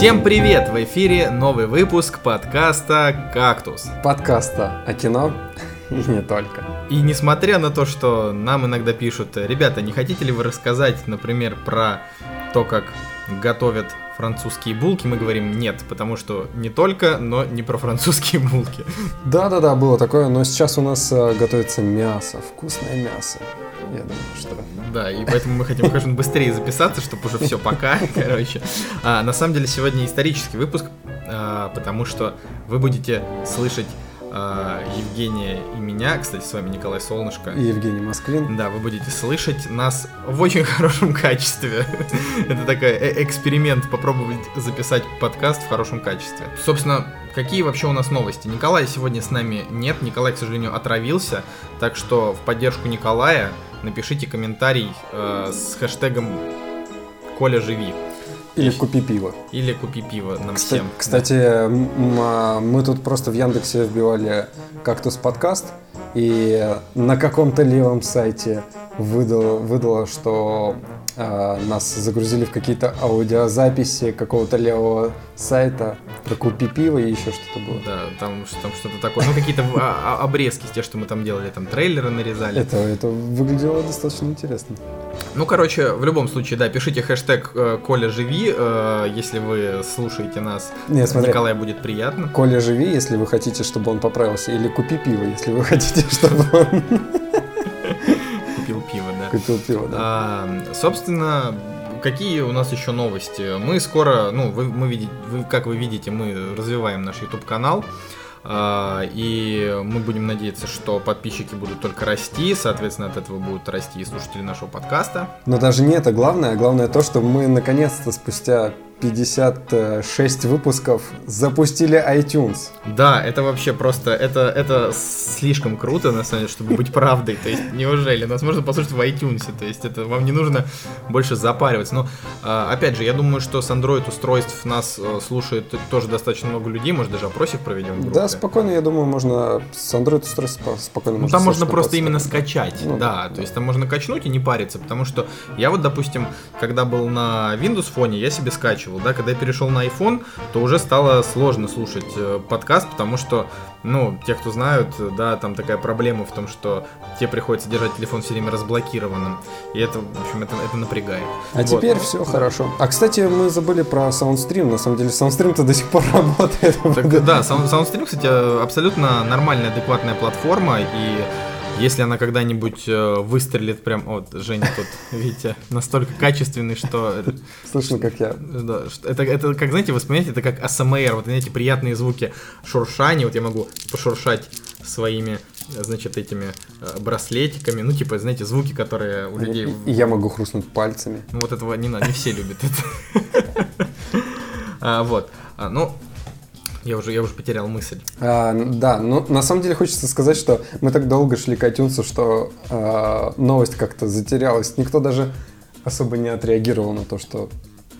Всем привет! В эфире новый выпуск подкаста «Кактус». Подкаста о кино и не только. И несмотря на то, что нам иногда пишут, ребята, не хотите ли вы рассказать, например, про то, как готовят французские булки, мы говорим нет, потому что не только, но не про французские булки. Да-да-да, было такое, но сейчас у нас э, готовится мясо, вкусное мясо. Я думаю, что... Да, и поэтому мы хотим, конечно, быстрее записаться, чтобы уже все пока, короче. А, на самом деле сегодня исторический выпуск, а, потому что вы будете слышать Евгения и меня, кстати, с вами Николай Солнышко. И Евгений Москвин. Да, вы будете слышать нас в очень хорошем качестве. Это такой э, эксперимент, попробовать записать подкаст в хорошем качестве. Собственно, какие вообще у нас новости? Николая сегодня с нами нет, Николай, к сожалению, отравился, так что в поддержку Николая напишите комментарий э, с хэштегом Коля живи. Или купи пиво. Или купи пиво нам Кста- всем. Кстати, м- мы тут просто в Яндексе вбивали кактус подкаст, и на каком-то левом сайте выдало, выдало что нас загрузили в какие-то аудиозаписи какого-то левого сайта про купи пиво и еще что-то было. Да, там, там что-то такое. Ну, какие-то а, а, обрезки, те, что мы там делали, там трейлеры нарезали. Это, это выглядело достаточно интересно. Ну, короче, в любом случае, да, пишите хэштег э, Коля живи, э, если вы слушаете нас. Не, смотри. Николаю будет приятно. Коля, живи, если вы хотите, чтобы он поправился, или купи пиво, если вы хотите, чтобы он Да. А, собственно, какие у нас еще новости? Мы скоро, ну, вы, мы видите, вы, как вы видите, мы развиваем наш YouTube канал. А, и мы будем надеяться, что подписчики будут только расти, соответственно, от этого будут расти и слушатели нашего подкаста. Но даже не это главное, главное то, что мы наконец-то спустя 56 выпусков запустили iTunes. Да, это вообще просто, это, это слишком круто, на самом деле, чтобы быть правдой. То есть, неужели? Нас можно послушать в iTunes, то есть, это вам не нужно больше запариваться. Но, а, опять же, я думаю, что с Android устройств нас э, слушает тоже достаточно много людей, может, даже опросик проведем. Да, спокойно, я думаю, можно с Android устройств спо- спокойно Ну, можно там можно просто именно скачать, Ну, да, да. то есть там можно качнуть и не париться, потому что я вот, допустим, когда был на Windows фоне, я себе скачивал, да, когда я перешел на iPhone, то уже стало сложно слушать э, подкаст, потому что, ну, те, кто знают, да, там такая проблема в том, что тебе приходится держать телефон все время разблокированным, и это, в общем, это, это напрягает. А Вот. теперь все хорошо. А, кстати, мы забыли про SoundStream. На самом деле, SoundStream-то до сих пор работает. Так, да, Sound- SoundStream, кстати, абсолютно нормальная, адекватная платформа, и если она когда-нибудь э, выстрелит прям... Вот, Женя тут, видите, настолько качественный, что... это- Слышно, как я... да, это, это, как, знаете, воспринимаете, это как ASMR, вот, знаете, приятные звуки шуршания, вот я могу пошуршать своими, э, значит, этими э, браслетиками, ну, типа, знаете, звуки, которые у людей... И я могу хрустнуть пальцами. ну вот этого не надо, не все любят это. А, Вот. А, Ну, я уже, я уже потерял мысль. А, да, ну на самом деле хочется сказать, что мы так долго шли к iTunes, что а, новость как-то затерялась. Никто даже особо не отреагировал на то, что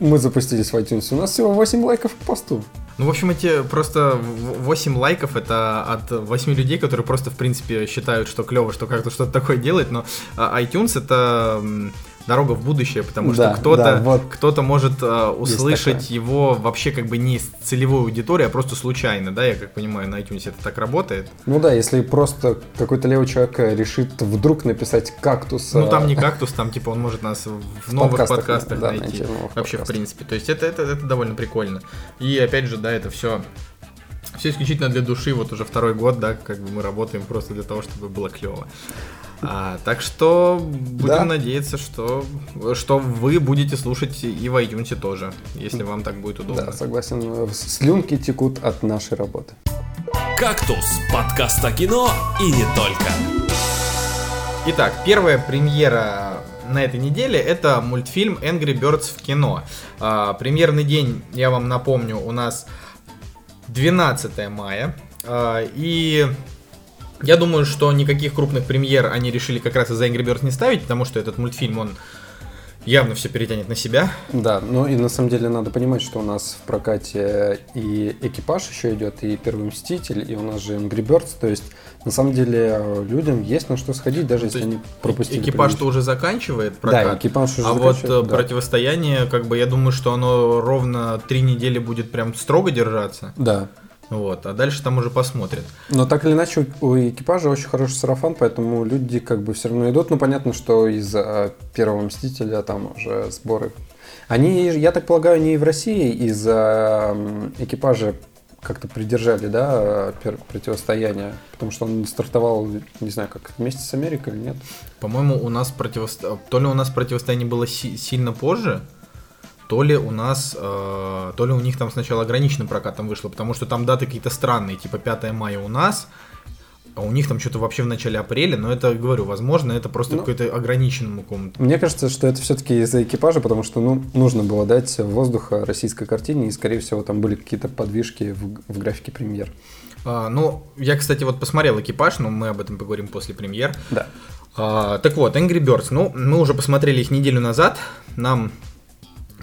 мы запустились в iTunes. У нас всего 8 лайков к посту. Ну, в общем, эти просто в- 8 лайков это от 8 людей, которые просто, в принципе, считают, что клево, что как-то что-то такое делать, но а, iTunes это дорога в будущее, потому Да, что кто-то да, вот. кто-то может а, услышать его вообще как бы не с целевой аудитории, а просто случайно, да, я как понимаю, на iTunes это так работает. Ну да, если просто какой-то левый человек решит вдруг написать кактус. Ну, там не кактус, там, типа, он может нас в новых подкастах, подкастах, да, найти. новых Вообще, в принципе. То есть, это, это, это довольно прикольно. И, опять же, да, это все все исключительно для души, вот уже второй год, да, как бы мы работаем просто для того, чтобы было клево. А, так что будем Да. надеяться, что, что вы будете слушать и в iTunes тоже, если вам так будет удобно. Да, согласен. Слюнки текут от нашей работы. «Кактус» – подкаст о кино и не только. Итак, первая премьера на этой неделе это мультфильм Angry Birds в кино. А, премьерный день, я вам напомню, у нас 12 мая. А, и я думаю, что никаких крупных премьер они решили как раз из-за Angry Birds не ставить, потому что этот мультфильм, он явно все перетянет на себя. Да, ну и на самом деле надо понимать, что у нас в прокате и экипаж еще идет, и Первый Мститель, и у нас же Angry Birds, то есть на самом деле э, людям есть на что сходить, даже если они пропустили. Экипаж-то уже заканчивает прокат. Да, экипаж уже А вот заканчивает, э, да. противостояние, как бы я думаю, что оно ровно три недели будет прям строго держаться. Да. Вот, а дальше там уже посмотрят. Но так или иначе, у экипажа очень хороший сарафан, поэтому люди как бы все равно идут. Ну, понятно, что из-за первого Мстителя там уже сборы. Они, я так полагаю, не и в России из-за экипажа как-то придержали, да, противостояние, потому что он стартовал, не знаю, как вместе с Америкой или нет. По-моему, у нас противосто... то ли у нас противостояние было си- сильно позже, то ли у нас, э, то ли у них там сначала ограниченным прокатом вышло, потому что там даты какие-то странные, типа 5 мая у нас, а у них там что-то вообще в начале апреля, но это, говорю, возможно, это просто Ну. какой-то ограниченному какому-то. Мне кажется, что это все-таки из-за экипажа, потому что ну, нужно было дать воздуха российской картине, и, скорее всего, там были какие-то подвижки в, в графике премьер. А, ну, я, кстати, вот посмотрел экипаж, но мы об этом поговорим после премьер. Да. А, так вот, Angry Birds. Ну, мы уже посмотрели их неделю назад. Нам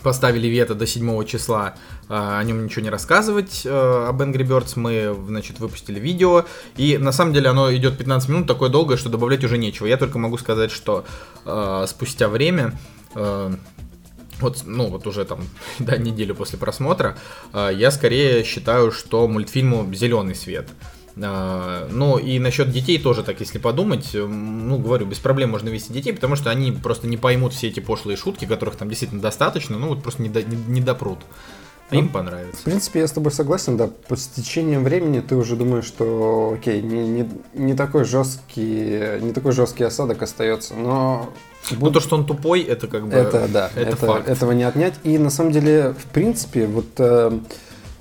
поставили вето до 7 числа а, о нем ничего не рассказывать э, об Angry Birds. Мы, значит, выпустили видео. И на самом деле оно идет 15 минут, такое долгое, что добавлять уже нечего. Я только могу сказать, что э, спустя время. э, вот, ну, вот уже там, да, неделю после просмотра, э, я скорее считаю, что мультфильму зеленый свет. Ну и насчет детей тоже так, если подумать, ну говорю, без проблем можно вести детей, потому что они просто не поймут все эти пошлые шутки, которых там действительно достаточно, ну вот просто не, до- не- не допрут. А им понравится. В принципе, я с тобой согласен, да. По течением времени ты уже думаешь, что окей, не, не, не такой жесткий, не такой жесткий осадок остается, но Ну то, что он тупой, это как бы... это да, это, это, факт. этого не отнять. И на самом деле, в принципе, вот э,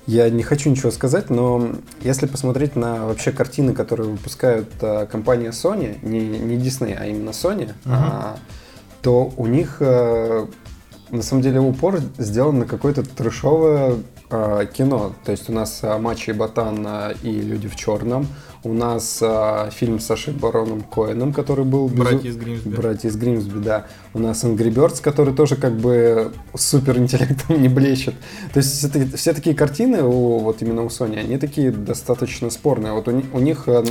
я не хочу ничего сказать, но если посмотреть на вообще картины, которые выпускают э, компания Sony, не, не Disney, а именно Sony, а, то у них э, на самом деле упор сделан на какое-то трешовое э, кино. То есть у нас э, Мачо и Ботан э, и Люди в черном. У нас э, фильм с Сашей Бароном Коэном, который был... безу- Братья из Гримсби. Братья из Гримсби, да. У нас Angry Birds, который тоже как бы супер интеллектом не блещет. То есть все, все такие картины, у, вот именно у Sony, они такие достаточно спорные. Вот у, у них э,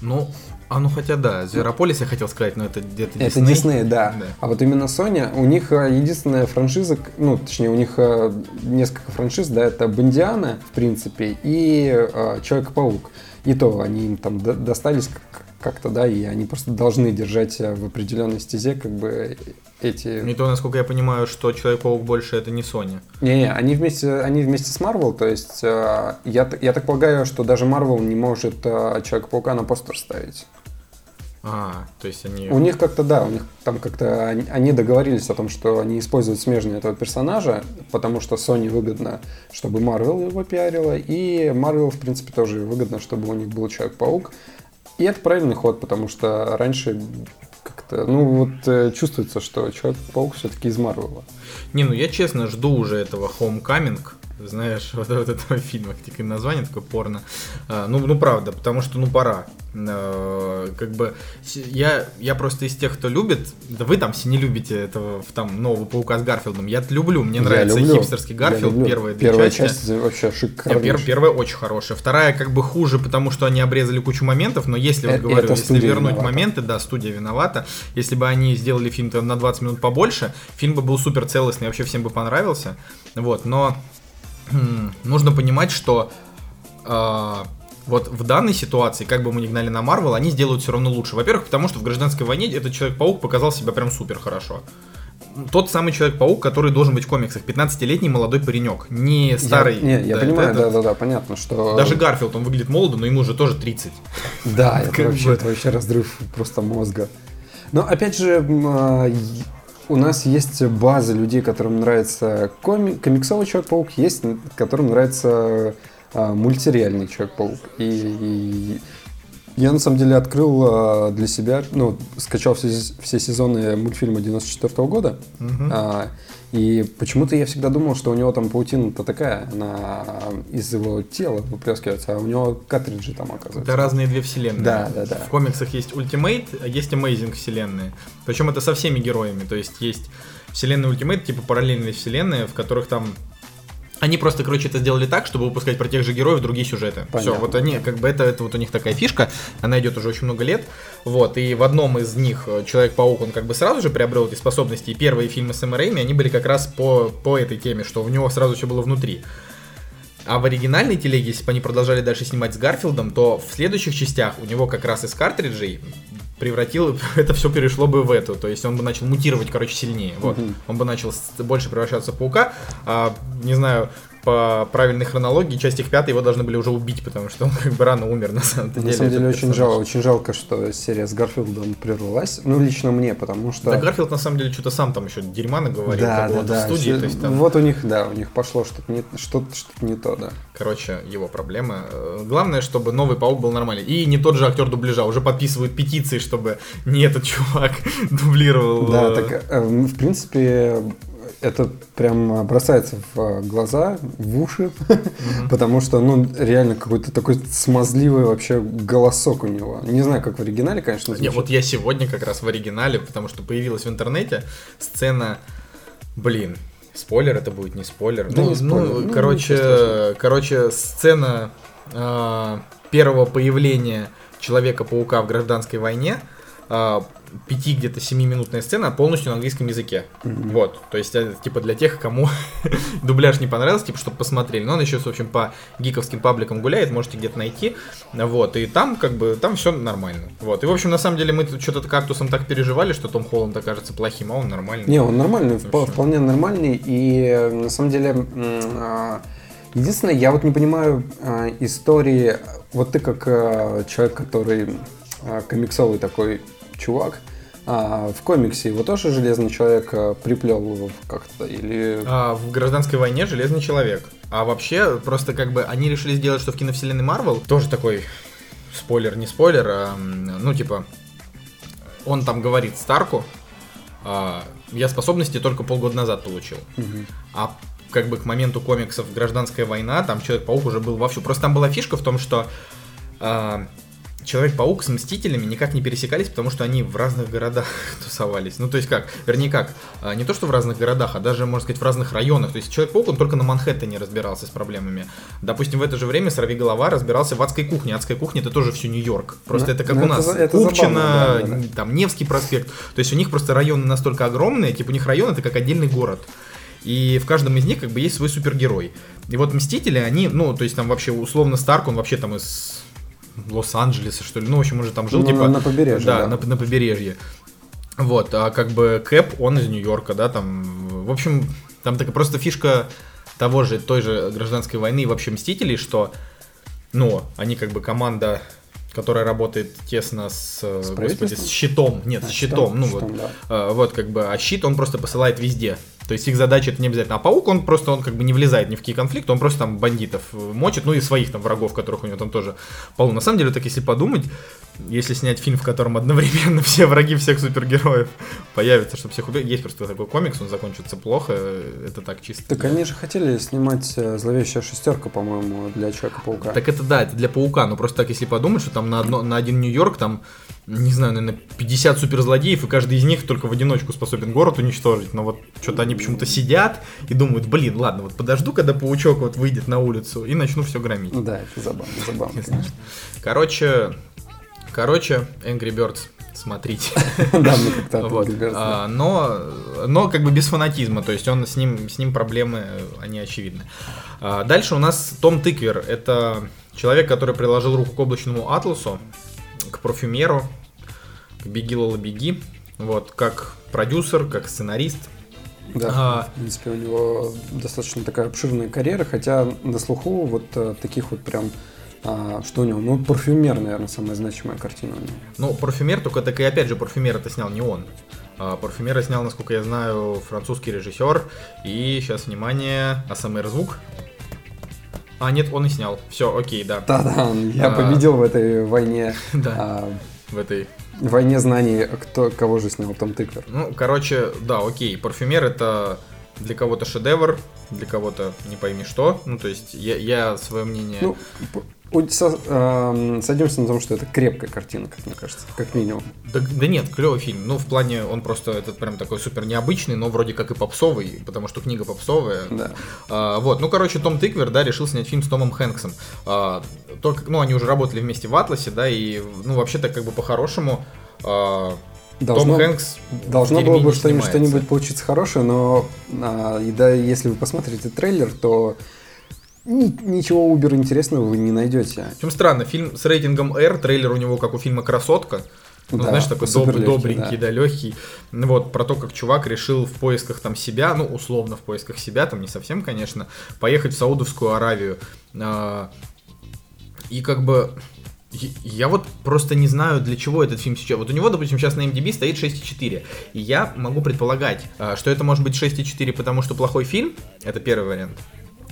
Ну, а ну хотя да, Зверополис я хотел сказать, но это где-то Это Disney. Дисней, да. Да. А вот именно Sony, у них э, единственная франшиза, ну, точнее, у них э, несколько франшиз, да, это Бондиана, в принципе, и э, Человек-паук. И то они им там до- достались как- как-то, да, и они просто должны держать в определенной стезе, как бы, эти... Не то, насколько я понимаю, что Человек-паук больше это не Sony. Не-не, они вместе, они вместе с Marvel, то есть э, я, я так полагаю, что даже Marvel не может э, Человека-паука на постер ставить. А, то есть они... У них как-то, да, у них там как-то они, они договорились о том, что они используют смежные этого персонажа, потому что Sony выгодно, чтобы Marvel его пиарила, и Marvel, в принципе, тоже выгодно, чтобы у них был Человек-паук. И это правильный ход, потому что раньше как-то, ну вот э, чувствуется, что Человек-паук все-таки из Марвела. Не, ну я честно жду уже этого Homecoming, знаешь, вот, вот этого фильма, и название такое порно. А, ну, ну правда, потому что ну пора. А, как бы я, я просто из тех, кто любит, да вы там все не любите этого там нового паука с Гарфилдом. Я люблю, мне Я нравится люблю, хипстерский Гарфилд, две Первая части. часть вообще шикарная. пер- первая очень хорошая. Вторая как бы хуже, потому что они обрезали кучу моментов, но если, Э- вот говорю, если вернуть виновата. моменты, да, студия виновата. Если бы они сделали фильм на 20 минут побольше, фильм бы был супер целостный, вообще всем бы понравился. Вот, но нужно понимать, что а, вот в данной ситуации, как бы мы ни гнали на Марвел, они сделают все равно лучше. Во-первых, потому что в гражданской войне этот Человек-паук показал себя прям супер хорошо. Тот самый Человек-паук, который должен быть в комиксах. 15-летний молодой паренек. Не Я- старый. не, я да, понимаю, да-да-да, понятно, что... даже Гарфилд, он выглядит молодо, но ему уже тоже 30. Да, это вообще, разрыв просто мозга. Но опять же, а, у нас есть база людей, которым нравится коми- комиксовый Человек-паук, есть которым нравится а, мультсериальный Человек-паук. И, и я на самом деле открыл а, для себя, ну, скачал все, все сезоны мультфильма 94 года. А, и почему-то я всегда думал, что у него там паутина-то такая, она из его тела выплескивается, а у него картриджи там оказывается. Это разные две вселенные. Да, да, да. В комиксах есть Ultimate, а есть Amazing вселенные. Причем это со всеми героями. То есть есть вселенная Ultimate, типа параллельные вселенные, в которых там Они просто, короче, это сделали так, чтобы выпускать про тех же героев другие сюжеты. Понятно. Все, вот они, как бы это, это вот у них такая фишка, она идет уже очень много лет. Вот, и в одном из них э, Человек-паук, он как бы сразу же приобрел эти способности. И первые фильмы с Сэм Рэйми, они были как раз по, по этой теме, что у него сразу все было внутри. А в оригинальной телеге, если бы они продолжали дальше снимать с Гарфилдом, то в следующих частях у него как раз из картриджей превратил, это все перешло бы в эту, то есть он бы начал мутировать, короче, сильнее, вот, Мгм. он бы начал больше превращаться в паука, а, не знаю, по правильной хронологии, части в пятой его должны были уже убить, потому что он как бы рано умер, на самом деле. На самом деле очень персонаж. жалко, очень жалко, что серия с Гарфилдом прервалась. Ну, лично мне, потому что... Да, Гарфилд на самом деле что-то сам там еще дерьма наговорил, да, да, да. в студии, Всё- то есть там, Вот у них, да, у них пошло что-то не, что-то, что-то не то, да. короче, его проблема. Э, Главное, чтобы новый паук был нормальный. И не тот же актер дубляжа, уже подписывают петиции, чтобы не этот чувак дублировал. Да, э, так, э, в принципе, это прям бросается в э, глаза, в уши, потому что, ну, реально какой-то такой смазливый вообще голосок у него. Не знаю, как в оригинале, конечно, Не, звучит. вот я сегодня как раз в оригинале, потому что появилась в интернете сцена, блин, спойлер это будет не спойлер. Да ну, не спойлер, ну, ну, короче, короче, сцена а, первого появления Человека-паука в гражданской войне. А, пяти где-то 7-минутная сцена полностью на английском языке. Вот. То есть, это, типа, для тех, кому дубляж не понравился, типа, чтобы посмотрели. Но он еще, в общем, по гиковским пабликам гуляет, можете где-то найти. Вот. И там, как бы, там все нормально. Вот. И, в общем, на самом деле, мы тут что-то кактусом так переживали, что Том Холланд окажется плохим, а он нормальный. Не, он нормальный, вполне нормальный. И э, на самом деле, а, единственное, я вот не понимаю а, истории. Вот ты как а, человек, который комиксовый такой чувак, а, в комиксе его тоже Железный Человек а, приплел как-то или... А, в гражданской войне Железный человек. А вообще, просто как бы они решили сделать, что в киновселенной Марвел тоже такой спойлер, не спойлер, а, ну типа, он там говорит Старку, а, я способности только полгода назад получил. Мгм. А как бы к моменту комиксов Гражданская война, там Человек-паук уже был вовсю. Просто там была фишка в том, что а, Человек-паук с Мстителями никак не пересекались, потому что они в разных городах тусовались. Ну, то есть как? Вернее, как? А, не то, что в разных городах, а даже, можно сказать, в разных районах. То есть Человек-паук, он только на Манхэттене разбирался с проблемами. Допустим, в это же время Сорвиголова разбирался в адской кухне. Адская кухня это тоже всю Нью-Йорк. Просто Ну, это как ну, у это нас. за- это Купчино, забавно, да, да, там Невский проспект. То есть у них просто районы настолько огромные, типа у них район это как отдельный город. И в каждом из них как бы есть свой супергерой. И вот Мстители, они, ну, то есть там вообще условно Старк, он вообще там из Лос-Анджелеса, что ли. Ну, в общем, он же там жил, Ну, типа... на- побережье, Да, да. На, на побережье. Вот, а как бы Кэп, он из Нью-Йорка, да, там... В общем, там такая просто фишка того же, той же гражданской войны и вообще Мстителей, что, ну, они как бы команда которая работает тесно с, э, С господи, правительством? с щитом, нет, А, с щитом, щитом, ну щитом, вот, да. Э, вот как бы, а щит он просто посылает везде. То есть их задача это не обязательно. А паук он просто он как бы не влезает ни в какие конфликты, он просто там бандитов э, мочит, ну и своих там врагов, которых у него там тоже полно. На самом деле, так если подумать, если снять фильм, в котором одновременно все враги всех супергероев появятся, чтобы всех убить, есть просто такой комикс, он закончится плохо, это так чисто. Так они же хотели снимать э, зловещая шестерка, по-моему, для Человека-паука. Так это да, это для паука, но просто так, если подумать, что там на, одно, на один Нью-Йорк там, не знаю, наверное, 50 суперзлодеев, и каждый из них только в одиночку способен город уничтожить. Но вот что-то они почему-то сидят и думают, блин, ладно, вот подожду, когда паучок вот выйдет на улицу и начну все громить. Да, это забавно, забавно, конечно. Короче, короче, Angry Birds, смотрите. Да, мы как-то от Вот. А, но, но как бы без фанатизма, то есть он с ним, с ним проблемы, они очевидны. А, дальше у нас Том Тыквер, это человек, который приложил руку к облачному атласу, к парфюмеру, к Беги Лола Беги, вот, как продюсер, как сценарист. Да, А. в принципе, у него достаточно такая обширная карьера, хотя на слуху вот э, таких вот прям, а, что у него, ну, парфюмер, наверное, самая значимая картина у него. Ну, парфюмер, только так и опять же, парфюмер это снял не он. А, парфюмера снял, насколько я знаю, французский режиссер. И сейчас, внимание, АСМР звук. А, нет, он и снял. Все, окей, да. Да-да, я А. победил в этой войне, Да, а, в этой войне знаний, кто, кого же снял Том Тыквер. Ну, короче, да, окей, парфюмер это для кого-то шедевр, для кого-то не пойми что. Ну, то есть, я, я свое мнение... Ну, со- эм, сойдемся на том, что это крепкая картина, как мне кажется, как минимум. Да, да нет, клевый фильм. Ну, в плане, он просто этот прям такой супер необычный, но вроде как и попсовый, потому что книга попсовая. Да. А, вот, ну, короче, Том Тыквер, да, решил снять фильм с Томом Хэнксом. А, только, ну, они уже работали вместе в Атласе, да, и, ну, вообще-то, как бы по-хорошему, а, Должно, Том Хэнкс должно было бы что-нибудь, что-нибудь получиться хорошее, но а, и да, если вы посмотрите трейлер, то ничего убер интересного вы не найдете. Причем странно, фильм с рейтингом R, трейлер у него как у фильма «Красотка». Ну, Да, знаешь, такой доб- легкий, добренький, да, легкий. Ну, Вот, про то, как чувак решил в поисках там себя, ну, условно в поисках себя, там не совсем, конечно, поехать в Саудовскую Аравию. А, И как бы... я- Я вот просто не знаю, для чего этот фильм сейчас. Вот у него, допустим, сейчас на MDB стоит 6,4. И я могу предполагать, а, что это может быть 6,4, потому что плохой фильм. Это первый вариант.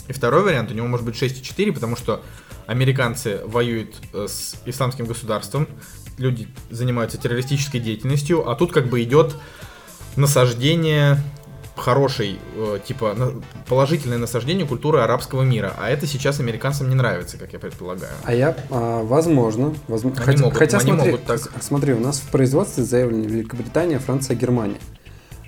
И второй вариант, у него может быть 6,4, потому что американцы воюют э, с исламским государством, люди занимаются террористической деятельностью, а тут как бы идет насаждение хорошей, э, типа, положительное насаждение культуры арабского мира. А это сейчас американцам не нравится, как я предполагаю. А я, а, возможно, возможно Они хотя, могут- хотя они смотри, могут так. смотри, у нас в производстве заявлены Великобритания, Франция, Германия.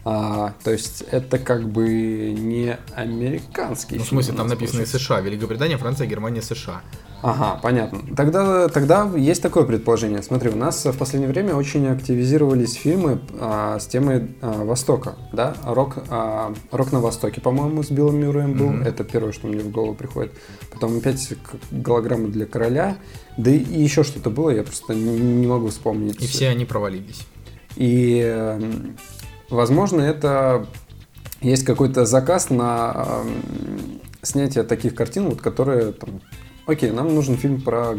А, то есть это как бы не американский Ну, в смысле, там написано и. США, Великобритания, Франция, Германия, США. Ага, понятно. Тогда, тогда есть такое предположение. Смотри, у нас в последнее время очень активизировались фильмы а, с темой а, Востока, да? Рок, а, Рок на Востоке, по-моему, с Биллом Мюрреем был. Мгм. Это первое, что мне в голову приходит. Потом опять голограмма для короля. Да и, и еще что-то было, я просто не, не могу вспомнить. И все они провалились. И, возможно, это есть какой-то заказ на эм, снятие таких картин, вот, которые там, окей, нам нужен фильм про,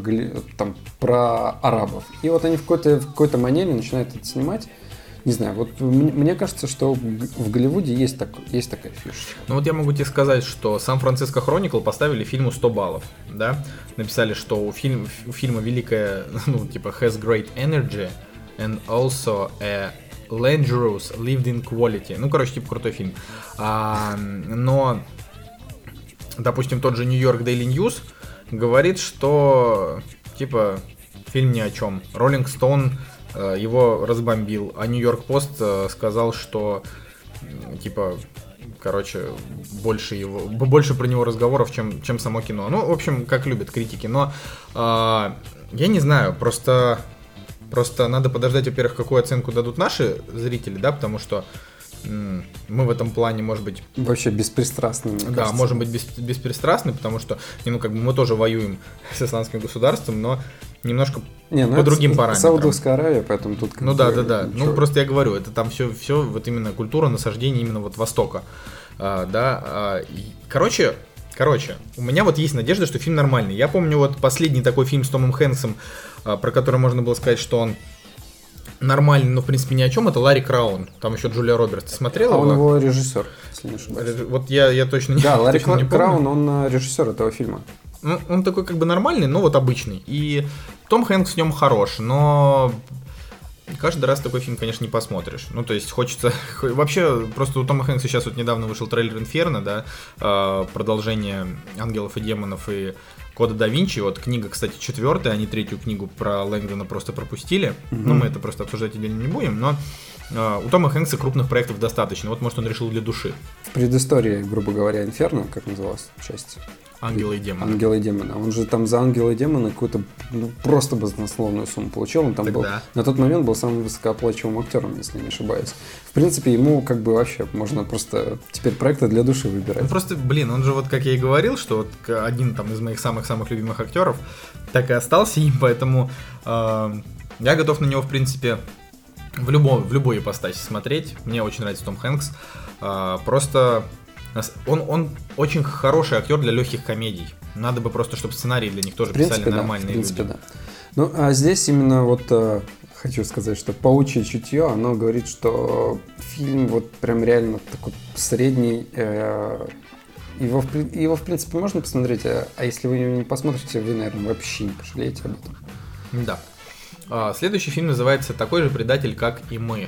там, про арабов. И вот они в какой-то, в какой-то манере начинают это снимать. Не знаю, вот мне кажется, что в Голливуде есть, так, есть такая фишечка. Ну вот я могу тебе сказать, что Сан-Франциско Хроникл поставили фильму 100 баллов, да? Написали, что у, фильм, у фильма великая, ну, типа, has great energy and also a dangerous lived in quality. Ну, короче, типа, крутой фильм. А, но, допустим, тот же New York Daily News говорит, что, типа, фильм ни о чем. Роллинг Стоун э, его разбомбил, а York Post э, сказал, что типа, короче, больше его, больше про него разговоров, чем, чем само кино. Ну, в общем, как любят критики. Но а, я не знаю, просто, просто надо подождать, во-первых, какую оценку дадут наши зрители, да, потому что мы в этом плане, может быть, Вообще беспристрастный, мне да, кажется. можем быть бес- беспристрастны, потому что, ну, как бы мы тоже воюем с исламским государством, но немножко Не, ну по другим параметрам. Саудовская Аравия, поэтому тут Ну да, да, да. Ну ничего. просто я говорю, это там все, все вот именно культура насаждения именно вот Востока, А, да. а, и- короче, короче, у меня вот есть надежда, что фильм нормальный. Я помню вот последний такой фильм с Томом Хэнксом, про который можно было сказать, что он нормальный, но в принципе ни о чем. Это Ларри Краун. Там еще Джулия Робертс. Ты смотрел А он его? его режиссер, если не ошибаюсь. Вот я, я точно не Да, Ларри точно не. Краун, он э, режиссер этого фильма. Ну, он такой как бы нормальный, но вот обычный. И Том Хэнкс в нем хорош, но каждый раз такой фильм, конечно, не посмотришь. Ну, то есть хочется... Вообще, просто у Тома Хэнкса сейчас вот недавно вышел трейлер Инферно, да, э, продолжение Ангелов и Демонов и Кода да Винчи. Вот книга, кстати, четвертая, они третью книгу про Лэнгдона просто пропустили. Ну, мы это просто обсуждать отдельно не будем, но э, у Тома Хэнкса крупных проектов достаточно. Вот, может, он решил для души. В предыстории, грубо говоря, Инферно, как называлась часть? Ангелы и демоны. Ангелы и демоны. Он же там за ангелы и демоны какую-то ну, просто баснословную сумму получил. Он там был Тогда. на тот момент был самым высокооплачиваемым актером, если не ошибаюсь. В принципе, ему как бы вообще можно просто теперь проекты для души выбирать. Ну просто, блин, он же вот, как я и говорил, что вот один там из моих самых-самых любимых актеров так и остался им, поэтому э, я готов на него, в принципе, в, любом, в любой ипостаси смотреть. Мне очень нравится Том Хэнкс. Э, просто он, он очень хороший актер для легких комедий. Надо бы просто, чтобы сценарии для них тоже В принципе, писали да. В нормальные принципе, люди. да. Ну, а здесь именно вот э, хочу сказать, что паучье чутье, оно говорит, что фильм вот прям реально такой средний. э, его, в, его, в принципе, можно посмотреть, а, а если вы его не посмотрите, вы, наверное, вообще не пожалеете об этом. Да. А, Следующий фильм называется «Такой же предатель, как и мы».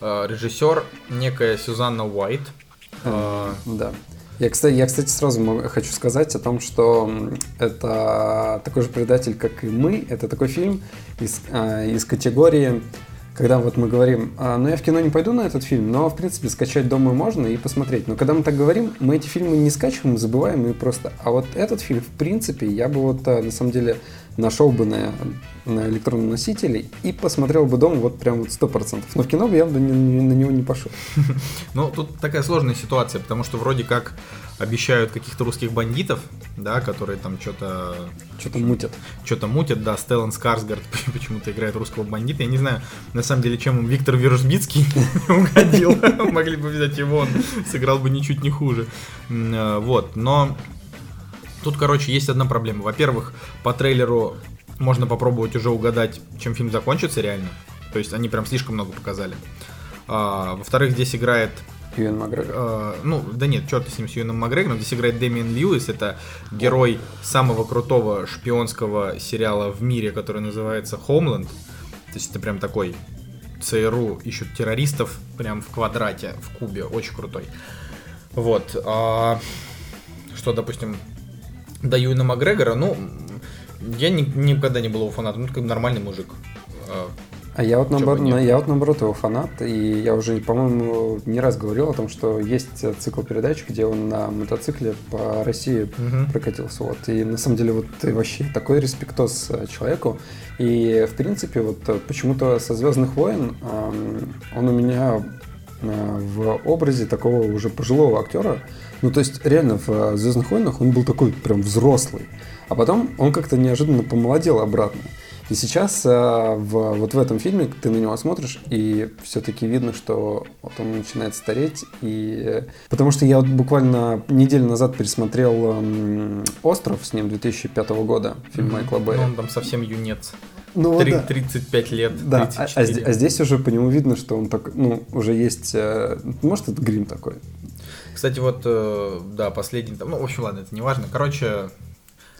А, Режиссер некая Сюзанна Уайт. А, Да. Я, кстати, я, кстати, сразу хочу сказать о том, что это такой же предатель, как и мы. Это такой фильм из, а, из категории, когда вот мы говорим, «А, ну я в кино не пойду на этот фильм, но в принципе скачать дома можно и посмотреть. Но когда мы так говорим, мы эти фильмы не скачиваем, забываем и просто. А вот этот фильм, в принципе, я бы вот на самом деле нашел бы на, на электронном носителе и посмотрел бы дома вот прям вот сто процентов. Но в кино бы я бы на, на него не пошел. Ну, тут такая сложная ситуация, потому что вроде как обещают каких-то русских бандитов, да, которые там что-то Что-то мутят. что-то мутят, да, Стеллан Скарсгард почему-то играет русского бандита. Я не знаю, на самом деле, чем им Виктор Вержбицкий угодил. Могли бы взять его, он сыграл бы ничуть не хуже. Э, Вот, но тут, короче, есть одна проблема. Во-первых, по трейлеру можно попробовать уже угадать, чем фильм закончится реально. То есть они прям слишком много показали. А, Во-вторых, здесь играет Юэн Макгрегор. Э, ну, да нет, черт с ним, с Юэном Макгрегором. Здесь играет Дэмиан Льюис. Это герой самого крутого шпионского сериала в мире, который называется Homeland. То есть это прям такой ЦРУ ищут террористов прям в квадрате, в кубе. Очень крутой. Вот. а что, допустим, до Юэна Макгрегора, ну, я ни- никогда не был его фанатом. Ну, как нормальный мужик. А, А я вот, наоборот, я вот наоборот его фанат, и я уже, по-моему, не раз говорил о том, что есть цикл передач, где он на мотоцикле по России Мгм. прокатился. Вот. И на самом деле вот вообще такой респектос э, человеку. И в принципе вот э, почему-то со Звездных войн эм, он у меня э, в образе такого уже пожилого актера. Ну, то есть, реально, в Звездных войнах он был такой прям взрослый. А потом он как-то неожиданно помолодел обратно. И сейчас э, в, вот в этом фильме ты на него смотришь, и все-таки видно, что вот он начинает стареть. И... э, Потому что я вот буквально неделю назад пересмотрел эм, «Остров» с ним 2005 года, фильм Майкла ну, Бэя. он там совсем юнец. Ну, вот Три- да. 35 лет. Да, а, а 34. зде- а здесь уже по нему видно, что он так, ну, уже есть, э, может, это грим такой. Кстати, вот, э, да, последний, ну, в общем, ладно, это не важно. Короче,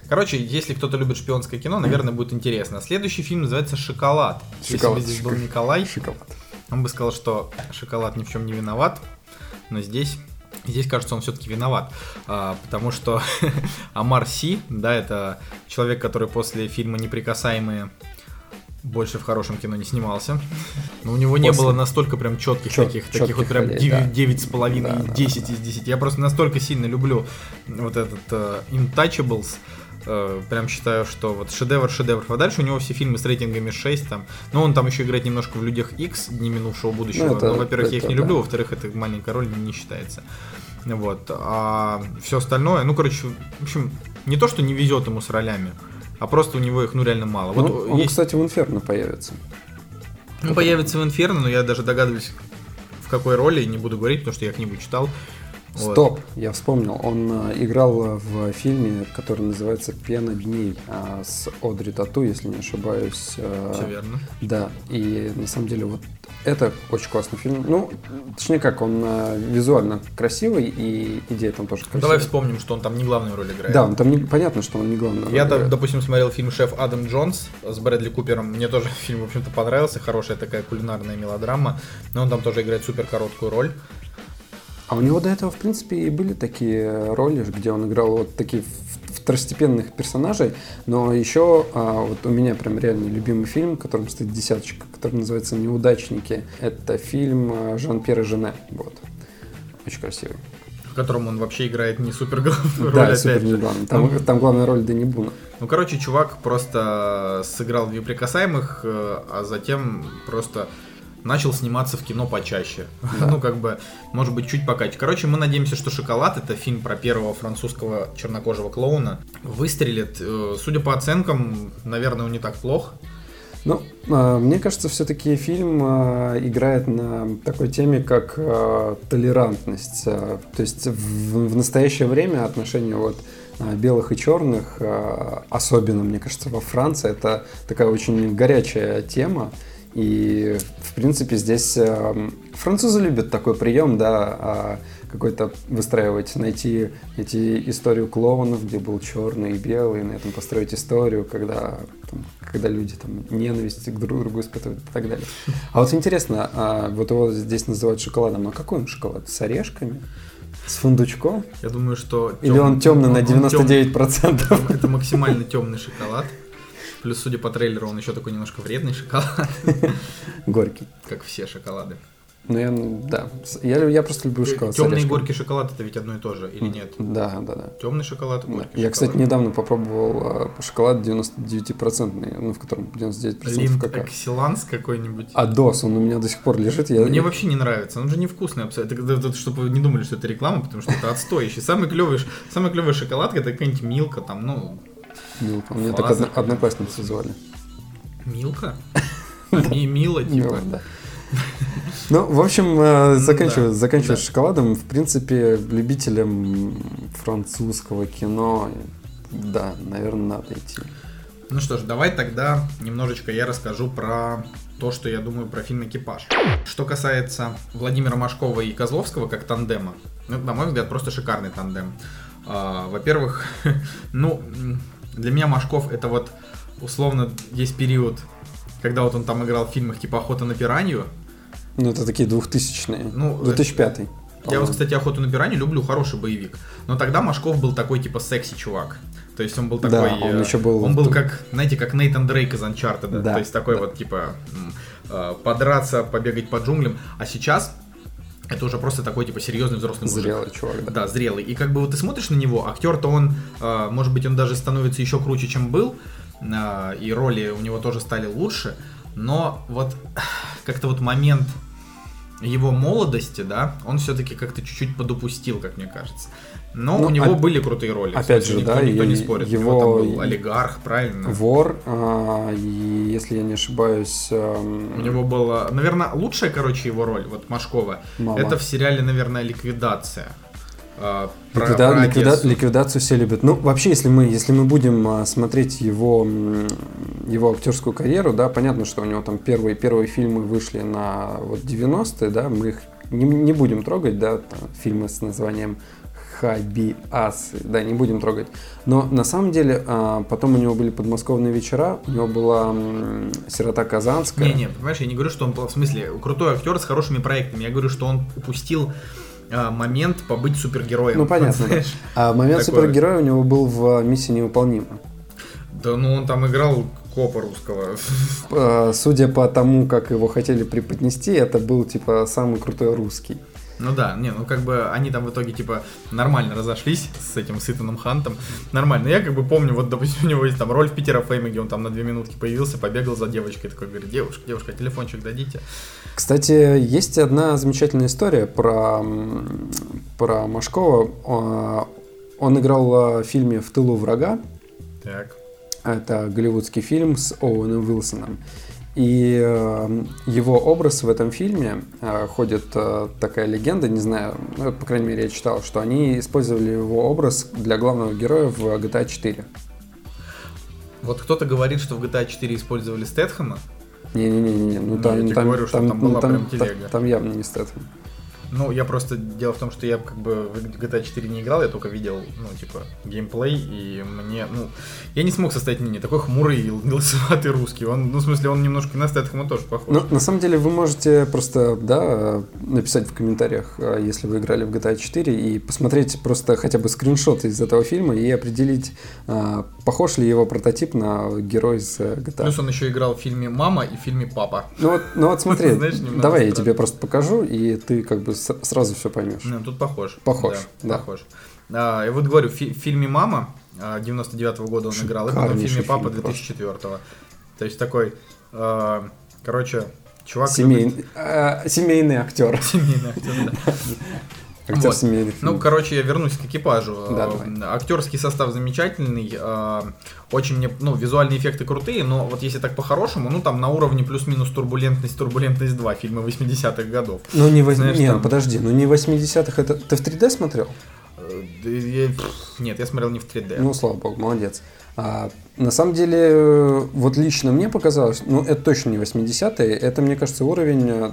короче, если кто-то любит шпионское кино, наверное, будет интересно. Следующий фильм называется «Шоколад». Шоколад, Если бы здесь был. Николай, Шоколад. он бы сказал, что шоколад ни в чем не виноват, но здесь... Здесь, кажется, он все-таки виноват, а, потому что Амар Си, да, это человек, который после фильма «Неприкасаемые» больше в хорошем кино не снимался. Но у него не После- было настолько прям четких Чёт- таких, таких вот прям. 9, с половиной, Да, да, 10 да, из 10. Я просто настолько сильно люблю вот этот э, Intouchables, э, прям считаю, что вот шедевр шедевр. А дальше у него все фильмы с рейтингами 6 там. Но он там еще играет немножко в Людях X, Дни минувшего будущего. Ну, это- Но, во-первых, я их не да. люблю, во-вторых, это маленькая роль не считается. Вот. А все остальное, ну, короче, в общем, не то, что не везет ему с ролями, а просто у него их, ну, реально мало. Ну, Вот он, есть кстати, в «Инферно» появится. ну, появится в Инферно, но я даже догадываюсь, в какой роли, не буду говорить, потому что я книгу читал. Вот. Стоп, я вспомнил. Он э, играл в фильме, который называется «Пена дней» а, с Одри Тату, если не ошибаюсь. э, Все верно. Да, и на самом деле вот это очень классный фильм. Ну, точнее как, он э, визуально красивый, и идея там тоже красивая. Давай вспомним, что он там не главную роль играет. Да, он там не, понятно, что он не главный. роль Я, играет. допустим, смотрел фильм «Шеф Адам Джонс» с Брэдли Купером. Мне тоже фильм, в общем-то, понравился. Хорошая такая кулинарная мелодрама. Но он там тоже играет супер короткую роль. А у него до этого, в принципе, и были такие роли, где он играл вот такие второстепенных персонажей, но еще а, вот у меня прям реально любимый фильм, которым стоит десяточка, который называется «Неудачники». Это фильм а, Жан-Пьера Жене, вот. Очень красивый. В котором он вообще играет не супер главную роль, да, опять супер же. главный. Там, Ну, там главная роль Дани Буна. Ну, короче, чувак просто сыграл в «Неприкасаемых», э, а затем просто начал сниматься в кино почаще. ну, как бы, может быть, чуть покаче. Короче, мы надеемся, что «Шоколад» — это фильм про первого французского чернокожего клоуна. Выстрелит. Э, Судя по оценкам, наверное, он не так плох. Ну, а, мне кажется, все-таки фильм а, играет на такой теме, как толерантность. То есть в, настоящее время отношения вот белых и черных, особенно, мне кажется, во Франции, это такая очень горячая тема. И, в принципе, здесь а, французы любят такой прием, да, а, какой-то выстраивать, найти эти историю клоунов, где был черный и белый, на этом построить историю, когда, там, когда люди там ненависть к друг другу испытывают и так далее. А вот интересно, а, вот его здесь называют шоколадом, а какой он шоколад? С орешками? С фундучком? Я думаю, что... Или он темный на он тёмный. 99%? Это, это максимально темный шоколад. Плюс, судя по трейлеру, он еще такой немножко вредный шоколад, Горький. как все шоколады. Ну, я, да. С- Я, я просто люблю шоколад Темный и горький шоколад это ведь одно и то же, или нет? Да, да, да. Темный шоколад и Да. горький Я, кстати, шоколад. недавно попробовал а, шоколад 99%, ну, в котором 99% Линд какао. Экселанс какой-нибудь. А DOS, он у меня до сих пор лежит. Я... Мне вообще не нравится, он же невкусный абсолютно. Чтобы вы не думали, что это реклама, потому что это отстой. Еще самый клевый, самая клевая шоколадка это какая-нибудь Милка там, ну, Милка. Меня так Фаза. одно- одноклассницы звали. Милка? Ми- Мила, типа. Мила, да. Ну, в общем, э, заканчивая, заканчивая Да. с шоколадом, в принципе, любителям французского кино, да, наверное, надо идти. Ну что ж, давай тогда немножечко я расскажу про то, что я думаю про фильм «Экипаж». Что касается Владимира Машкова и Козловского как тандема, ну, на мой взгляд, просто шикарный тандем. А, Во-первых, ну, для меня Машков это вот условно есть период, когда вот он там играл в фильмах типа «Охота на пиранью», Ну, это такие двухтысячные. Ну, 2005 Я по-моему. вот, кстати, охоту на пиранью люблю, хороший боевик. Но тогда Машков был такой, типа, секси чувак. То есть он был Да, такой... он э, еще был Он был как, знаете, как Нейтан Дрейк из Uncharted. Да, То есть такой да. вот, типа, э, подраться, побегать по джунглям. А сейчас это уже просто такой, типа, серьезный взрослый мужик. Зрелый чувак, да. Да, зрелый. И как бы вот ты смотришь на него, актер-то он, э, может быть, он даже становится еще круче, чем был, э, и роли у него тоже стали лучше, но вот как-то вот момент его молодости, да, он все-таки как-то чуть-чуть подупустил, как мне кажется. Но Ну, у него оп- были крутые роли. опять кстати, же, никто, да, никто не спорит. У его- него там был олигарх, правильно? Вор, а, и если я не ошибаюсь, эм, У него была, наверное, лучшая, короче, его роль, вот Машкова, Мало. это в сериале, наверное, «Ликвидация». э, про- Ликвида- про ликвида- ликвидацию все любят. Ну, вообще, если мы, если мы будем а, смотреть его, его актерскую карьеру, да, понятно, что у него там первые, первые фильмы вышли на вот 90-е, да, мы их не, не будем трогать, да, там, фильмы с названием Хабиасы, да, не будем трогать. Но на самом деле а, потом у него были подмосковные вечера, у него была Сирота Казанская. Не-не, понимаешь, я не говорю, что он, в смысле, крутой актер с хорошими проектами. Я говорю, что он упустил а, момент побыть супергероем. Ну, понятно, да. А момент Такое. супергероя у него был в «Миссии невыполнима». Да ну он там играл копа русского. Э, Судя по тому, как его хотели преподнести, это был типа самый крутой русский. Ну да, не, ну как бы они там в итоге типа нормально разошлись с этим Сытаном Хантом. Нормально. Я как бы помню, вот, допустим, у него есть там роль в Питера Фейме, где он там на две минутки появился, побегал за девочкой, такой говорит, девушка, девушка, телефончик дадите. Кстати, есть одна замечательная история про, про Машкова. Он играл э, в фильме «В тылу врага». Так. Это голливудский фильм с Оуэном Уилсоном. И э, его образ в этом фильме э, ходит э, такая легенда, не знаю, ну, по крайней мере, я читал, что они использовали его образ для главного героя в GTA 4. Вот кто-то говорит, что в GTA 4 использовали Стэтхэма. Не-не-не, ну Ну, там, я там, говорю, что там, там ну, была там- прям телега. там явно не Стэтхэм. Ну, я просто... Дело в том, что я как бы в GTA 4 не играл, я только видел, ну, типа, геймплей, и мне, ну... Я не смог составить мнение. Такой хмурый и лысоватый русский. Он, ну, в смысле, он немножко на Стэтхэма тоже похож. Ну, на самом деле, вы можете просто, да, написать в комментариях, э, если вы играли в GTA 4, и посмотреть просто хотя бы скриншот из этого фильма и определить, похож ли его прототип на героя из э, GTA. Плюс он еще играл в фильме «Мама» и в фильме «Папа». Ну вот, ну вот смотри, Знаешь, давай я тебе просто покажу, и ты как бы сразу все поймешь. Ну, тут похож. Похож, да. Похож. А, я вот говорю, в фи- в фильме «Мама» 99 года он играл, и потом в фильме «Папа» фильм просто. 2004 То есть такой, а, короче, чувак... Семейный, э, семейный актер. Семейный актер, да. Актер Вот. Ну, короче, я вернусь к экипажу. Да, Э, давай. Актерский состав замечательный, э, очень мне, ну, визуальные эффекты крутые, но вот если так по-хорошему, ну, там на уровне плюс-минус турбулентность, турбулентность 2 фильма 80-х годов. Ну не возьми, знаешь, не, там- подожди, ну не 80-х, это ты в 3D смотрел? Э, Нет, я смотрел не в 3D. Ну, слава богу, молодец. А, на самом деле, вот лично мне показалось, ну, это точно не 80-е, это, мне кажется, уровень,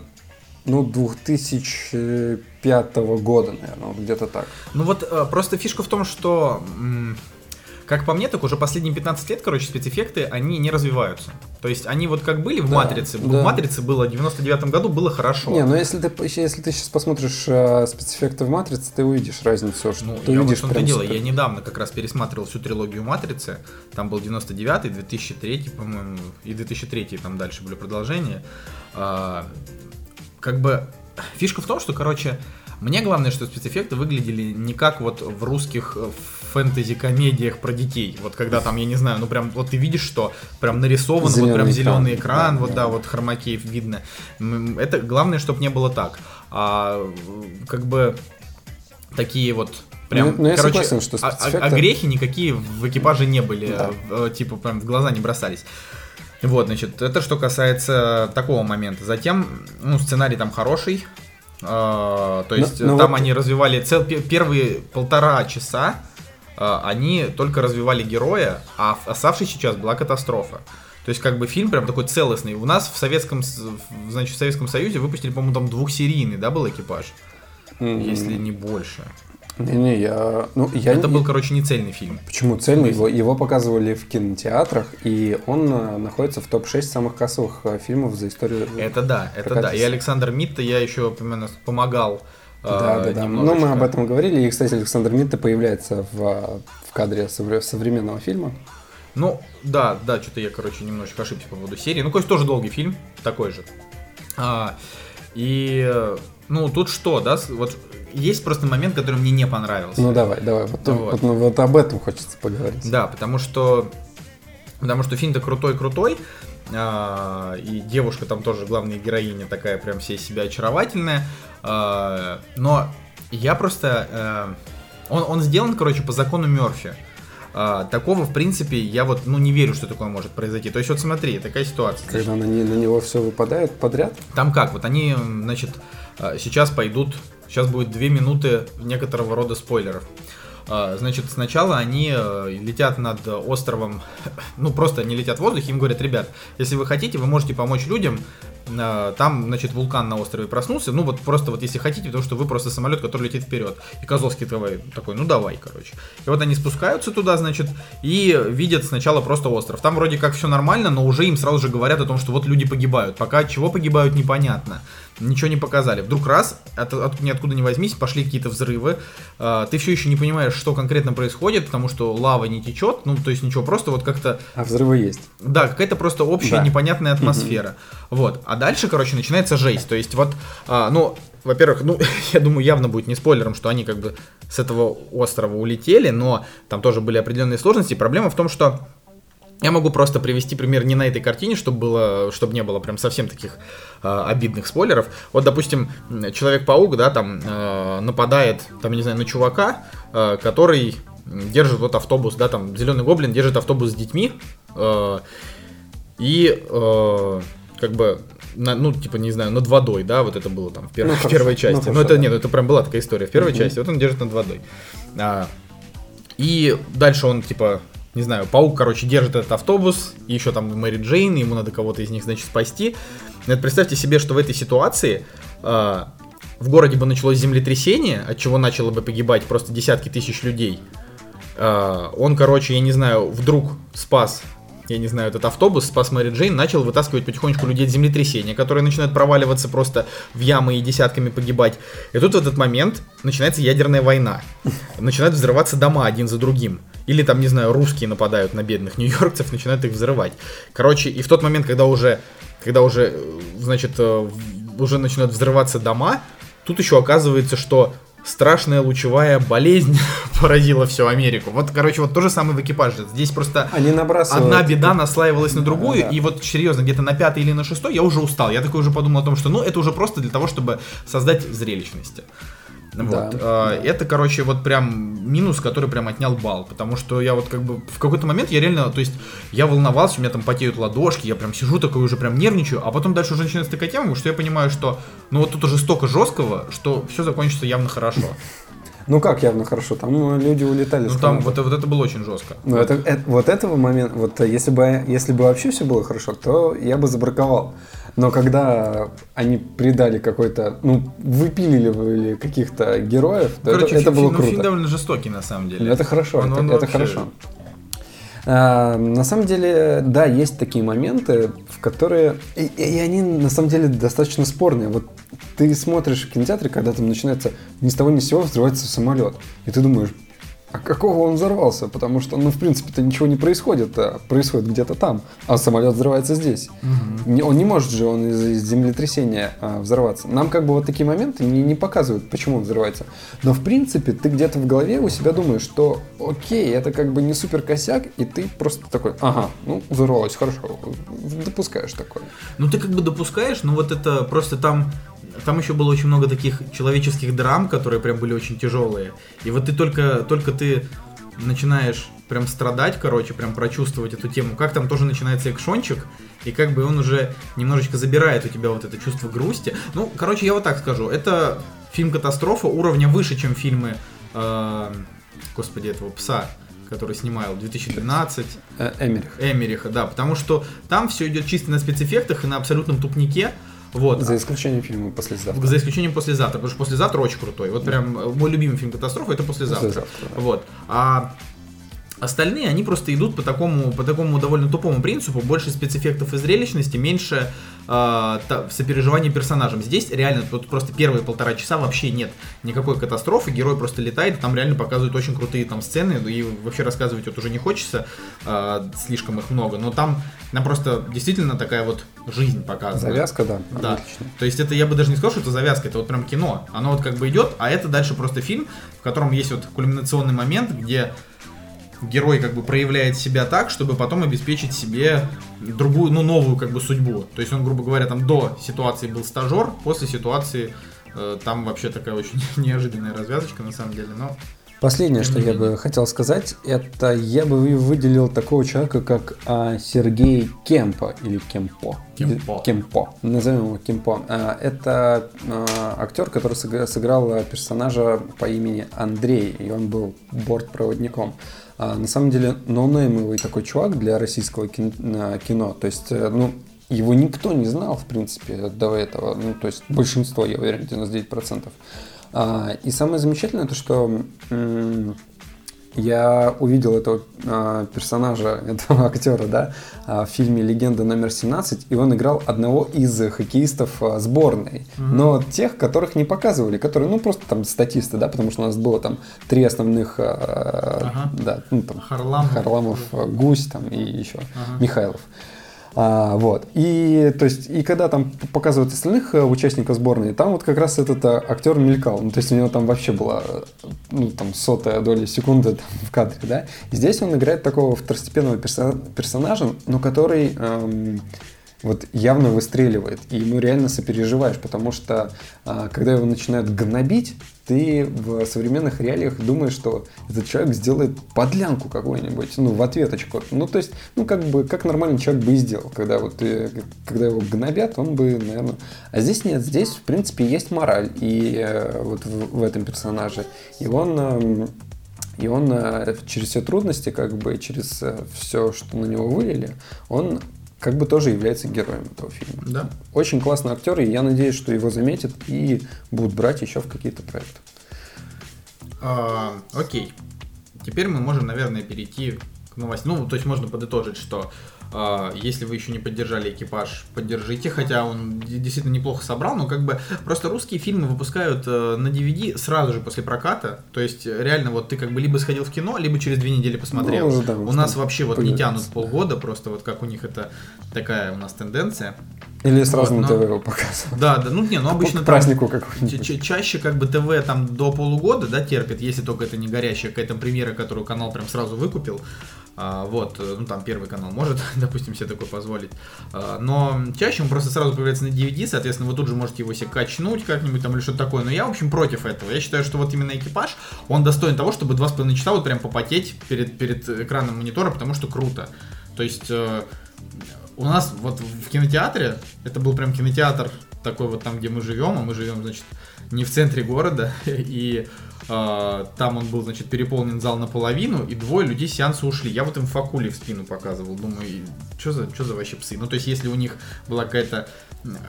ну, 2005 года, наверное, вот где-то так. Ну вот э, просто фишка в том, что как по мне, так уже последние 15 лет, короче, спецэффекты, они не развиваются. То есть они вот как были в Да, Матрице, да. в Матрице было в 99 году было хорошо. Не, ну если ты, если ты сейчас посмотришь э, спецэффекты в Матрице, ты увидишь разницу, что Ну, ты я вот увидишь в том-то прям дело, я недавно как раз пересматривал всю трилогию Матрицы, там был 99-й, 2003 по-моему, и 2003 там дальше были продолжения. А, как бы фишка в том, что, короче, мне главное, что спецэффекты выглядели не как вот в русских э, фэнтези-комедиях про детей. Вот когда там, я не знаю, ну прям вот ты видишь, что прям нарисовано, вот Зелёный прям экран. зеленый экран, Да, вот да. да, вот хромакей видно. Это главное, чтобы не было так. А как бы такие вот прям, Ну, ну, я короче, согласен, что а- а, спецэффекты- а грехи никакие в экипаже не были, Да. э, типа прям в глаза не бросались. Вот, значит, это что касается такого момента. Затем, ну, сценарий там хороший. э, то Ну, есть ну там вот- они развивали цел, пе- первые полтора часа э, они только развивали героя, а оставшийся час была катастрофа. То есть, как бы фильм прям такой целостный. У нас в Советском, значит, в Советском Союзе выпустили, по-моему, там двухсерийный, да, был экипаж? М, Если не больше. Не-не, я... Ну, я Это был, короче, не цельный фильм. Почему цельный? Его, его показывали в кинотеатрах, и он э, находится в топ-6 самых кассовых э, фильмов за историю. Это да, это да. И Александр Митта я еще примерно помогал. э, Да, да, да. Ну, мы об этом говорили. И, кстати, Александр Митта появляется в, э, в кадре совре- современного фильма. Ну, да, да, что-то я, короче, немножечко ошибся по поводу серии. Ну, конечно, тоже долгий фильм, такой же. А, и, э, ну, тут что, да, вот есть просто момент, который мне не понравился. Ну, давай, давай. Вот, Вот. вот, ну, вот об этом хочется поговорить. Да, потому что потому что фильм-то крутой-крутой, а, и девушка там тоже главная героиня такая прям вся из себя очаровательная, а, но я просто э, он он сделан, короче, по закону Мерфи. А, такого, в принципе, я вот, ну, не верю, что такое может произойти. То есть, вот смотри, такая ситуация. Когда на, на него все выпадает подряд. Там как? Вот они, значит, э, сейчас пойдут, сейчас будет две минуты некоторого рода спойлеров. А, Значит, сначала они э, летят над островом, ну просто они летят в воздухе, им говорят, ребят, если вы хотите, вы можете помочь людям, там, значит, вулкан на острове проснулся, ну вот просто вот если хотите, потому что вы просто самолет, который летит вперед. И Козловский давай, такой, ну давай, короче. И вот они спускаются туда, значит, и видят сначала просто остров. Там вроде как все нормально, но уже им сразу же говорят о том, что вот люди погибают. Пока от чего погибают, непонятно. Ничего не показали. Вдруг раз, от, от- ниоткуда не возьмись, пошли какие-то взрывы. Э, ты все еще не понимаешь, что конкретно происходит, потому что лава не течет, ну то есть ничего, просто вот как-то А взрывы есть. да, какая-то просто общая Да. непонятная атмосфера. Вот. А дальше, короче, начинается жесть. То есть, вот, а, ну, во-первых, ну, я думаю, явно будет не спойлером, что они как бы с этого острова улетели, но там тоже были определенные сложности. Проблема в том, что я могу просто привести пример не на этой картине, чтобы было, чтобы не было прям совсем таких а, обидных спойлеров. Вот, допустим, Человек-паук, да, там а, нападает, там, не знаю, на чувака, а, который держит вот автобус, да, там Зеленый гоблин держит автобус с детьми, а, и э, как бы на- ну, типа, не знаю, над водой, да, вот это было там в, пер- Ну, в первой ну, части. Ну, хорошо, это да. нет, это прям была такая история в первой Мгм. части. Вот он держит над водой. А, и дальше он, типа, не знаю, паук, короче, держит этот автобус, и еще там Мэри Джейн, ему надо кого-то из них, значит, спасти. Ну, это представьте себе, что в этой ситуации а, в городе бы началось землетрясение, от чего начало бы погибать просто десятки тысяч людей. А, он, короче, я не знаю, вдруг спас, я не знаю, этот автобус, спас Мэри Джейн, начал вытаскивать потихонечку людей от землетрясения, которые начинают проваливаться просто в ямы и десятками погибать. И тут в этот момент начинается ядерная война. Начинают взрываться дома один за другим. Или там, не знаю, русские нападают на бедных нью-йоркцев, начинают их взрывать. Короче, и в тот момент, когда уже, когда уже, э, значит, э, уже начинают взрываться дома, тут еще оказывается, что страшная лучевая болезнь поразила всю Америку. Вот, короче, вот то же самое в экипаже. Здесь просто Они набрасывают... одна беда наслаивалась на другую, Да. и вот серьезно, где-то на пятый или на шестой я уже устал. Я такой уже подумал о том, что ну это уже просто для того, чтобы создать зрелищности. Вот. Да, Это, короче, вот прям минус, который прям отнял бал. Потому что я вот как бы в какой-то момент я реально, то есть я волновался, у меня там потеют ладошки, я прям сижу такой уже прям нервничаю, а потом дальше уже начинается такая тема, что я понимаю, что ну вот тут уже столько жесткого, что все закончится явно хорошо. Ну как явно хорошо, там э, люди улетали. Ну там вот, вот это было очень жестко. Ну, это, это- вот этого момента, вот э, если бы, если бы вообще все было хорошо, то я бы забраковал. Но когда они придали какой-то, ну, выпилили каких-то героев, то Короче, это, это фильм, было ну, круто. фильм довольно жестокий на самом деле. Ну, это хорошо, Он- это, он это вообще- хорошо. А, на самом деле, да, есть такие моменты, в которые... И, и они, на самом деле, достаточно спорные. Вот ты смотришь в кинотеатре, когда там начинается ни с того ни с сего взрывается самолет. И ты думаешь, а какого он взорвался? Потому что, ну, в принципе-то ничего не происходит, а происходит где-то там, а самолет взрывается здесь. Не- Он не может же, он из, из землетрясения а, взорваться. Нам как бы вот такие моменты не, не показывают, почему он взрывается. Но, в принципе, ты где-то в голове у себя думаешь, что окей, это как бы не супер косяк, и ты просто такой, ага, ну, взорвалось, хорошо, допускаешь такое. Ну ты как бы допускаешь, но вот это просто там там еще было очень много таких человеческих драм, которые прям были очень тяжелые. И вот ты только, только ты начинаешь прям страдать, короче, прям прочувствовать эту тему, как там тоже начинается экшончик, и как бы он уже немножечко забирает у тебя вот это чувство грусти. Ну, короче, я вот так скажу, это фильм-катастрофа уровня выше, чем фильмы, э, господи, этого пса, который снимал 2012. Э, Эмерих. Эмериха, да, потому что там все идет чисто на спецэффектах и на абсолютном тупнике. Вот. За исключением фильма «Послезавтра». За исключением послезавтра, потому что послезавтра очень крутой. Вот прям мой любимый фильм катастрофа это послезавтра. «Послезавтра», да. Вот. А остальные, они просто идут по такому, по такому довольно тупому принципу. Больше спецэффектов и зрелищности, меньше э, сопереживания персонажам. Здесь реально вот просто первые полтора часа вообще нет никакой катастрофы. Герой просто летает, и там реально показывают очень крутые там сцены. И вообще рассказывать вот уже не хочется, э, слишком их много. Но там, нам просто действительно такая вот жизнь показывает. Завязка, да. Да. отлично. То есть это я бы даже не сказал, что это завязка, это вот прям кино. Оно вот как бы идет, а это дальше просто фильм, в котором есть вот кульминационный момент, где герой как бы проявляет себя так, чтобы потом обеспечить себе другую, ну, новую как бы судьбу. То есть он, грубо говоря, там до ситуации был стажер, после ситуации э, там вообще такая очень неожиданная развязочка на самом деле, но Последнее, что я бы хотел сказать, это я бы вы- выделил такого человека, как а, Сергей Кемпо или Кемпо. Кемпо. Кемпо. Назовем его Кемпо. А, это а, актер, который сыгра- сыграл персонажа по имени Андрей, и он был бортпроводником. А, на самом деле, ноунеймовый такой чувак для российского а, кино. То есть, э, ну, его никто не знал, в принципе, до этого. Ну, то есть, большинство, я уверен, 99%. А, и самое замечательное, то, что я увидел этого а, персонажа, этого актера, да, а, в фильме «Легенда номер 17», и он играл одного из хоккеистов а, сборной. Но тех, которых не показывали, которые, ну, просто там статисты, да, потому что у нас было там три основных, а, Ага. да, ну, там, Харламов. Харламов, Гусь там и еще Ага. Михайлов. А, вот. И, то есть, и когда там показывают остальных э, участников сборной, там вот как раз этот а, актер мелькал. Ну, то есть у него там вообще была э, ну, там, сотая доля секунды там, в кадре, да. И здесь он играет такого второстепенного персо- персонажа, но который эм, вот явно выстреливает. И ему реально сопереживаешь, потому что а, когда его начинают гнобить, ты в современных реалиях думаешь, что этот человек сделает подлянку какую-нибудь, ну, в ответочку. Ну, то есть, ну, как бы, как нормальный человек бы и сделал, когда вот, э, когда его гнобят, он бы, наверное... А здесь нет, здесь, в принципе, есть мораль и э, вот в, в этом персонаже. И он... эм, и он э, через все трудности, как бы через все, что на него вылили, он как бы тоже является героем этого фильма. да. Очень классный актер, и я надеюсь, что его заметят и будут брать еще в какие-то проекты. А, окей. Теперь мы можем, наверное, перейти к новостям. Ну, то есть можно подытожить, что если вы еще не поддержали экипаж, поддержите, хотя он действительно неплохо собрал, но как бы просто русские фильмы выпускают э, на DVD сразу же после проката. То есть э, реально вот ты как бы либо сходил в кино, либо через две недели посмотрел. Ну, да, у нас вообще вот не тянут полгода, просто вот как у них это такая у нас тенденция. Или сразу Вот, на ТВ его показывают. Да, да, ну не, ну обычно К празднику какой-нибудь. ча- Чаще как бы ТВ там до полугода, да, терпит, если только это не горящая какая-то премьера, которую канал прям сразу выкупил. А, вот, э, ну там первый канал может, допустим, себе такое позволить. А, но чаще он просто сразу появляется на DVD, соответственно, вы тут же можете его себе качнуть как-нибудь там или что-то такое. Но я, в общем, против этого. Я считаю, что вот именно экипаж, он достоин того, чтобы два с половиной часа вот прям попотеть перед, перед экраном монитора, потому что круто. То есть э, у нас вот в кинотеатре, это был прям кинотеатр такой вот там, где мы живем, а мы живем, значит, не в центре города, и там он был, значит, переполнен зал наполовину, и двое людей сеанса ушли. Я вот им факули в спину показывал, думаю, что за, что за вообще псы? Ну, то есть, если у них была какая-то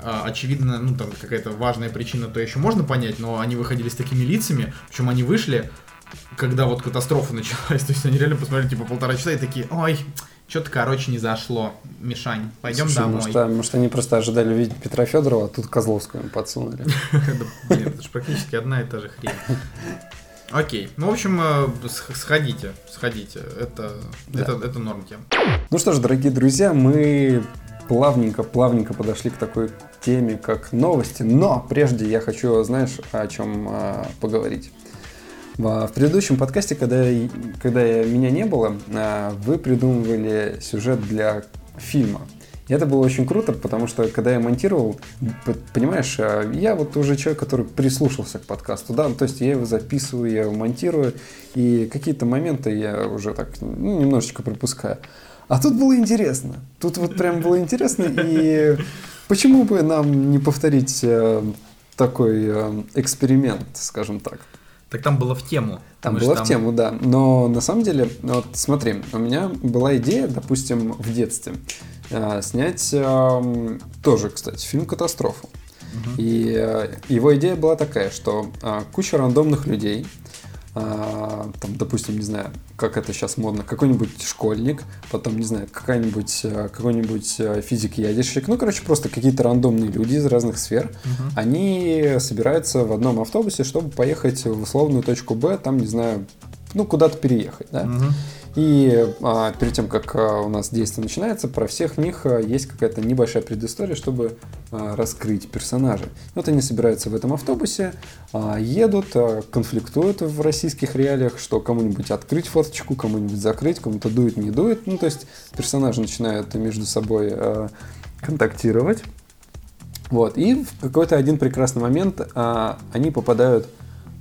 а, очевидно, ну, там какая-то важная причина, то еще можно понять, но они выходили с такими лицами, причем они вышли, когда вот катастрофа началась, то есть они реально посмотрели типа полтора часа и такие, ой, что-то, короче, не зашло. Мишань, пойдем Слушай, домой. Может, а- может, они просто ожидали увидеть Петра Федорова, а тут Козловскую им подсунули. Блин, это же практически одна и та же хрень. Окей. Ну, в общем, э, сх- сходите, сходите. Это, Да. это, это норм тем. Ну что ж, дорогие друзья, мы плавненько-плавненько подошли к такой теме, как новости. Но прежде я хочу, знаешь, о чем а, поговорить. В в предыдущем подкасте, когда, когда меня не было, а, вы придумывали сюжет для фильма. И это было очень круто, потому что когда я монтировал, понимаешь, а, я вот уже человек, который прислушался к подкасту, да, то есть я его записываю, я его монтирую, и какие-то моменты я уже так ну, немножечко пропускаю. А тут было интересно. Тут вот прям было интересно, и почему бы нам не повторить э, такой э, эксперимент, скажем так? Так там было в тему. Там было в тему, да. Но на самом деле, вот смотри, у меня была идея, допустим, в детстве э, снять эм, тоже, кстати, фильм «Катастрофу». И э, его идея была такая, что э, куча рандомных людей, э, там, допустим, не знаю, как это сейчас модно, какой-нибудь школьник, потом, не знаю, какая-нибудь, э, какой-нибудь э, физик-ядерщик, ну, короче, просто какие-то рандомные люди из разных сфер, они собираются в одном автобусе, чтобы поехать в условную точку Б, там, не знаю, ну, куда-то переехать, да. Мгм. И а, перед тем, как а, у нас действие начинается, про всех них а, есть какая-то небольшая предыстория, чтобы а, раскрыть персонажей. Вот они собираются в этом автобусе, а, едут, а, конфликтуют в российских реалиях, что кому-нибудь открыть форточку, кому-нибудь закрыть, кому-то дует, не дует. Ну, то есть персонажи начинают между собой а, контактировать. Вот. И в какой-то один прекрасный момент а, они попадают,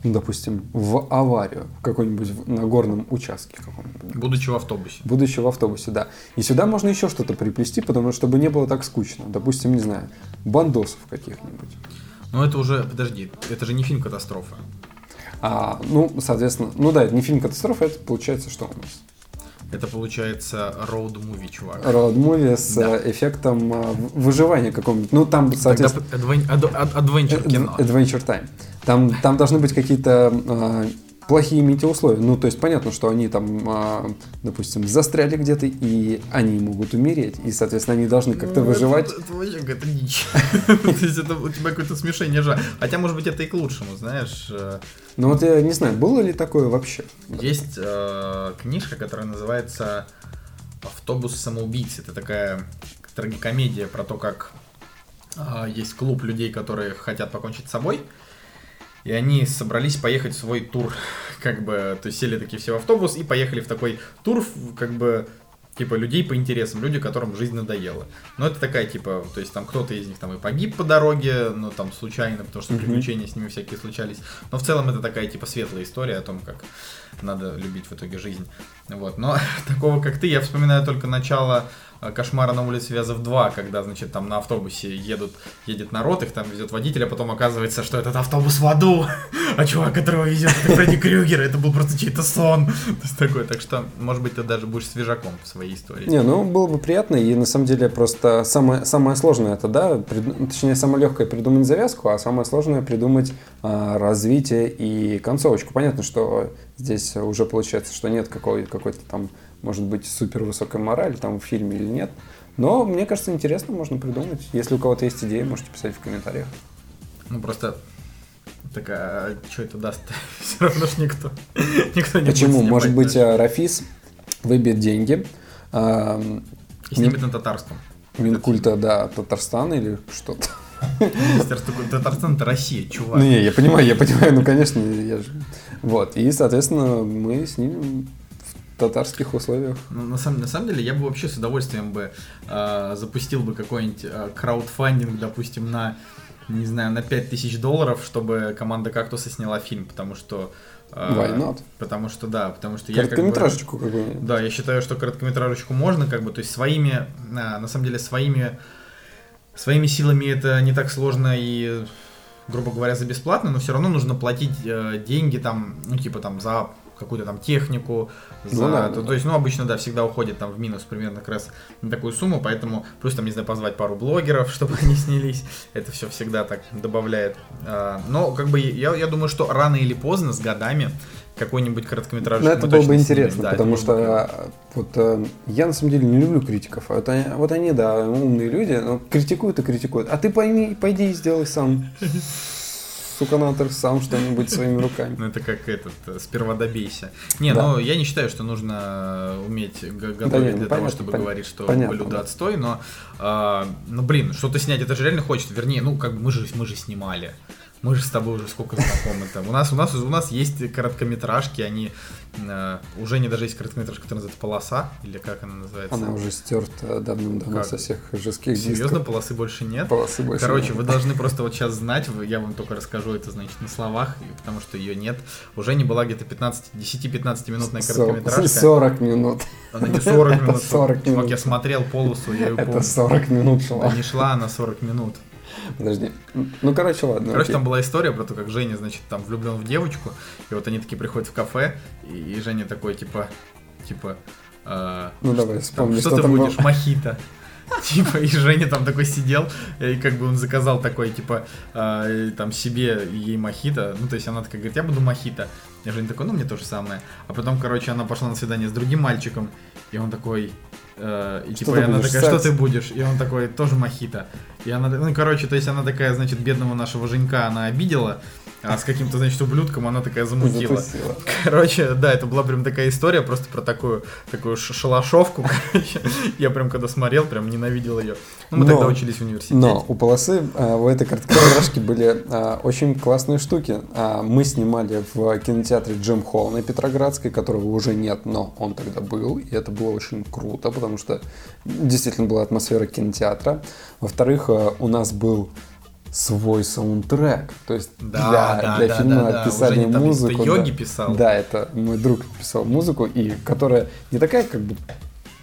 допустим, в аварию в какой-нибудь на горном участке каком-нибудь. Будучи в автобусе. Будучи в автобусе, да. И сюда можно еще что-то приплести, потому что чтобы не было так скучно. Допустим, не знаю, бандосов каких-нибудь. Но это уже, подожди, это же не фильм «Катастрофа». А, ну, соответственно, ну да, это не фильм катастрофа, это получается что у нас? Это получается роуд-муви, чувак. Роуд-муви с Да. э, эффектом в- выживания какого-нибудь. Ну, там, Тогда соответственно, ад- адвенчур кино. Ad- Adventure Time. Там, там должны быть какие-то а, плохие метеоусловия. Ну, то есть понятно, что они там, а, допустим, застряли где-то, и они могут умереть. И, соответственно, они должны как-то Ну, выживать. Это, это вообще какая-то дичь. То есть это у тебя какое-то смешение же. Хотя, может быть, это и к лучшему, знаешь. Э, Но вот я не знаю, было ли такое вообще? Есть э, книжка, которая называется «Автобус самоубийц». Это такая трагикомедия про то, как э, есть клуб людей, которые хотят покончить с собой. И они собрались поехать в свой тур, как бы, то есть сели такие все в автобус и поехали в такой тур, как бы, типа, людей по интересам, люди, которым жизнь надоела. Но это такая, типа, то есть там кто-то из них там и погиб по дороге, но там случайно, потому что приключения с ними всякие случались. Но в целом это такая, типа, светлая история о том, как надо любить в итоге жизнь. Вот. Но такого, как ты, я вспоминаю только начало кошмара на улице Вязов 2, когда, значит, там на автобусе едут, едет народ, их там везет водитель, а потом оказывается, что этот автобус в аду, а чувак, которого везет, это Фредди Крюгер, это был просто чей-то сон. То есть такое, так что, может быть, ты даже будешь свежаком в своей истории. Не, ну было бы приятно, и на самом деле просто самое, самое сложное это, да, прид- точнее, самое легкое придумать завязку, а самое сложное придумать а, развитие и концовочку. Понятно, что здесь уже получается, что нет какой, какой-то там, может быть, супер высокой морали там в фильме или нет. Но мне кажется, интересно можно придумать. Если у кого-то есть идеи, можете писать в комментариях. Ну, просто такая, что это даст? Все равно ж никто, никто не будет Почему? снимать, Может быть, знаешь. а, Рафис выбьет деньги. а, И снимет на татарском. Минкульта, да, Татарстана или что-то. Министерство культуры. Татарстан это Россия, чувак. Ну, не, я понимаю, я понимаю, ну, конечно, я же... Вот, и, соответственно, мы снимем татарских условиях. Ну, на, самом, на самом деле, я бы вообще с удовольствием бы э, запустил бы какой-нибудь э, краудфандинг, допустим, на, не знаю, на 5000 долларов, чтобы команда Кактуса сняла фильм, потому что... э, Why not? Потому что, да, потому что я как бы... Короткометражечку как бы. Да, я считаю, что короткометражечку можно, как бы, то есть своими, а, на самом деле, своими, своими силами это не так сложно и, грубо говоря, за бесплатно, но все равно нужно платить э, деньги там, ну, типа там за какую-то там технику, за, Ну да, то, ну то да. есть, ну, обычно, да, всегда уходит там в минус примерно как раз на такую сумму, поэтому плюс там, не знаю, позвать пару блогеров, чтобы они снялись, это все всегда так добавляет. А, но, как бы, я, я думаю, что рано или поздно, с годами, какой-нибудь короткометражный. Ну, это было бы интересно, да, потому что бы... вот э, я на самом деле не люблю критиков. Вот они, вот они, да, умные люди, но критикуют и критикуют. А ты пойми, пойди и сделай сам. суканатор сам что-нибудь своими руками. Ну это как этот, э, сперва добейся. Не, да. ну я не считаю, что нужно уметь готовить да, для того, чтобы понятно, говорить, что понятно, блюдо да. отстой, но, э, ну блин, что-то снять, это же реально хочется. Вернее, ну как бы мы же, мы же снимали. Мы же с тобой уже сколько знакомы там. У нас, у нас, у нас есть короткометражки, они э, уже не даже есть короткометражка, которая называется полоса, или как она называется? Она уже стерта давным-давно со всех жестких дисков. Серьезно, полосы больше нет? Полосы больше Короче, нет. вы должны просто вот сейчас знать, я вам только расскажу это, значит, на словах, потому что ее нет. Уже не была где-то 15, 10-15 минутная короткометражка. 40 минут. Она не 40 минут. 40 минут. Я смотрел полосу, я ее помню. Это 40 минут шла. Не шла она 40 минут. Подожди. Ну, короче, ладно. Короче, окей. там была история про то, как Женя, значит, там влюблен в девочку, и вот они такие приходят в кафе, и, Женя такой, типа, типа... Э, ну, давай, вспомни, что, что ты будешь, был? мохито. Типа, и Женя там такой сидел, и как бы он заказал такой, типа, э, там себе и ей мохито. Ну, то есть она такая говорит, я буду мохито. И Женя такой, ну, мне то же самое. А потом, короче, она пошла на свидание с другим мальчиком, и он такой, Э, и типа, и она такая, что ты будешь? И он такой, тоже мохито. И она, ну, короче, то есть она такая, значит, бедного нашего Женька она обидела, а с каким-то, значит, ублюдком она такая замутила. Затусила. Короче, да, это была прям такая история, просто про такую, такую шалашовку, короче. Я прям когда смотрел, прям ненавидел ее. Ну, мы но, тогда учились в университете. Но у полосы а, в этой короткометражке были а, очень классные штуки. А, мы снимали в кинотеатре Джим Холл на Петроградской, которого уже нет, но он тогда был, и это было очень круто, потому что действительно была атмосфера кинотеатра. Во-вторых, а, у нас был свой саундтрек. То есть да, для, да, для да, фильма да, да. писали Уже музыку. Это йоги да, писал. Да, это мой друг писал музыку, и которая не такая, как бы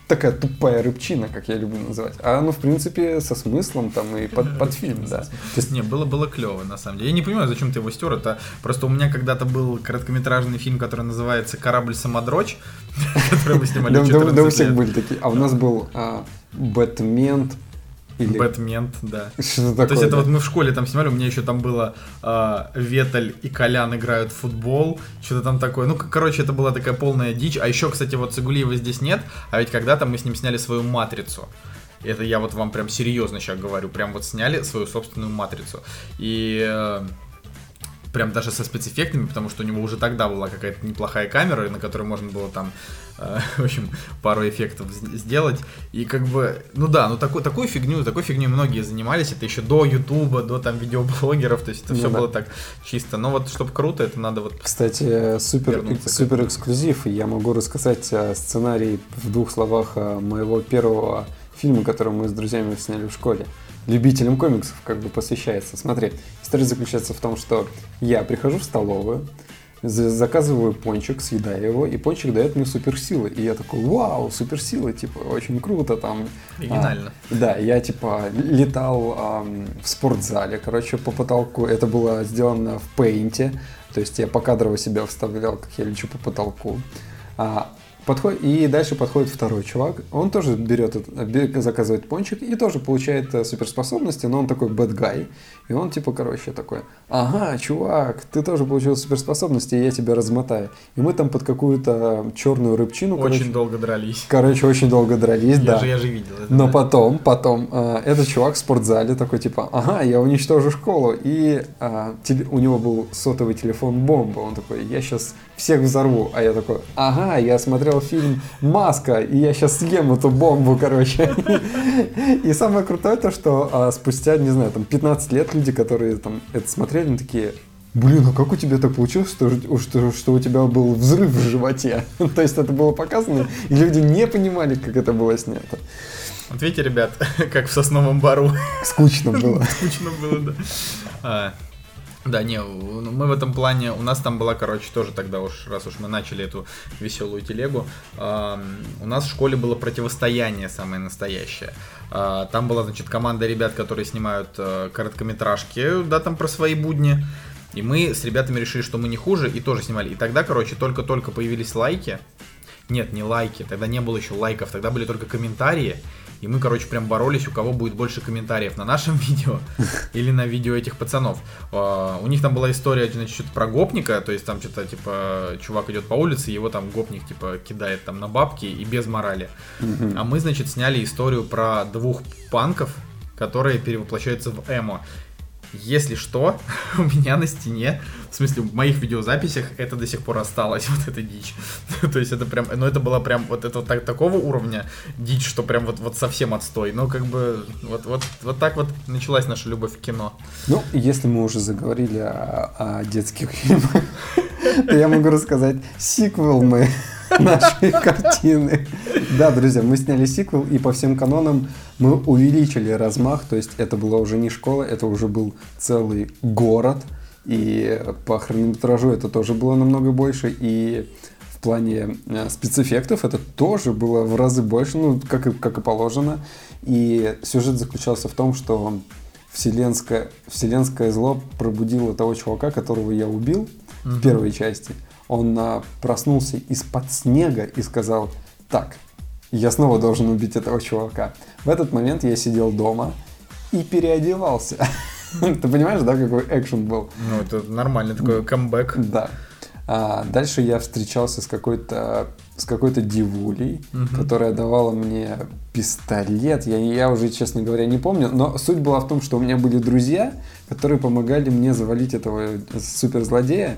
такая тупая рыбчина, как я люблю называть. А оно, в принципе, со смыслом там и под, под фильм, да. То есть... Не, было, было клево, на самом деле. Я не понимаю, зачем ты его стер. Это просто у меня когда-то был короткометражный фильм, который называется «Корабль-самодрочь», который мы снимали Да у всех были такие. А у нас был а, Бэтмен или... Бэтмен, да. Что такое, То есть это да? вот мы в школе там снимали, у меня еще там было э, Веталь и Колян играют в футбол, что-то там такое. Ну, короче, это была такая полная дичь. А еще, кстати, вот Цигулиева здесь нет, а ведь когда-то мы с ним сняли свою матрицу. Это я вот вам прям серьезно сейчас говорю. Прям вот сняли свою собственную матрицу. И э, прям даже со спецэффектами, потому что у него уже тогда была какая-то неплохая камера, на которой можно было там, э, в общем, пару эффектов сделать. И как бы, ну да, ну такой, такую фигню, такой фигню многие занимались, это еще до Ютуба, до там видеоблогеров, то есть это ну, все да. было так чисто. Но вот чтобы круто, это надо вот... Кстати, супер, супер эксклюзив, я могу рассказать э, сценарий в двух словах э, моего первого фильма, который мы с друзьями сняли в школе любителям комиксов как бы посвящается. Смотри, история заключается в том, что я прихожу в столовую, заказываю пончик, съедаю его, и пончик дает мне суперсилы. И я такой, вау, суперсилы, типа, очень круто там. Оригинально. А, да, я, типа, летал а, в спортзале, короче, по потолку. Это было сделано в пейнте, то есть я покадрово себя вставлял, как я лечу по потолку. А, Подходит, и дальше подходит второй чувак, он тоже берет, заказывает пончик и тоже получает э, суперспособности, но он такой guy, и он типа, короче, такой, ага, чувак, ты тоже получил суперспособности, и я тебя размотаю. И мы там под какую-то черную рыбчину, Очень короче, долго дрались. Короче, очень долго дрались, я да. Же, я же видел это. Но да. потом, потом, э, этот чувак в спортзале такой, типа, ага, я уничтожу школу, и э, у него был сотовый телефон бомба, он такой, я сейчас всех взорву. А я такой, ага, я смотрел фильм «Маска», и я сейчас съем эту бомбу, короче. И самое крутое то, что а, спустя, не знаю, там 15 лет люди, которые там это смотрели, они такие, Блин, а как у тебя так получилось, что, что, что у тебя был взрыв в животе? То есть это было показано, и люди не понимали, как это было снято. Вот видите, ребят, как в сосновом бару. Скучно было. Скучно было, да. Да, не, ну, мы в этом плане, у нас там была, короче, тоже тогда уж, раз уж мы начали эту веселую телегу, э, у нас в школе было противостояние самое настоящее. Э, там была, значит, команда ребят, которые снимают э, короткометражки, да, там про свои будни. И мы с ребятами решили, что мы не хуже, и тоже снимали. И тогда, короче, только-только появились лайки, Нет, не лайки, тогда не было еще лайков, тогда были только комментарии. И мы, короче, прям боролись, у кого будет больше комментариев на нашем видео или на видео этих пацанов. А, у них там была история, значит, про гопника, то есть там что-то, типа, чувак идет по улице, его там гопник, типа, кидает там на бабки и без морали. А мы, значит, сняли историю про двух панков, которые перевоплощаются в эмо. Если что, у меня на стене, в смысле, в моих видеозаписях это до сих пор осталось, вот эта дичь. То есть это прям, ну это было прям вот это так, такого уровня дичь, что прям вот, вот совсем отстой. Но как бы вот, вот, вот так вот началась наша любовь к кино. Ну, если мы уже заговорили о, о детских фильмах, то я могу рассказать сиквел мы нашей картины. Да, друзья, мы сняли сиквел, и по всем канонам мы увеличили размах, то есть это была уже не школа, это уже был целый город, и по хронометражу это тоже было намного больше, и в плане э, спецэффектов это тоже было в разы больше, ну, как и, как и положено. И сюжет заключался в том, что вселенское, вселенское зло пробудило того чувака, которого я убил в первой части. Он а, проснулся из-под снега и сказал, так, я снова должен убить этого чувака. В этот момент я сидел дома и переодевался. Ты понимаешь, да, какой экшен был? Ну, это нормальный такой камбэк. Да. А дальше я встречался с какой-то с какой-то дивулей, которая давала мне пистолет. Я, я уже, честно говоря, не помню. Но суть была в том, что у меня были друзья, которые помогали мне завалить этого суперзлодея.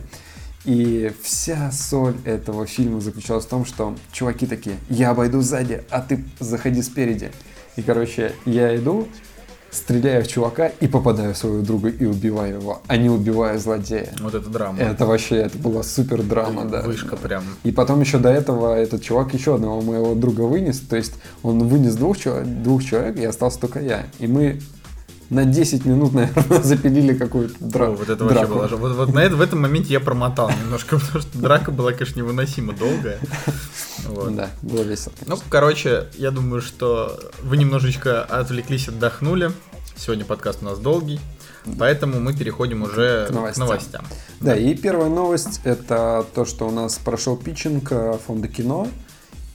И вся соль этого фильма заключалась в том, что чуваки такие, я обойду сзади, а ты заходи спереди. И, короче, я иду, стреляю в чувака и попадаю в своего друга и убиваю его, а не убиваю злодея. Вот это драма. Это вообще, это была супер драма, да. Вышка прям. И потом еще до этого этот чувак еще одного моего друга вынес, то есть он вынес двух, двух человек, и остался только я. И мы на 10 минут, наверное, запилили какую-то дра- О, вот это вообще драку. было. Вот, вот на это, в этом моменте я промотал немножко, потому что драка была, конечно, невыносимо долгая. Вот. Да, было весело. Ну, короче, я думаю, что вы немножечко отвлеклись, отдохнули. Сегодня подкаст у нас долгий, поэтому мы переходим уже К к новостям. новостям. Да, и первая новость это то, что у нас прошел питчинг э, фонда кино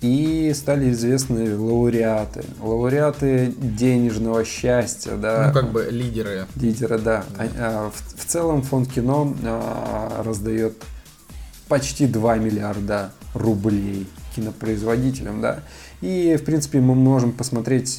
и стали известны лауреаты. Лауреаты денежного счастья, да. Ну, как бы лидеры. Лидеры, да. А- а, в, в целом фонд кино а, раздает почти 2 миллиарда рублей кинопроизводителям, да. И, в принципе, мы можем посмотреть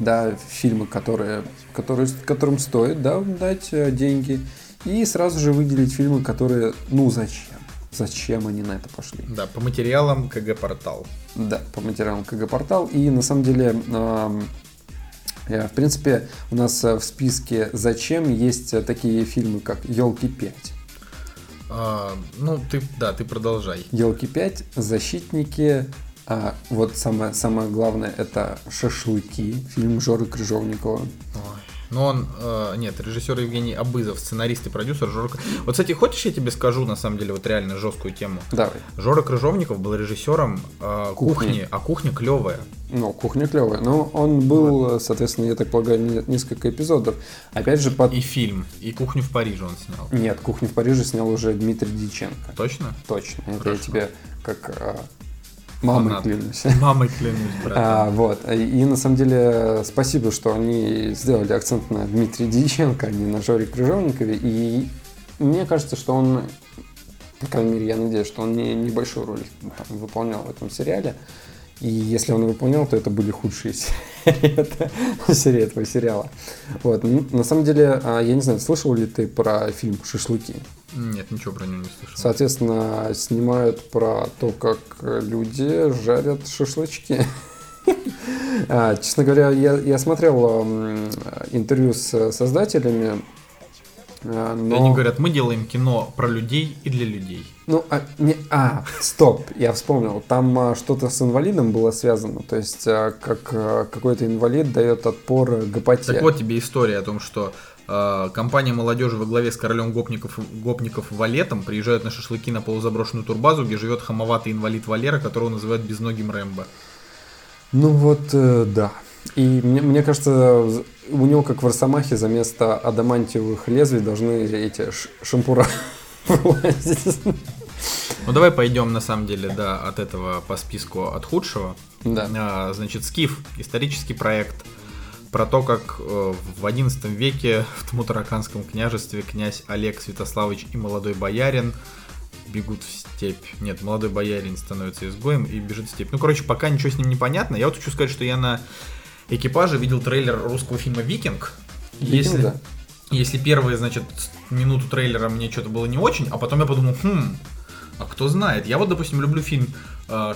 да, фильмы, которые, которые, которым стоит да, дать э, деньги, и сразу же выделить фильмы, которые, ну, зачем? Зачем они на это пошли? Да, по материалам КГ-портал. Да, по материалам КГ-портал. И на самом деле, ам, э, в принципе, у нас э, в списке «Зачем» есть э, такие фильмы, как «Елки 5». А, ну, ты, да, ты продолжай. «Елки 5», «Защитники», а вот самое, самое главное это «Шашлыки», фильм Жоры Крыжовникова. Ой. Ну, он, э, нет, режиссер Евгений Абызов, сценарист и продюсер Жора... К- Вот, кстати, хочешь, я тебе скажу, на самом деле, вот реально жесткую тему? Давай. Жора Крыжовников был режиссером э, Кухни. кухни, а кухня клевая. Ну, кухня клевая. Но он был, э, соответственно, я так полагаю, не- несколько эпизодов. Опять же, под... И фильм, и кухню в Париже он снял. Нет, кухню в Париже снял уже Дмитрий Дьяченко. Точно? Точно. Это я тебе как а, мамой Фанат. клянусь. Мамой клянусь, брат. А, вот. И на самом деле спасибо, что они сделали акцент на Дмитрии Дьяченко, а не на Жоре Крыжовникове. И мне кажется, что он, по крайней мере, я надеюсь, что он не небольшую роль там выполнял в этом сериале. И если он выполнял, то это были худшие серии, серии этого сериала. Вот. На самом деле, а, я не знаю, слышал ли ты про фильм «Шашлыки»? Нет, ничего про него не слышал. Соответственно, снимают про то, как люди жарят шашлычки. А, Честно говоря, я, я смотрел интервью с создателями, но... И Они говорят, мы делаем кино про людей и для людей. Ну, а, не, а, стоп, я вспомнил. Там а, что-то с инвалидом было связано. То есть, а, как а, какой-то инвалид дает отпор гопоте. Так вот тебе история о том, что э, компания молодежи во главе с королем гопников, гопников Валетом приезжают на шашлыки на полузаброшенную турбазу, где живет хамоватый инвалид Валера, которого называют безногим Рэмбо. Ну вот, э, да. И мне, мне кажется, у него, как в Росомахе, за место адамантиевых лезвий должны эти шампура вылазить. Ну давай пойдем на самом деле, да, от этого по списку от худшего. Да. А, значит, Скиф, исторический проект про то, как э, в XI веке в Тмутараканском княжестве князь Олег Святославович и молодой боярин бегут в степь. Нет, молодой боярин становится изгоем и бежит в степь. Ну, короче, пока ничего с ним не понятно. Я вот хочу сказать, что я на экипаже видел трейлер русского фильма «Викинг». Если, да. если первые, значит, минуту трейлера мне что-то было не очень, а потом я подумал, хм, а кто знает. Я вот, допустим, люблю фильм э,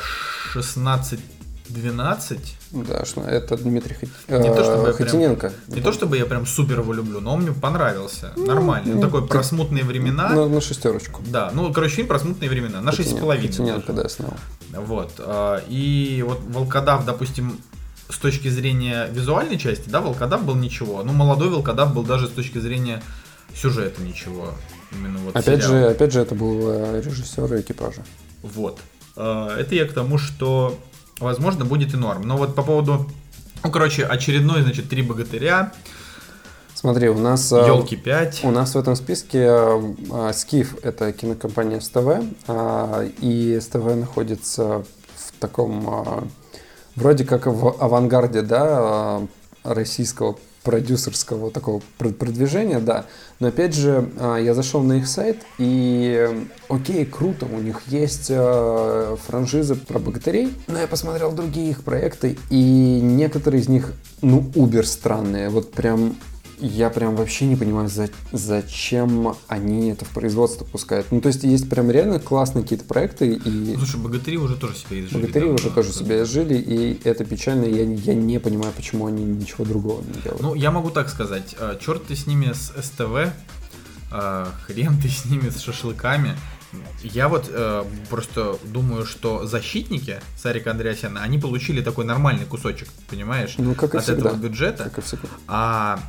16-12. Да, что это Дмитрий Хот- Не то, чтобы э, я прям- Хотиненко. Не то чтобы я прям супер его люблю, но он мне понравился. Нормально. ну, такой ты- про смутные времена. На, на шестерочку. Да, ну, короче, фильм про смутные времена. На шесть с половиной. Хотиненко, да, снял. Вот. а, И вот Волкодав, допустим, с точки зрения визуальной части, да, Волкодав был ничего. Ну, молодой Волкодав был даже с точки зрения сюжета ничего. Именно вот Опять сериал. же, опять же, это был э, режиссер экипажа. Вот. А, Это я к тому, что, возможно, будет и норм. Но вот по поводу... Ну, короче, очередной, значит, три богатыря, Смотри, у нас... э, елки 5. У нас в этом списке э, э, Скиф — это кинокомпания СТВ, и СТВ находится в таком, э, вроде как в авангарде, да, э, российского продюсерского такого пр- продвижения, да. Но опять же, э, я зашел на их сайт, и э, окей, круто, у них есть франшиза про богатырей, но я посмотрел другие их проекты, и некоторые из них, ну, убер странные, вот прям я прям вообще не понимаю, за- зачем они это в производство пускают. Ну, то есть, есть прям реально классные какие-то проекты, и Слушай, богатыри уже тоже себя изжили. богатыри давно. уже тоже себя изжили, и это печально, я, я не понимаю, почему они ничего другого не делают. Ну, я могу так сказать. а, Черт ты с ними с СТВ, а, хрен ты с ними с шашлыками. Я вот э, просто думаю, что защитники Сарика Андреасяна, они получили такой нормальный кусочек, понимаешь, Ну, как и от всегда. этого бюджета. Как и всегда. А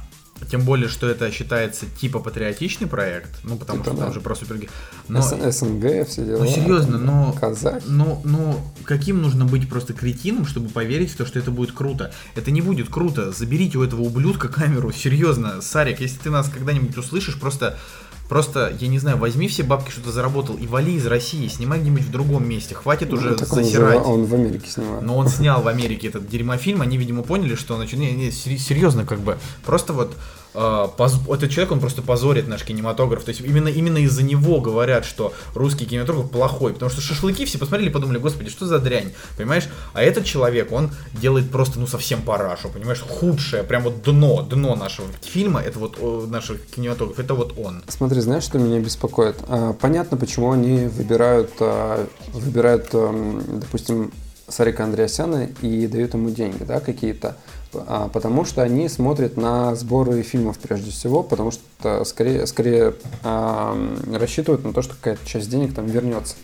тем более, что это считается типа патриотичный проект, ну потому Типа, что там да. же про супергероев. Но, СНГ, все дела. ну серьезно, но Казахи. ну, ну, каким нужно быть просто кретином, чтобы поверить в то, что это будет круто? Это не будет круто. Заберите у этого ублюдка камеру. Серьезно, Сарик, если ты нас когда-нибудь услышишь, просто, просто, я не знаю, возьми все бабки, что ты заработал, и вали из России, снимай где-нибудь в другом месте. Хватит уже Ну, так он, же- засирать. он в Америке снимает. Но он снял в Америке этот дерьмофильм, они, видимо, поняли, что значит, не, не, серьезно, как бы, просто вот этот человек, он просто позорит наш кинематограф. То есть именно, именно из-за него говорят, что русский кинематограф плохой. Потому что шашлыки все посмотрели и подумали, господи, что за дрянь, понимаешь? А этот человек, он делает просто, ну, совсем парашу, понимаешь? Худшее, прям вот дно, дно нашего фильма, это вот о, нашего кинематографа, это вот он. Смотри, знаешь, что меня беспокоит? А, Понятно, почему они выбирают, а, выбирают, ам, допустим, Сарика Андреасяна и дают ему деньги, да, какие-то. А, Потому что они смотрят на сборы фильмов прежде всего, потому что скорее, скорее ам, рассчитывают на то, что какая-то часть денег там вернется.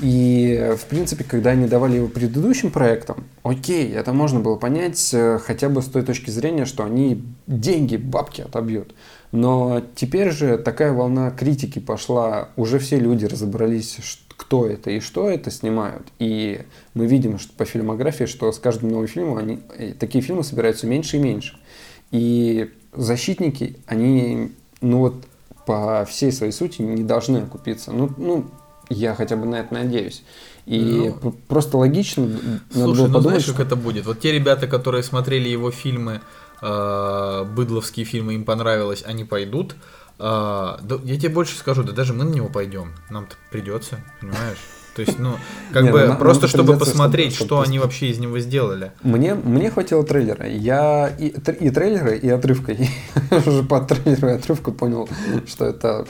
И, в принципе, когда они давали его предыдущим проектам, окей, это можно было понять э, хотя бы с той точки зрения, что они деньги, бабки отобьют. Но теперь же такая волна критики пошла, уже все люди разобрались, кто это и что это снимают. И мы видим что по фильмографии, что с каждым новым фильмом они, э, такие фильмы собираются меньше и меньше. И защитники, они, ну вот, по всей своей сути не должны окупиться. Ну, ну я хотя бы на это надеюсь. И Ну, просто логично н- надо Слушай, было ну подумать, знаешь, что- как это будет? Вот те ребята, которые смотрели его фильмы, э, быдловские фильмы, им понравилось, они пойдут. А, да, я тебе больше скажу, да даже мы на него пойдем. Нам-то придется, понимаешь? То есть, ну, как бы ну, нам- просто нам чтобы посмотреть, чтобы- что чтобы они вообще из него сделали. Мне, мне хватило трейлера. Я и, и трейлера, и отрывка. Я уже по трейлеру и отрывку понял, что это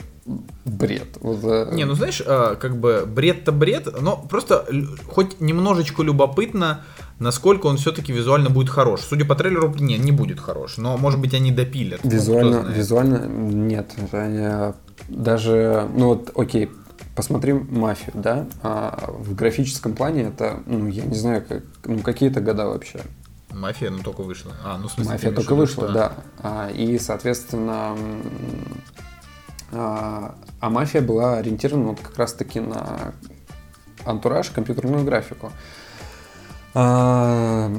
бред. Вот, э, Не, ну знаешь, а, как бы бред-то бред, но просто хоть немножечко любопытно, насколько он все-таки визуально будет хорош. Судя по трейлеру, не, не будет хорош, но может быть они допилят. Ну, Визуально, знает. визуально нет. Не- даже, ну вот, окей, посмотри «Мафию», да? А в графическом плане это, ну, я не знаю, как, ну, какие-то года вообще. Мафия, ну только вышла. А, ну в смысле, Мафия только вышла, что- да. А, и, соответственно, а, а мафия была ориентирована вот как раз-таки на антураж, компьютерную графику. А,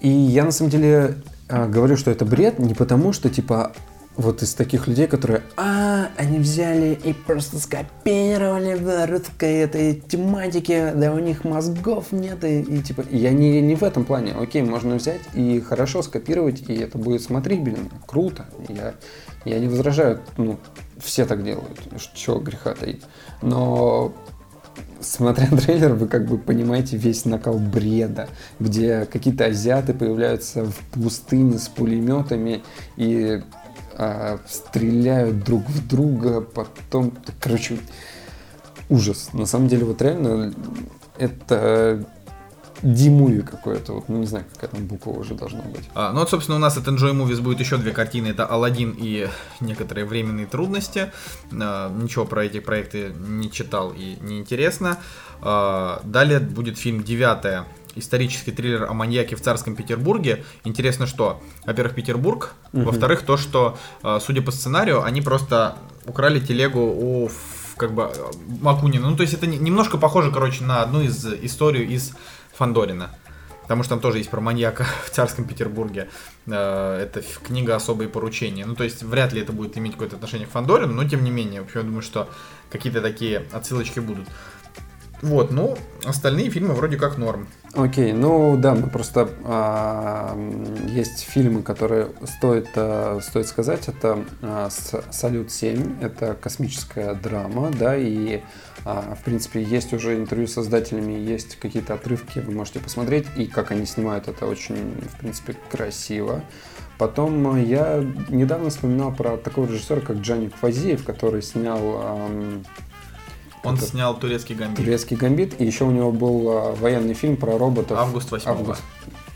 и я на самом деле а, говорю, что это бред не потому, что типа вот из таких людей, которые, а, они взяли и просто скопировали в русской этой тематике, да у них мозгов нет, и, и типа, я не, не в этом плане, окей, можно взять и хорошо скопировать, и это будет смотрибельно, круто, я, я не возражаю, ну, все так делают, чего греха таить, но смотря трейлер, вы как бы понимаете весь накал бреда, где какие-то азиаты появляются в пустыне с пулеметами и а, стреляют друг в друга, потом, короче, ужас. На самом деле, вот реально, это D-муви какое-то, вот, ну не знаю, какая там буква уже должна быть. А, ну вот, собственно, у нас от Enjoy Movies будет еще две картины, это Алладин и некоторые временные трудности. А, ничего про эти проекты не читал и не интересно. А, далее будет фильм «Девятая», исторический триллер о маньяке в царском Петербурге. Интересно, что, во-первых, Петербург, угу. во-вторых, то, что, а, судя по сценарию, они просто украли телегу у как бы Макунина. Ну, то есть это немножко похоже, короче, на одну из историю из Фандорина. Потому что там тоже есть про маньяка в царском Петербурге. Э, это книга «Особые поручения». Ну, то есть, вряд ли это будет иметь какое-то отношение к Фандорину, но тем не менее, в общем, я думаю, что какие-то такие отсылочки будут. Вот, ну, остальные фильмы вроде как норм. Окей, ну да, мы просто а, есть фильмы, которые стоит, а, стоит сказать, это а, Салют 7, это космическая драма, да, и в принципе есть уже интервью с создателями, есть какие-то отрывки, вы можете посмотреть, и как они снимают это очень, в принципе, красиво. Потом я недавно вспоминал про такого режиссера, как Джани Квазиев, который снял он это снял турецкий гамбит. Турецкий гамбит, и еще у него был а, военный фильм про роботов. Август 8 Август.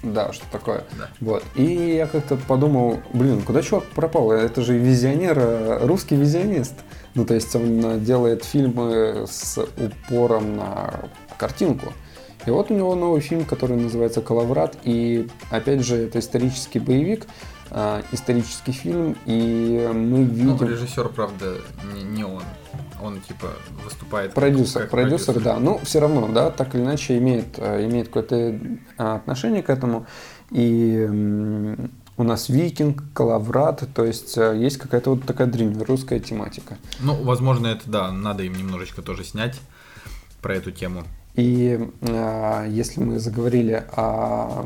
Да, что такое. Да. Вот. И я как-то подумал, блин, куда чувак пропал? Это же визионер, а, русский визионист. Ну, то есть он делает фильмы с упором на картинку. И вот у него новый фильм, который называется «Калаврат». И, опять же, это исторический боевик, э, исторический фильм. И мы видим... Ну, режиссер, правда, не, не он он типа выступает продюсер, как, продюсер, продюсер, да. Ну, все равно, да, так или иначе имеет, э, имеет какое-то отношение к этому. И у нас викинг, калаврат, то есть э, есть какая-то вот такая древнерусская тематика. Ну, возможно, это да, надо им немножечко тоже снять про эту тему. И э, если мы заговорили о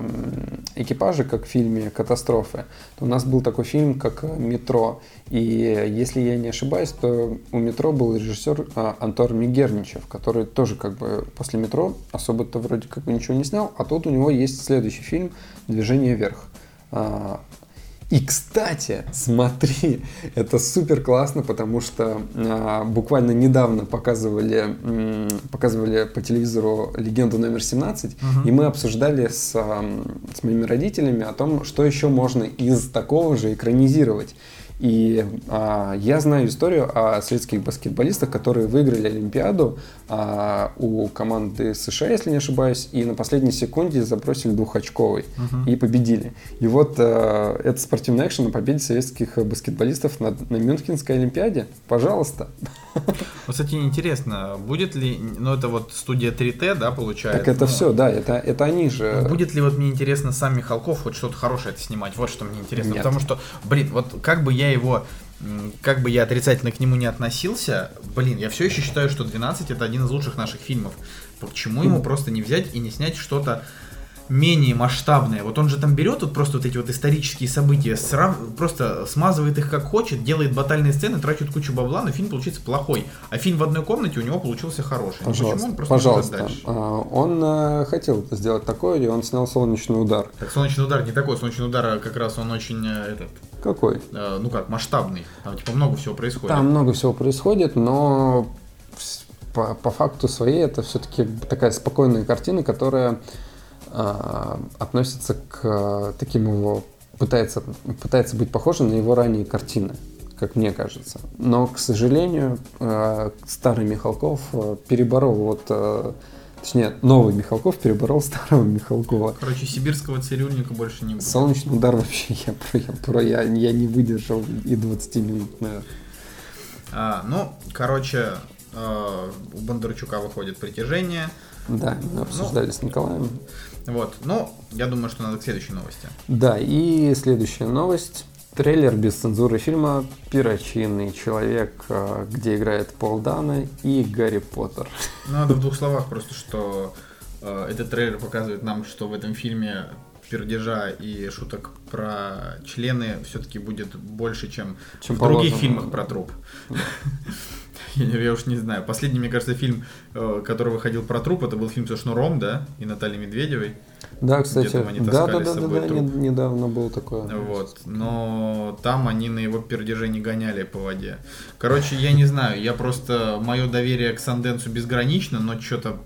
экипаже, как в фильме «Катастрофы», то у нас был такой фильм, как «Метро». И если я не ошибаюсь, то у «Метро» был режиссер э, Антор Мигерничев, который тоже как бы после «Метро» особо-то вроде как бы ничего не снял, а тут у него есть следующий фильм «Движение вверх». А, и, кстати, смотри, это супер классно, потому что а, буквально недавно показывали, м, показывали по телевизору легенду номер 17, угу. и мы обсуждали с, а, с моими родителями о том, что еще можно из такого же экранизировать. И а, я знаю историю о советских баскетболистах, которые выиграли Олимпиаду а, у команды США, если не ошибаюсь, и на последней секунде забросили двухочковый uh-huh. и победили. И вот а, это спортивный экшен на победе советских баскетболистов на, на Мюнхенской Олимпиаде. Пожалуйста. Вот, кстати, интересно, будет ли, ну это вот студия 3T, да, получается? Так это ну, все, да, это, это они же. Будет ли вот мне интересно сам Михалков хоть что-то хорошее это снимать? Вот что мне интересно. Нет. Потому что, блин, вот как бы я его как бы я отрицательно к нему не относился, блин, я все еще считаю, что 12 это один из лучших наших фильмов. Почему ему просто не взять и не снять что-то менее масштабное. Вот он же там берет вот просто вот эти вот исторические события, срав... просто смазывает их как хочет, делает батальные сцены, тратит кучу бабла, но фильм получится плохой. А фильм в одной комнате у него получился хороший. Пожалуйста, Почему он просто пожалуйста. Дальше? А, он э, хотел сделать такое, и он снял «Солнечный удар». Так «Солнечный удар» не такой, «Солнечный удар» как раз он очень э, этот... Какой? Э, ну как, масштабный. Там типа много всего происходит. Там много всего происходит, но по, по факту своей это все-таки такая спокойная картина, которая относится к а, таким его пытается пытается быть похожим на его ранние картины, как мне кажется. Но, к сожалению, а, старый Михалков переборол вот Точнее, новый Михалков переборол старого Михалкова. Короче, сибирского цирюльника больше не будет. Солнечный удар вообще я, я, про, я, я не выдержал и 20 минут, наверное. А, ну, короче, э, у Бондарчука выходит притяжение. Да, мы обсуждали ну, с Николаем. Вот, ну, я думаю, что надо к следующей новости. Да, и следующая новость. Трейлер без цензуры фильма «Перочинный человек», э, где играет Пол Дана и Гарри Поттер. Ну, надо в двух словах просто, что э, этот трейлер показывает нам, что в этом фильме пердежа и шуток про члены все-таки будет больше, чем, Чем в других положено, фильмах да. про труп. Я уж не знаю. Последний, мне кажется, фильм, э, который выходил про труп, это был фильм со Шнуром, да, и Натальей Медведевой. Да, кстати, они да, да, да, да, да, труп. не- недавно было такое. Вот. Но там они на его пердеже не гоняли по воде. Короче, я не знаю, я просто... Мое доверие к Санденсу безгранично, но что-то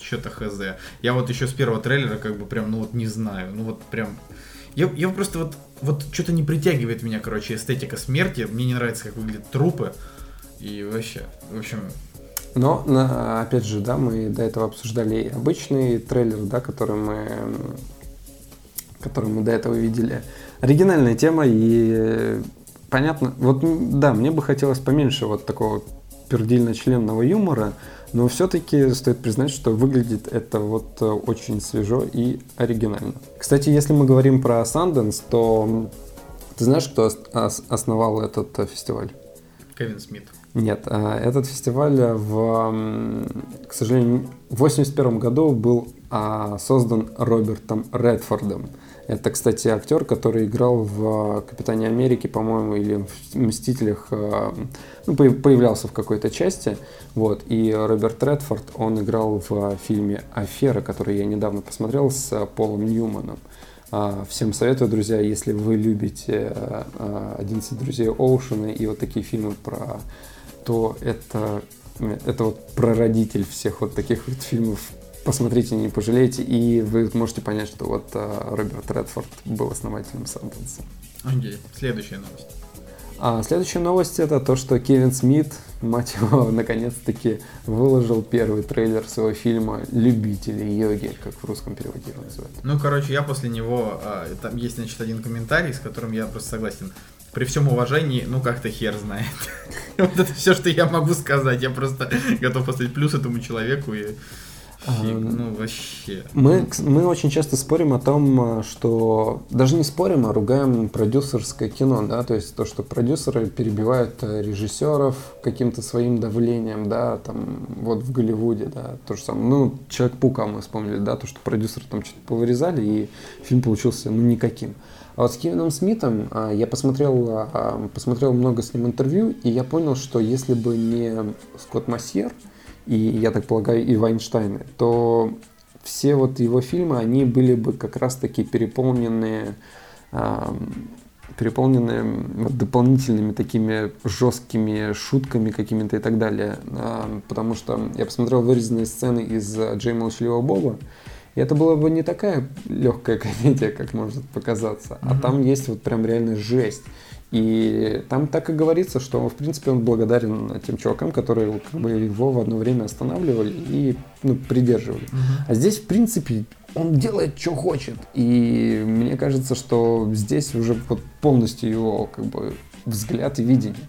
что-то хз. Я вот еще с первого трейлера как бы прям, ну вот не знаю, ну вот прям... Я, я просто вот, вот что-то не притягивает меня, короче, эстетика смерти. Мне не нравится, как выглядят трупы. И вообще, в общем, Но, на- опять же, да, мы до этого обсуждали обычный трейлер, да, который мы, который мы до этого видели. Оригинальная тема и понятно, вот да, мне бы хотелось поменьше вот такого пердильно-членного юмора, но все-таки стоит признать, что выглядит это вот э, очень свежо и оригинально. Кстати, если мы говорим про Sundance, то ты знаешь, кто ос- ос- основал этот э, фестиваль? Кевин Смит. Нет, а, этот фестиваль в, м, к сожалению, в 81 году был а, создан Робертом Редфордом. Это, кстати, актер, который играл в «Капитане Америки», по-моему, или в «Мстителях», а, ну, по- появлялся в какой-то части. Вот. И Роберт Редфорд, он играл в фильме «Афера», который я недавно посмотрел с Полом Ньюманом. А, Всем советую, друзья, если вы любите а, «11 друзей Оушена» и вот такие фильмы про то это, это вот прародитель всех вот таких вот фильмов. Посмотрите, не пожалеете, и вы можете понять, что вот а, Роберт Редфорд был основателем Санденса. Окей, следующая новость. А следующая новость это то, что Кевин Смит, мать его, наконец-таки выложил первый трейлер своего фильма «Любители йоги», как в русском переводе его называют. Ну, короче, я после него... а, там есть, значит, один комментарий, с которым я просто согласен. При всем уважении, ну как-то хер знает. Вот это все, что я могу сказать. Я просто готов поставить плюс этому человеку и... фиг, Ну, вообще. Мы, мы очень часто спорим о том, а, что даже не спорим, а ругаем продюсерское кино, да, то есть то, что продюсеры перебивают э, режиссеров каким-то своим давлением, да, там вот в Голливуде, да, то же самое. Ну, Человек-паука мы вспомнили, да, то, что продюсеры там что-то повырезали, и фильм получился, ну, никаким. А вот с Кевином Смитом а, я посмотрел, а, посмотрел много с ним интервью, и я понял, что если бы не Скотт Массьер, и, я так полагаю, и Вайнштейны, то все вот его фильмы, они были бы как раз-таки переполненные, ам, переполненные вот дополнительными такими жесткими шутками какими-то и так далее. Потому что я посмотрел вырезанные сцены из а, Джей Молчаливого Боба, и это была бы не такая легкая комедия, как может показаться, а там есть вот прям реально жесть. И там так и говорится, что, в принципе, он благодарен тем чувакам, которые как бы, его в одно время останавливали и ну, придерживали. А здесь, в принципе, он делает, что хочет. И мне кажется, что здесь уже вот полностью его как бы, взгляд и видение.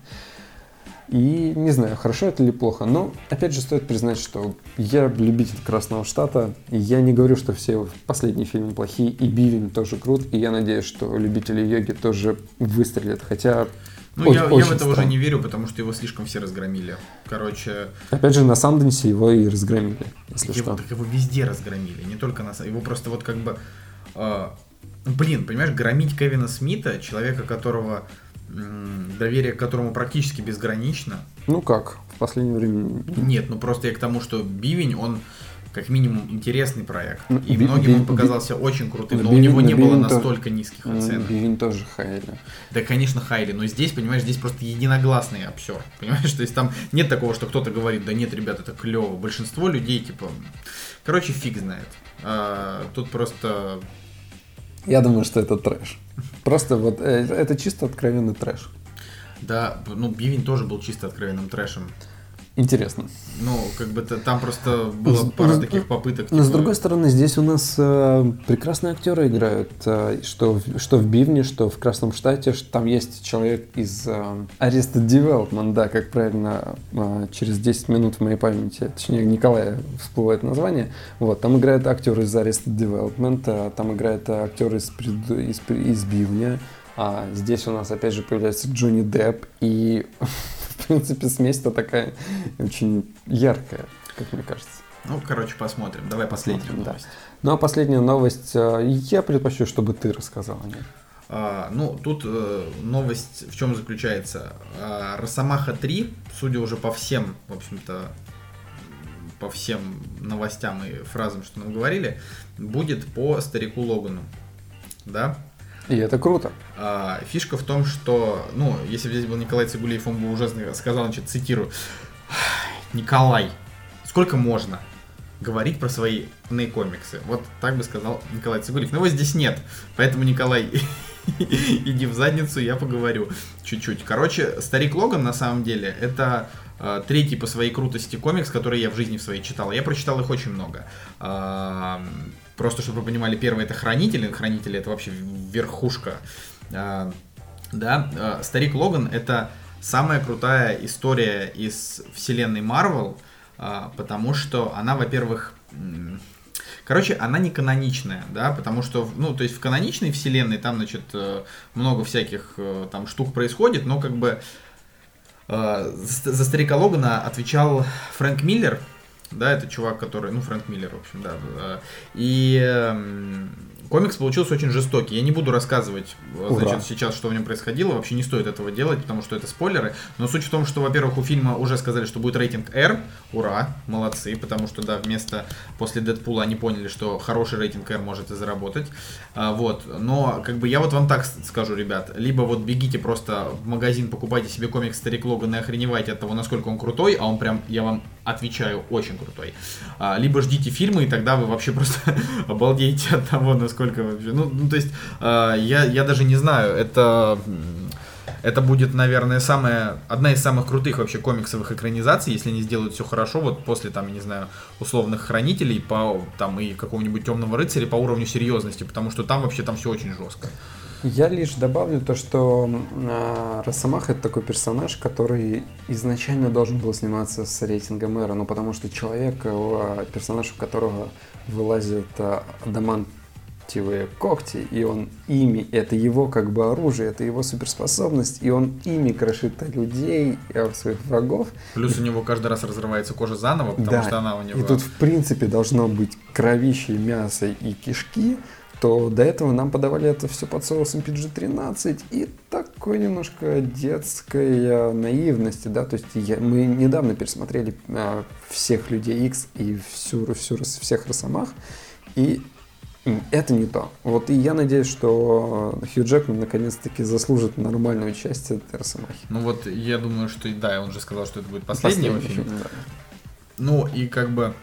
И не знаю, хорошо это или плохо, но опять же стоит признать, что я любитель Красного Штата, и я не говорю, что все последние фильмы плохие, и Бивень тоже крут, и я надеюсь, что любители йоги тоже выстрелят, хотя Ну, очень- я, я в очень это уже странно. не верю, потому что его слишком все разгромили. Короче, Опять же, на Санденсе его и разгромили, если его, что. так его везде разгромили, не только на... Его просто вот как бы... э, блин, понимаешь, громить Кевина Смита, человека, которого... доверие к которому практически безгранично. Ну как, в последнее время... Нет, ну просто я к тому, что Бивень, он как минимум интересный проект. Ну, И Би- многим Би- он показался очень крутым, Ну, но у Бивень- него не ну, было настолько низких м, оценок. Бивень тоже хайли. Да, конечно, Хайли, но здесь, понимаешь, здесь просто единогласный обсер. Понимаешь, то есть там нет такого, что кто-то говорит, да нет, ребят, это клево. Большинство людей, типа, короче, фиг знает. А, тут просто Я думаю, что это трэш. Просто вот э, это чисто откровенный трэш. Да, ну, Бивень тоже был чисто откровенным трэшем. Интересно. Ну, как бы т- там просто было С- пара с- таких попыток. Но с типа, другой стороны, здесь у нас э, прекрасные актеры играют, э, что, в- что в Бивне, что в Красном Штате, что там есть человек из э, Arrested Development, да, как правильно, э, через 10 минут в моей памяти, точнее, Николая всплывает название, вот, там играет актер из Arrested Development, э, там играет актер из, из, из Бивня, А здесь у нас опять же появляется Джонни Депп, и в принципе смесь-то такая очень яркая, как мне кажется. Ну, короче, посмотрим. Давай последнюю Да. новость. Ну а последняя новость, э, я предпочту, чтобы ты рассказал о ней. А, ну, тут э, новость в чем заключается? А, Росомаха 3, судя уже по всем, в общем-то, по всем новостям и фразам, что нам говорили, будет по старику Логану. Да? И это круто. А, фишка в том, что, ну, если бы здесь был Николай Цигулиев, он бы уже сказал, значит, цитирую, Николай, сколько можно говорить про свои комиксы? Вот так бы сказал Николай Цигулиев. Но его здесь нет, поэтому, Николай, иди в задницу, я поговорю чуть-чуть. Короче, Старик Логан, на самом деле, это э, третий по своей крутости комикс, который я в жизни в своей читал. Я прочитал их очень много. А, Просто, чтобы вы понимали, первый это Хранители. Хранители это вообще верхушка. А, Да, а, Старик Логан это самая крутая история из вселенной Марвел, а, потому что она, во-первых, Короче, она не каноничная, да, потому что, ну, то есть в каноничной вселенной там, значит, э, много всяких э, там штук происходит, но как бы э, за старика Логана отвечал Фрэнк Миллер, да, это чувак, который, ну, Фрэнк Миллер, в общем, да. э, И эм, комикс получился очень жестокий. Я не буду рассказывать, э, Ура. значит, сейчас, что в нем происходило. Вообще не стоит этого делать, потому что это спойлеры. Но суть в том, что, во-первых, у фильма уже сказали, что будет рейтинг R. Ура, молодцы, потому что, да, вместо после Дэдпула они поняли, что хороший рейтинг R может и заработать. А, вот. Но, как бы, я вот вам так скажу, ребят. Либо вот бегите просто в магазин, покупайте себе комикс Старик Логан и охреневайте от того, насколько он крутой, а он прям, я вам отвечаю, очень крутой. А, либо ждите фильмы, и тогда вы вообще просто обалдеете от того, насколько вообще... Ну, ну, то есть, а, я, я даже не знаю, это... Это будет, наверное, самая, одна из самых крутых вообще комиксовых экранизаций, если они сделают все хорошо, вот после, там, я не знаю, условных хранителей, по, там, и какого-нибудь темного рыцаря по уровню серьезности, потому что там вообще там все очень жестко. Я лишь добавлю то, что а, Росомаха это такой персонаж, который изначально должен был сниматься с рейтингом эра, ну потому что человек, а, персонаж, у которого вылазят а, адамантиевые когти, и он ими, это его как бы оружие, это его суперспособность, и он ими крошит людей, своих врагов. Плюс у него каждый раз разрывается кожа заново, потому Да, что она у него... И тут, в принципе, должно быть кровище, мясо и кишки, то до этого нам подавали это все под соусом PG-13 и такой немножко детской наивности, да, то есть я- мы недавно пересмотрели а, всех Людей X и всю, всю, всех Росомах, и это не то. Вот и я надеюсь, что Хью Джекман наконец-таки заслужит нормальную часть этой Росомахи. Ну вот, я думаю, что, и да, он же сказал, что это будет последний его фильм. да. Ну и как бы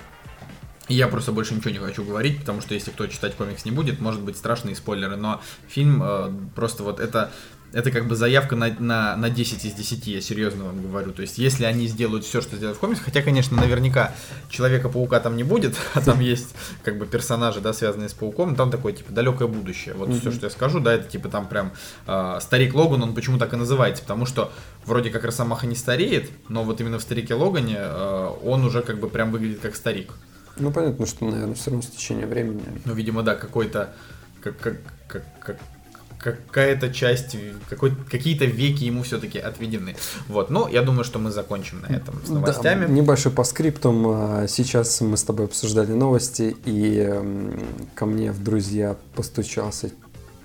я просто больше ничего не хочу говорить, потому что если кто читать комикс не будет, может быть страшные спойлеры, но фильм э, просто вот это это как бы заявка на, на, на 10 из 10, я серьезно вам говорю. То есть, если они сделают все, что сделают в комиксе, хотя, конечно, наверняка Человека-паука там не будет, а там есть как бы персонажи, да, связанные с пауком, там такое, типа, далекое будущее. Вот все, что я скажу, да, это типа там прям э, Старик Логан, он почему так и называется, потому что вроде как Росомаха не стареет, но вот именно в Старике Логане э, он уже как бы прям выглядит как старик. Ну, понятно, что, наверное, все равно с течением времени. Ну, видимо, да, какой-то как, как, как, как- какая-то часть, какой, какие-то веки ему все-таки отведены. Вот, ну, я думаю, что мы закончим на этом с новостями. Да, небольшой по скриптум. А, Сейчас мы с тобой обсуждали новости, и ко мне в друзья постучался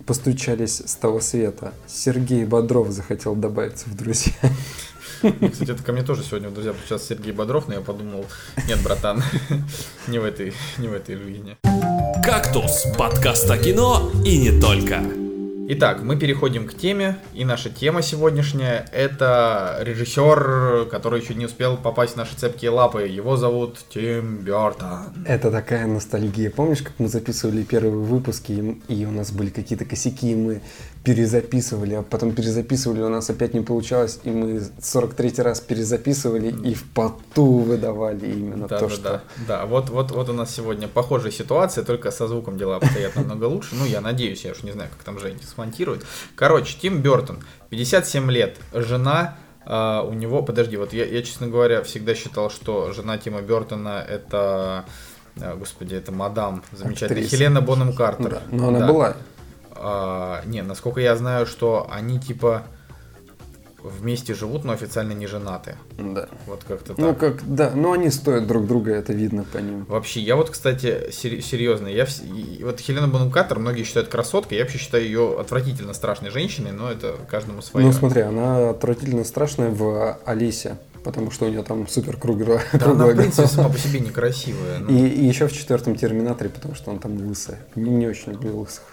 постучались с того света. Сергей Бодров захотел добавиться в друзья. Кстати, это ко мне тоже сегодня, друзья, сейчас Сергей Бодров, но я подумал, нет, братан, не в этой, не в этой луине. «Кактус» – подкаст о кино и не только. Итак, мы переходим к теме, и наша тема сегодняшняя – это режиссер, который еще не успел попасть в наши цепкие лапы. Его зовут Тим Бертон. Это такая ностальгия. Помнишь, как мы записывали первые выпуски, и у нас были какие-то косяки, и мы перезаписывали, а потом перезаписывали, у нас опять не получалось, и мы 43 раз перезаписывали и в поту выдавали именно Да, то, да, что... да, да. Вот, вот, вот у нас сегодня похожая ситуация, только со звуком дела обстоят намного лучше. Ну, я надеюсь, я уж не знаю, как там Женя смонтирует. Короче, Тим Бертон, 57 лет, жена а, у него, подожди, вот я, я, честно говоря, всегда считал, что жена Тима Бертона это, а, господи, это мадам замечательная, Актриса. Хелена Бонем Картер. Да, но она Да. была. А, не, насколько я знаю, что они типа вместе живут, но официально не женаты. Да. Вот как-то так. Ну, как, да, но они стоят друг друга, это видно по ним. Вообще, я вот, кстати, сер- серьезно, я вот Хелена Картер многие считают красоткой, я вообще считаю ее отвратительно страшной женщиной, но это каждому свое. Ну, смотри, она отвратительно страшная в Алисе, потому что у нее там супер круглая, Да она, в принципе, сама по себе некрасивая. ну. И, и еще в четвертом Терминаторе, потому что он там лысый. Не, не очень люблю лысых.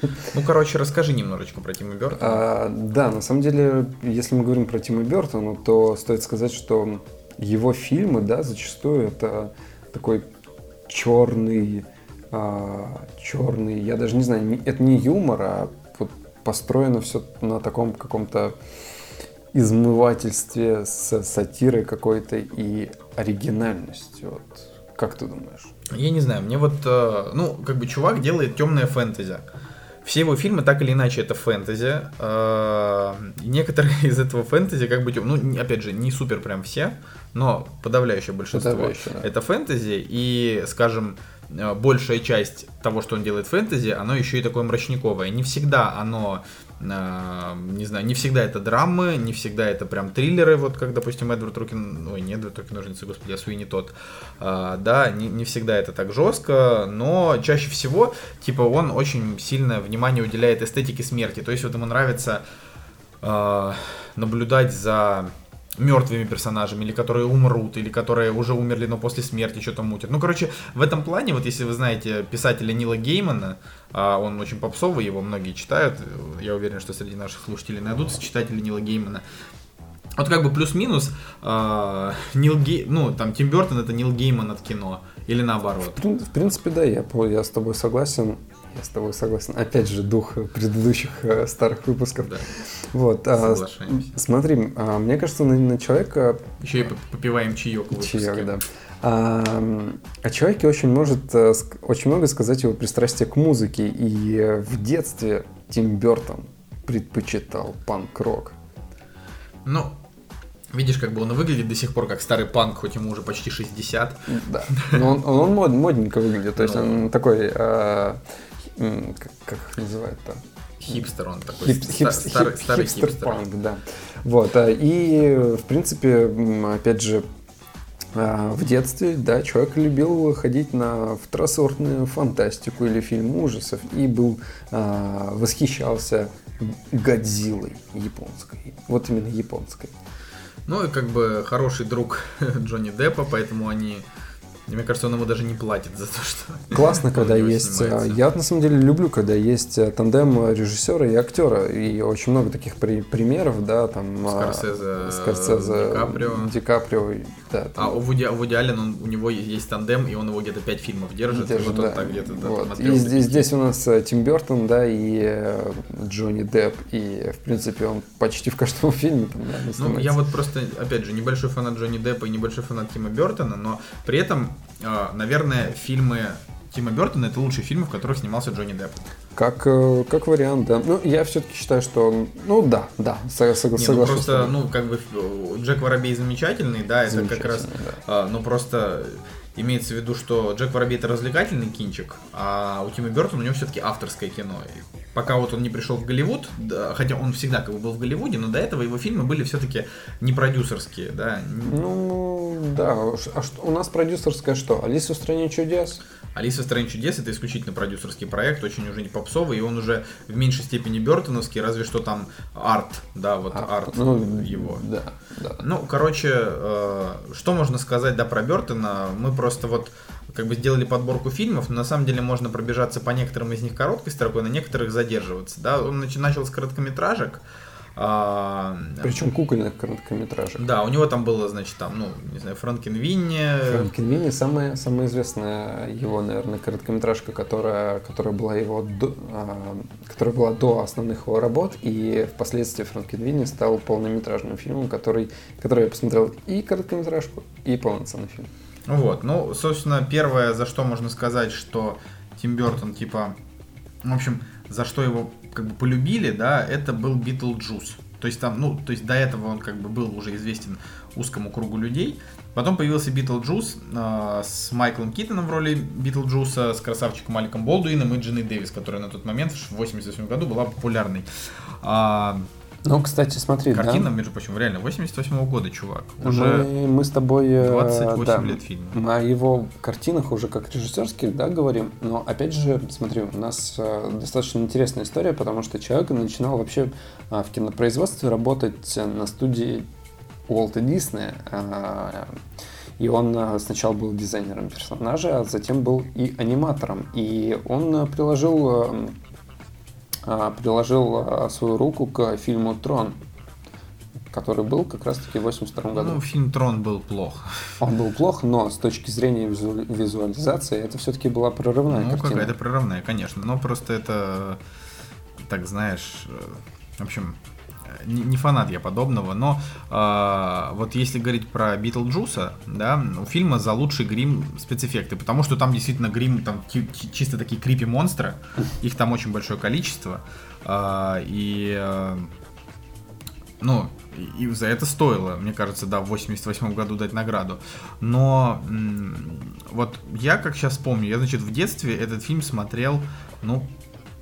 Ну, короче, расскажи немножечко про Тима Бертона. А, да, на самом деле, если мы говорим про Тима Бертона, то стоит сказать, что его фильмы, да, зачастую это такой черный, черный, я даже не знаю, это не юмор, а вот построено все на таком каком-то измывательстве с сатирой какой-то и оригинальностью. Вот. Как ты думаешь? Я не знаю, мне вот, э, ну, как бы чувак делает темное фэнтези. Все его фильмы так или иначе это фэнтези. Э, некоторые из этого фэнтези как бы, ну, опять же, не супер прям все, но подавляющее большинство. Подавляющее, да. Это фэнтези, и, скажем, э, большая часть того, что он делает фэнтези, оно еще и такое мрачниковое. Не всегда оно, не знаю, не всегда это драмы, не всегда это прям триллеры, вот как, допустим, Эдвард Рукин, ой, не Эдвард Руки ножницы, господи, а Суини тот. А, да, не, не всегда это так жестко, но чаще всего, типа, он очень сильное внимание уделяет эстетике смерти. То есть вот ему нравится а, наблюдать за мертвыми персонажами, или которые умрут, или которые уже умерли, но после смерти что-то мутят. Ну, короче, в этом плане, вот если вы знаете писателя Нила Геймана, а, он очень попсовый, его многие читают, я уверен, что среди наших слушателей найдутся читатели Нила Геймана. Вот как бы плюс-минус, а, Нил Гей... ну, там, Тим Бертон это Нил Гейман от кино, или наоборот. В в принципе, да, я, я с тобой согласен. Я с тобой согласен. Опять же, дух предыдущих э, старых выпусков. Да, Вот. а, соглашаемся. смотри, а, мне кажется, на, на человека Еще и поп- попиваем чаек в выпуске. Чаек, да. А, о человеке очень может э, очень много сказать его пристрастие к музыке. И э, в детстве Тим Бертон предпочитал панк-рок. Ну, видишь, как бы он выглядит до сих пор как старый панк, хоть ему уже почти 60. Да. Но он, он мод- модненько выглядит. То есть Ну. он такой, а, м, как, как их называют-то? Хипстер он такой, Хип- ста- хип- старый, хип- старый хипстер. хипстер-панк, да. Вот, а, и, в принципе, опять же, а, в детстве, да, человек любил ходить на второсортную фантастику или фильм ужасов и был, а, восхищался Годзиллой японской. Вот именно японской. Ну и как бы хороший друг Джонни Деппа, поэтому они... Мне кажется, он ему даже не платит за то, что... Классно, когда есть... а, снимается. Я на самом деле люблю, когда есть а, тандем режиссера и актера. И очень много таких при- примеров, да, там... а, Скорсезе, Скорсезе, Ди Каприо. Ди Каприо, да. там- А у Вуди, у Вуди Аллен, он- у него есть тандем, и он его где-то 5 фильмов держит, Держит, и вот да. он так где-то да, Вот. И здесь, здесь у нас э, Тим Бертон, да, и э, Джонни Депп, и, в принципе, он почти в каждом фильме там, да, Ну, я вот просто, опять же, небольшой фанат Джонни Деппа и небольшой фанат Тима Бертона, но при этом, э, наверное, фильмы Тима Бертона это лучшие фильмы, в которых снимался Джонни Депп. Как, э, как вариант, да. Ну, я все-таки считаю, что, ну, да, да, со- согла- Не, ну просто, ну, как бы э, Джек Воробей замечательный, да, это как раз, да. а, ну, просто имеется в виду, что Джек Воробей это развлекательный кинчик, а у Тима Бертона у него все-таки авторское кино. И пока вот он не пришел в Голливуд, да, хотя он всегда как бы был в Голливуде, но до этого его фильмы были все-таки не продюсерские, да. Ну, да, ш- а что, у нас продюсерская что? Алиса в стране чудес? Алиса в стране чудес это исключительно продюсерский проект, очень уже не попсовый, и он уже в меньшей степени Бертоновский, разве что там арт, да, вот арт ну, его. Да, да. Ну, короче, э, что можно сказать, да, про Бертона? Мы просто вот как бы сделали подборку фильмов, но на самом деле можно пробежаться по некоторым из них короткой строкой, на некоторых задерживаться, да. Он нач- начал с короткометражек, а, Причем кукольных короткометражек. да, у него там было, значит, там, ну, не знаю, Франкен Винни, Франкенвини самая, самая известная его, наверное, короткометражка, которая, которая была его до, а, которая была до основных его работ, и впоследствии Франкенвини стал полнометражным фильмом, который, который я посмотрел и короткометражку, и полноценный фильм. Вот, ну, собственно, первое, за что можно сказать, что Тим Бертон, типа, в общем, за что его как бы полюбили, да, это был Битлджус. То есть там, ну, то есть до этого он как бы был уже известен узкому кругу людей. Потом появился Битлджус э, с Майклом Китоном в роли Битлджуса, с красавчиком Алеком Болдуином и Джиной Дэвис, которая на тот момент в 88 году была популярной. А, ну, кстати, смотри, Картина, да? между прочим, реально 88 года, чувак. Уже мы, мы с тобой... 28 да, лет фильма. Мы о его картинах уже как режиссерских, да, говорим. Но, опять же, смотри, у нас достаточно интересная история, потому что человек начинал вообще в кинопроизводстве работать на студии Уолта Диснея. И он сначала был дизайнером персонажа, а затем был и аниматором. И он приложил а, приложил а, свою руку к фильму «Трон», который был как раз-таки в 82 году. Ну, фильм «Трон» был плох. Он был плох, но с точки зрения визуализации это все-таки была прорывная ну, картина. Ну, какая-то прорывная, конечно. Но просто это, так знаешь, э, в общем, не, не фанат я подобного, но э, вот если говорить про Битлджуса, да, у фильма за лучший грим спецэффекты, потому что там действительно грим, там чисто такие creepy монстры, их там очень большое количество, э, и э, ну, и за это стоило, мне кажется, да, в 88 году дать награду. Но вот я, как сейчас помню, я, значит, в детстве этот фильм смотрел, ну,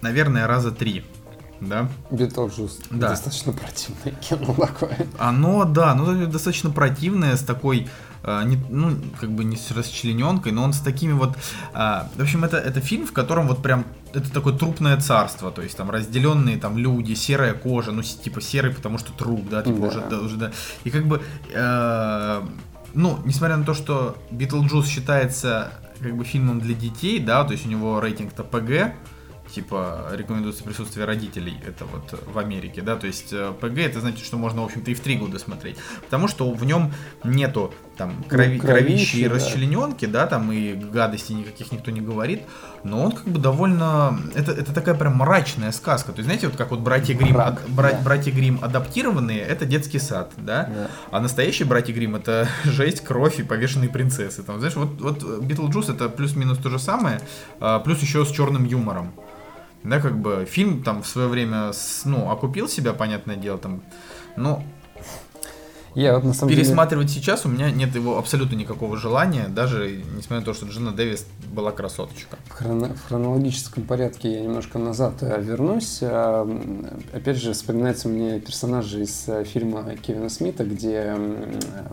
наверное, раза три да? Битлджус. Да. Достаточно противное кино такое. Оно, да, ну достаточно противное, с такой, э, не, ну, как бы не с расчлененкой, но он с такими вот... Э, в общем, это, это фильм, в котором вот прям это такое трупное царство, то есть там разделенные там люди, серая кожа, ну типа серый, потому что труп, да, типа да. уже, да, уже, да. И как бы, э, ну, несмотря на то, что Битлджус считается как бы фильмом для детей, да, то есть у него рейтинг-то PG, типа рекомендуется присутствие родителей, это вот в Америке, да, то есть э, PG это значит, что можно, в общем-то, и в три года смотреть, потому что в нем нету там крови, ну, кровищи и да. расчлененки, да, там и гадостей никаких никто не говорит, но он как бы довольно, это, это такая прям мрачная сказка, то есть знаете, вот как вот братья Грим, Брак, ад, брать, да. братья Грим адаптированные, это детский сад, да, да. а настоящие братья Грим это жесть, кровь и повешенные принцессы, там, знаешь, вот, вот Битлджус это плюс-минус то же самое, а, плюс еще с черным юмором. Да, как бы фильм там в свое время, ну, окупил себя, понятное дело, там, но я вот на самом Пересматривать деле... сейчас у меня нет его абсолютно никакого желания, даже несмотря на то, что Джина Дэвис была красоточка. В, хроно... в хронологическом порядке я немножко назад э, вернусь. А, опять же, вспоминается мне персонажи из э, фильма Кевина Смита, где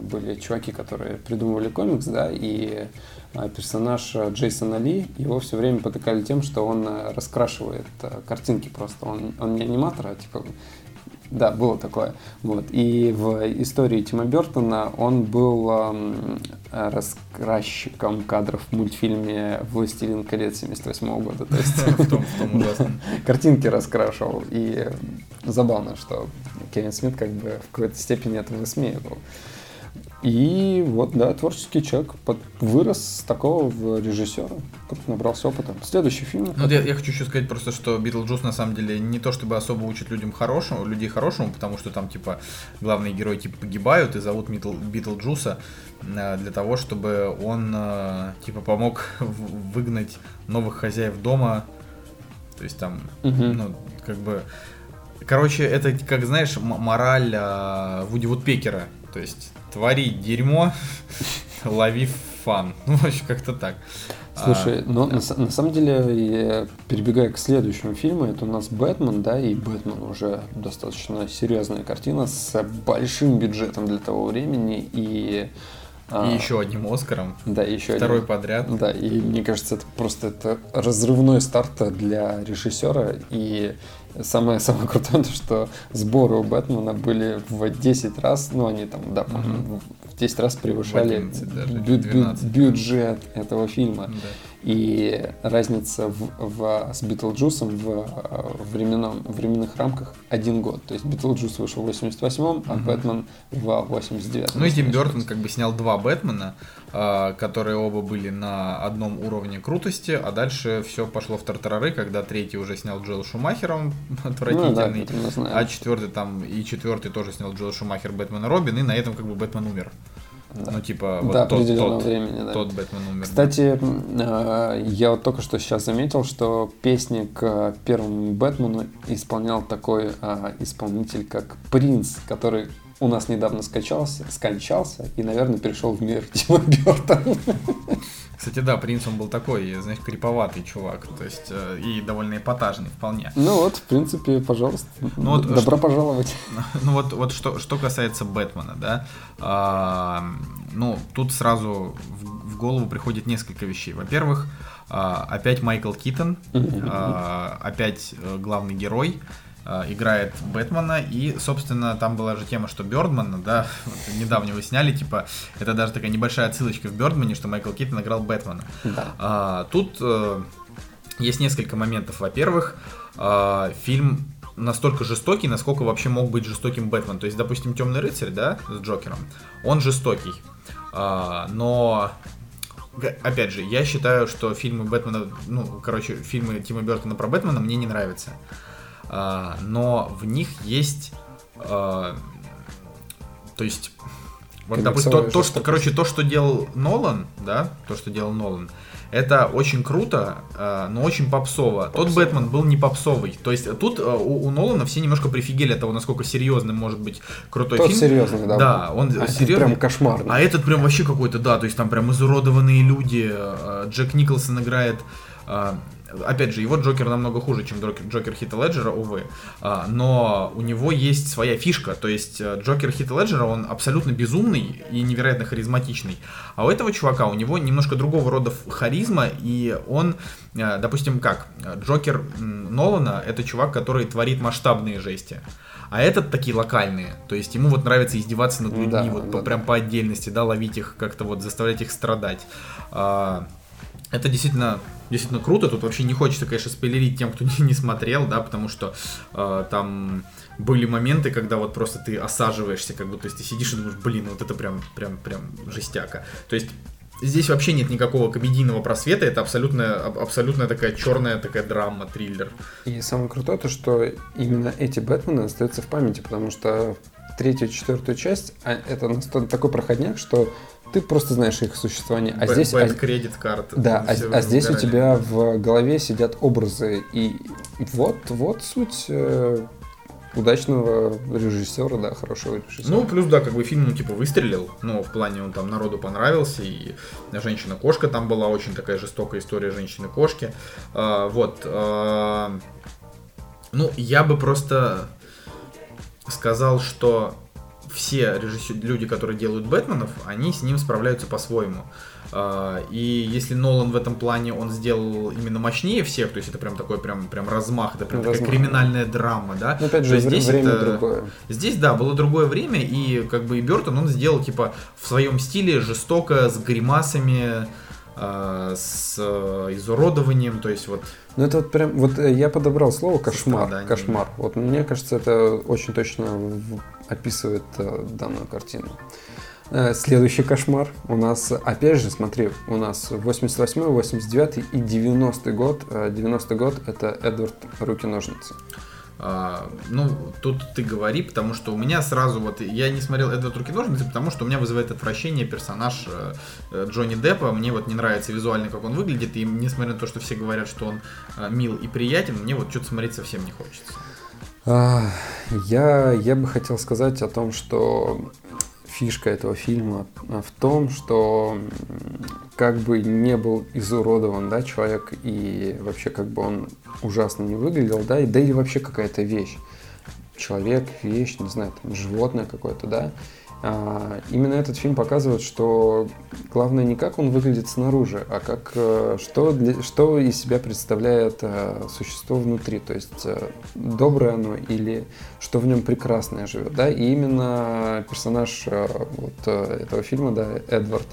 были чуваки, которые придумывали комикс, да, и персонаж Джейсона Ли, его все время потыкали тем, что он э, раскрашивает картинки просто. Он, он не аниматор, а типа да, было такое. Вот. И в истории Тима Бертона он был эм, раскрасчиком кадров в мультфильме «Властелин колец» 78 года. То есть в том, в том ужасном. Картинки раскрашивал. И забавно, что Кевин Смит как бы в какой-то степени это высмеивал. И вот, да, творческий человек под, вырос с такого в режиссера, набрался опыта. Следующий фильм. Ну, я, я хочу еще сказать просто, что Битлджус на самом деле не то чтобы особо учит людям хорошему, людей хорошему, потому что там типа главные герои типа погибают и зовут Битл, Битлджуса э, для того, чтобы он э, типа помог выгнать новых хозяев дома. То есть там, угу. ну, как бы. Короче, это, как знаешь, мораль э, Вуди Вудпекера. То есть твори дерьмо, лови фан. Ну, вообще как-то так. Слушай, а, но да. на, на самом деле, перебегая к следующему фильму, это у нас Бэтмен, да, и Бэтмен уже достаточно серьезная картина с большим бюджетом для того времени и и а, еще одним Оскаром. Да, еще Второй один. подряд. Да, и мне кажется, это просто это разрывной старт для режиссера. И самое самое крутое, то, что сборы у Бэтмена были в 10 раз, ну они там, да, угу. в 10 раз превышали 11, даже, бю- бю- бюджет этого фильма. Да. И разница в, в, с Битлджусом в, в временном, временных рамках один год. То есть Битлджус вышел в 88-м, а Бэтмен в 89-м. Ну и Тим Бертон как бы снял два Бэтмена, а, которые оба были на одном уровне крутости, а дальше все пошло в тартарары, когда третий уже снял Джоэл Шумахер, он отвратительный, ну, да, а четвертый там и четвертый тоже снял Джоэл Шумахер Бэтмен и Робин, и на этом как бы Бэтмен умер. Да. Ну, типа, вот тот, определенного тот, времени, да. тот Бэтмен умер. Кстати, э, я вот только что сейчас заметил, что песни к первому Бэтмену исполнял такой э, исполнитель, как Принц, который у нас недавно скачался, скончался и, наверное, перешел в мир Тима Бертона. Кстати, да, принц он был такой, знаешь, криповатый чувак, то есть э, и довольно эпатажный вполне. Ну вот, в принципе, пожалуйста, Ну вот добро что- пожаловать. Ну вот, вот что, что касается Бэтмена, да, а, ну тут сразу в, в голову приходит несколько вещей. Во-первых, а, опять Майкл Китон, а, опять э, главный герой играет Бэтмена, и, собственно, там была же тема, что Бёрдмана, да, вот недавно его сняли, типа, это даже такая небольшая отсылочка в Бёрдмане, что Майкл Китон играл Бэтмена. Да. А, тут э, есть несколько моментов. Во-первых, а, фильм настолько жестокий, насколько вообще мог быть жестоким Бэтмен. То есть, допустим, Темный рыцарь, да, с Джокером, он жестокий. А, но Опять же, я считаю, что фильмы Бэтмена, ну, короче, фильмы Тима Бертона про Бэтмена мне не нравятся. А, но в них есть, а, то есть, вот, допустим, то, то, что, короче, то, что делал Нолан, да, то, что делал Нолан, это очень круто, а, но очень попсово. Тот Бэтмен был не попсовый. То есть тут у, у Нолана все немножко прифигели от того, насколько серьезным может быть крутой Тот фильм. серьезный, да. Да, он А серьезный. прям кошмарный. А этот прям вообще какой-то, да, то есть там прям изуродованные люди. Джек Николсон играет. Опять же, его Джокер намного хуже, чем Джокер, Хита Леджера, увы. А, Но у него есть своя фишка. То есть э, Джокер Хита Леджера, он абсолютно безумный и невероятно харизматичный. А у этого чувака, у него немножко другого рода харизма, и он, э, допустим, как, э, Джокер Нолана, это чувак, который творит масштабные жести. А этот такие локальные. То есть ему вот нравится издеваться над людьми, Да, вот да, по- да. прям по отдельности, да, ловить их, как-то вот заставлять их страдать. А, это действительно, действительно круто. Тут вообще не хочется, конечно, спойлерить тем, кто не, не смотрел, да, потому что э, там были моменты, когда вот просто ты осаживаешься, как будто то есть ты сидишь и думаешь, блин, вот это прям, прям, прям жестяка. То есть здесь вообще нет никакого комедийного просвета, это абсолютно, аб- абсолютно такая черная такая драма, триллер. И самое крутое то, что именно эти Бэтмены остаются в памяти, потому что третью, четвертую часть а, это такой проходняк, что ты просто знаешь их существование. А Б- здесь, а- Credit Card. да, а, а здесь у тебя в голове сидят образы, и вот, вот суть э, удачного режиссера, да, хорошего режиссера. Ну, плюс, да, как бы фильм, ну, типа, выстрелил, но в плане он там народу понравился, и женщина-кошка там была очень такая жестокая история женщины-кошки. А, вот. а, ну, я бы просто сказал, что все режиссё- люди, которые делают Бэтменов, они с ним справляются по-своему. А, И если Нолан в этом плане он сделал именно мощнее всех, то есть это прям такой прям, прям размах, это прям такая Размах, криминальная драма, да. Но опять же, здесь время это- другое. Здесь, да, было другое время, и как бы и Бертон он сделал, типа, в своем стиле жестоко, с гримасами, с э, изуродованием, то есть вот Ну это вот прям, вот э, я подобрал слово кошмар, кошмар. Вот мне кажется, это очень точно описывает э, данную картину. Э, Следующий кошмар у нас, опять же, смотри, у нас 88, 89 и 90 год. Э, 90 год это Эдвард Руки-ножницы. А, ну, тут ты говори, потому что у меня сразу вот, я не смотрел Эдвард руки ножницы, потому что у меня вызывает отвращение персонаж э, э, Джонни Деппа, мне вот не нравится визуально, как он выглядит, и несмотря на то, что все говорят, что он э, мил и приятен, мне вот что-то смотреть совсем не хочется. А, Я, я бы хотел сказать о том, что фишка этого фильма в том, что как бы не был изуродован, да, человек, и вообще как бы он ужасно не выглядел, да, и, да или вообще какая-то вещь. Человек, вещь, не знаю, там, животное какое-то, да. А, именно этот фильм показывает, что главное не как он выглядит снаружи, а как э, что, для- что из себя представляет э, существо внутри, то есть э, доброе оно или что в нем прекрасное живет, да, и именно персонаж вот этого фильма, да, Эдвард,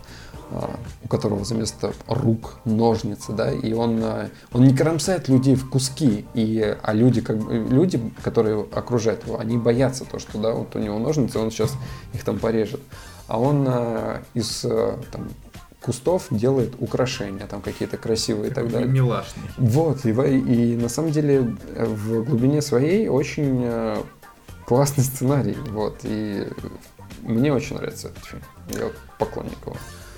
у которого за место рук ножницы, да, и он, э, он не кромсает людей в куски, и, а люди, как люди, которые окружают его, они боятся то, что, да, вот у него ножницы, он сейчас их там порежет, а он э, из там, кустов делает украшения, там какие-то красивые и так далее. Милашный. Вот, и, и на самом деле э, в глубине своей очень э, классный сценарий, вот, и мне очень нравится этот фильм. Я поклонник его.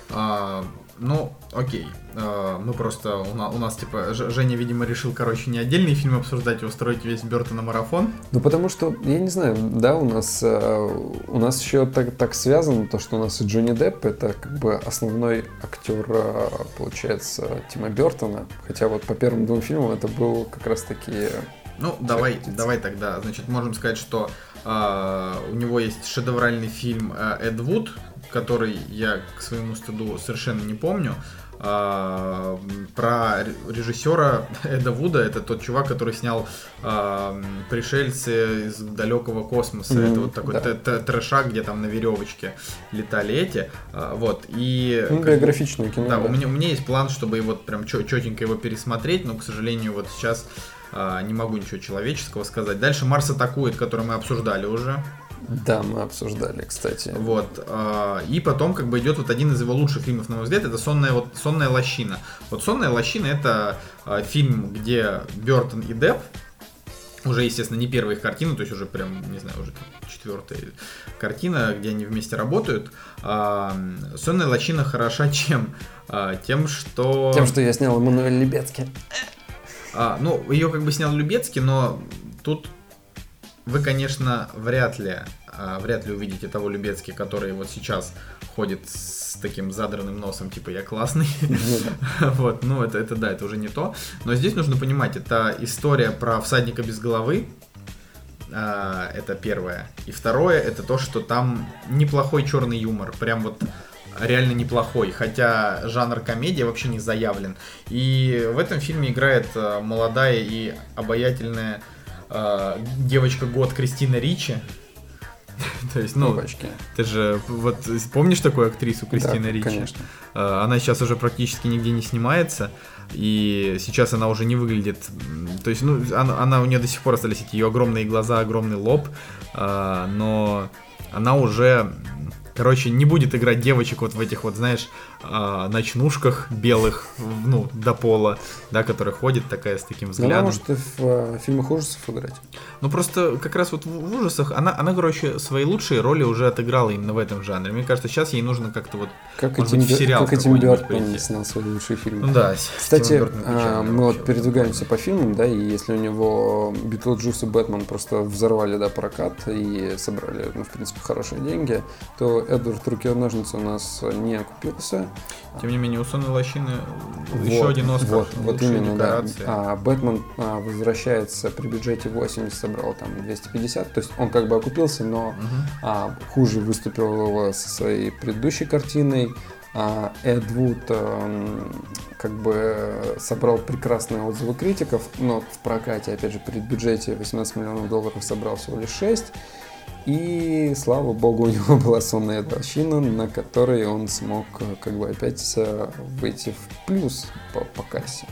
А, ну, окей. А, мы просто... У нас, у нас, типа, Женя, видимо, решил, короче, не отдельный фильм обсуждать, а устроить весь Бертона марафон. Ну, потому что, я не знаю, да, у нас, э, у нас еще так, так связано, то, что у нас и Джонни Депп, это как бы основной актер, э, получается, Тима Бертона. Хотя вот по первым двум фильмам это был как раз-таки... Ну, давай, птица. давай тогда. Значит, можем сказать, что а, у него есть шедевральный фильм а, Эд Вуд, который я к своему стыду совершенно не помню. А, про ре- режиссера Эда Вуда, это тот чувак, который снял а, пришельцы из далекого космоса. Мгм, это вот такой да. т- т- трэшак, где там на веревочке летали эти. А, вот. И Ну, биографичное кино. да, у меня, у меня есть план, чтобы его прям четенько его пересмотреть, но, к сожалению, вот сейчас а, не могу ничего человеческого сказать. Дальше Марс атакует, который мы обсуждали уже. Да, мы обсуждали, кстати. Вот. а, и потом как бы идет вот один из его лучших фильмов, на мой взгляд, это «Сонная, вот, Сонная лощина». Вот «Сонная лощина» это а, фильм, где Бертон и Депп, уже, естественно, не первая их картина, то есть уже прям, не знаю, уже четвертая картина, где они вместе работают. А, «Сонная лощина» хороша чем? Тем, что... Тем, что я снял Эммануэль Лебецкий. А, ну, ее как бы снял Любецкий, но тут вы, конечно, вряд ли, а, вряд ли увидите того Любецкий, который вот сейчас ходит с таким задранным носом, типа я классный. Ну. Вот, ну это, это да, это уже не то. Но здесь нужно понимать, это история про всадника без головы. А, это первое. И второе, это то, что там неплохой черный юмор. Прям вот реально неплохой. Хотя жанр комедия вообще не заявлен. И в этом фильме играет а, молодая и обаятельная а, девочка год Кристина Ричи. То есть, ну, Бабочки. ты же вот помнишь такую актрису Кристина Да, Ричи? конечно. Э, Она сейчас уже практически нигде не снимается, и сейчас она уже не выглядит... То есть, ну, она, она- у нее до сих пор остались эти ее огромные глаза, огромный лоб, э, но она уже, короче, не будет играть девочек вот в этих вот, знаешь, э, ночнушках белых, ну, до пола, да, которая ходит такая с таким Но взглядом. она может и в э, фильмах ужасов играть. Ну просто как раз вот в в ужасах она, она, короче, свои лучшие роли уже отыграла именно в этом жанре. Мне кажется, сейчас ей нужно как-то вот Как Может быть, в сериал как этим какой-нибудь Бёртон снял свои лучшие фильмы. Ну да. Кстати, а, мы вот передвигаемся по фильмам, да, и если у него Битлджус и Бэтмен просто взорвали, да, прокат и собрали, ну, в принципе, хорошие деньги, то Эдвард Руки-ножницы у нас не окупился. Тем не менее, у Сонной Лощины Вот, еще один Оскар. Вот, вот именно, да. декорации. А Бэтмен а, возвращается при бюджете 80, собрал там 250, то есть он как бы окупился, но Мгм. а, хуже выступил со своей предыдущей картиной. А, Эд Вуд эм, как бы собрал прекрасные отзывы критиков, но в прокате, опять же, при бюджете 18 миллионов долларов собрал всего лишь 6. И, слава богу, у него была сонная лощина, на которой он смог э, как бы опять э, выйти в плюс по, по кассе.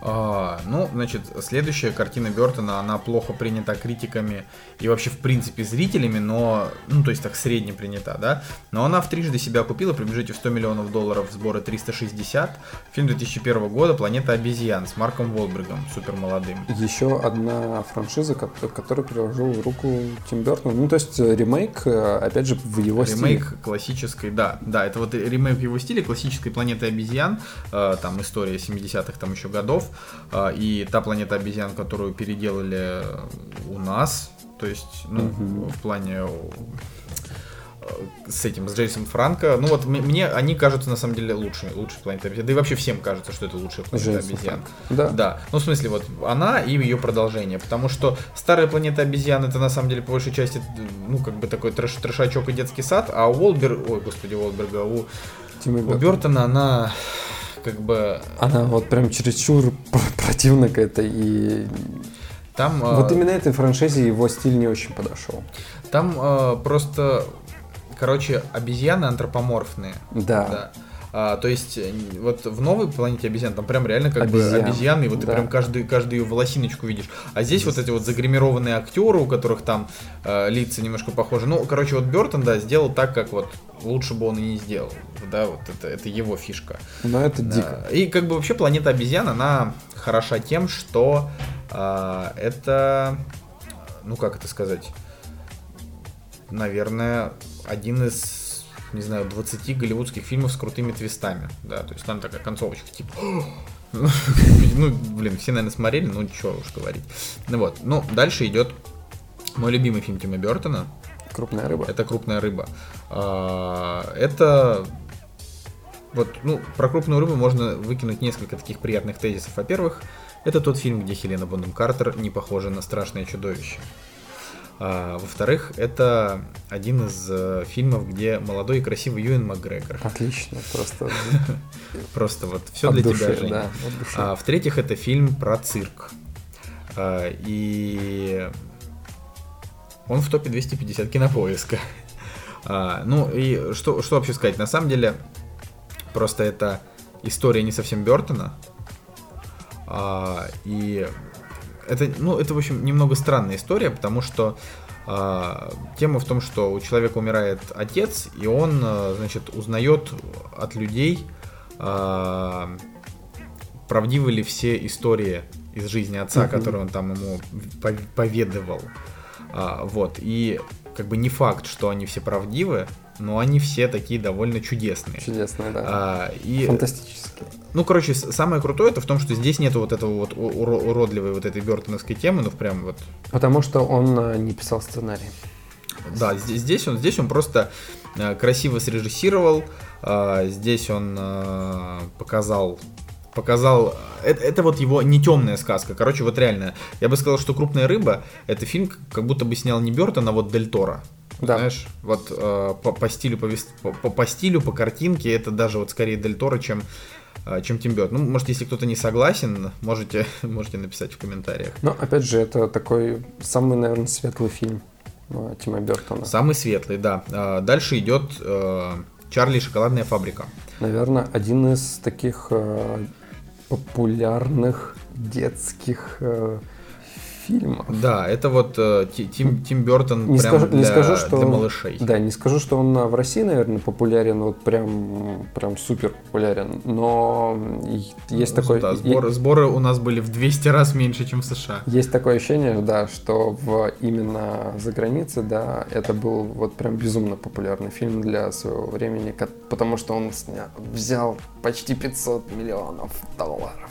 А, ну, значит, следующая картина Бертона, она плохо принята критиками и вообще, в принципе, зрителями, но, ну, то есть так средне принята, да, но она в трижды себя окупила при бюджете в 100 миллионов долларов, сборы 360. Фильм 2001 года «Планета обезьян» с Марком Волбергом, супер молодым. Еще одна франшиза, ко- которую приложил в руку Тим Бертон. Ну, то есть э, ремейк, э, опять же, в его Ремейк стиле. классической, да, да, это вот ремейк в его стиле классической планеты обезьян, э, там история 70-х там еще годов, э, и та планета обезьян, которую переделали у нас, то есть, ну, Мгм. в плане э, с этим, с Джейсом Франко, ну вот мне они кажутся на самом деле лучшими, лучшей планетой обезьян, да и вообще всем кажется, что это лучшая планета Джейсон обезьян. Франко. Да. Да, ну в смысле вот она и ее продолжение, потому что старая планета обезьян это на самом деле по большей части ну как бы такой трэш, трэшачок и детский сад, а у Уолбер, ой господи Уолберга, у, у Бертона. Она как бы Она вот прям чересчур пр- противна к этой и там а, вот именно этой франшизе его стиль не очень подошел. там а, просто короче обезьяны антропоморфные, Да. да. А, то есть, э, вот в новой планете обезьян там прям реально как бы Обезьян, обезьяны, и вот ты да. прям каждый, каждую волосиночку видишь. А здесь вот эти вот загримированные актеры, у которых там э, лица немножко похожи. Ну, короче, вот Бертон, да, сделал так, как вот лучше бы он и не сделал. Да, вот это, это его фишка. Но это Да. дико. И как бы вообще планета обезьян, она хороша тем, что а, это, ну как это сказать, наверное, один из, не знаю, 20 голливудских фильмов с крутыми твистами, да, то есть там такая концовочка, типа, ну, блин, все, наверное, смотрели, ну, что уж говорить. Ну вот, ну, дальше идет мой любимый фильм Тима Бертона. Крупная рыба. Это «Крупная рыба». А, Это вот, ну, про крупную рыбу можно выкинуть несколько таких приятных тезисов. Во-первых, это тот фильм, где Хелена Бонем Картер не похожа на страшное чудовище. А, во-вторых, это один из э, фильмов, где молодой и красивый Юэн Макгрегор. Отлично, просто Просто вот все для тебя, Женя. А, в-третьих, это фильм про цирк. А, и он в топе 250 кинопоиска. Ну и что, что вообще сказать? На самом деле, просто это история не совсем Бертона. И это, ну, это, в общем, немного странная история, потому что а, тема в том, что у человека умирает отец, и он, а, значит, узнает от людей, а, правдивы ли все истории из жизни отца, Мгм. которые он там ему пов- поведывал. А, вот, и как бы не факт, что они все правдивы, но они все такие довольно чудесные. Чудесная, да. А, и Фантастически. ну, короче, самое крутое это в том, что здесь нету вот этого вот уродливой вот этой бертоновской темы, ну, прям вот Потому что он а, не писал сценарий. Да, здесь, здесь он, здесь он просто э, красиво срежиссировал, э, здесь он показал, показал, это, это вот его не темная сказка, короче, вот реально, я бы сказал, что «Крупная рыба» это фильм, как будто бы снял не Бертон, а вот Дель Торо. Да. Знаешь, вот э, по, по стилю, по, по, по- стилю, по картинке, это даже вот скорее Дель Торо, чем, э, чем Тим Бёртон. Ну, может, если кто-то не согласен, можете, можете написать в комментариях. Но, опять же, это такой самый, наверное, светлый фильм а, Тима Бертона. Самый светлый, да. А, Дальше идет э, Чарли и шоколадная фабрика. Наверное, один из таких э, популярных детских э, фильмов. Да, это вот э, Ти- Тим, Тим Бертон Не, прям скажу, для, не скажу, что для он- малышей. Да, не скажу, что он а, в России, наверное, популярен, вот прям, прям супер популярен, но есть такой, Да, и- сборы, сборы у нас были в 200 раз меньше, чем в США. есть такое ощущение, да, что в именно за границей, да, это был вот прям безумно популярный фильм для своего времени, потому что он сня- взял почти 500 миллионов долларов.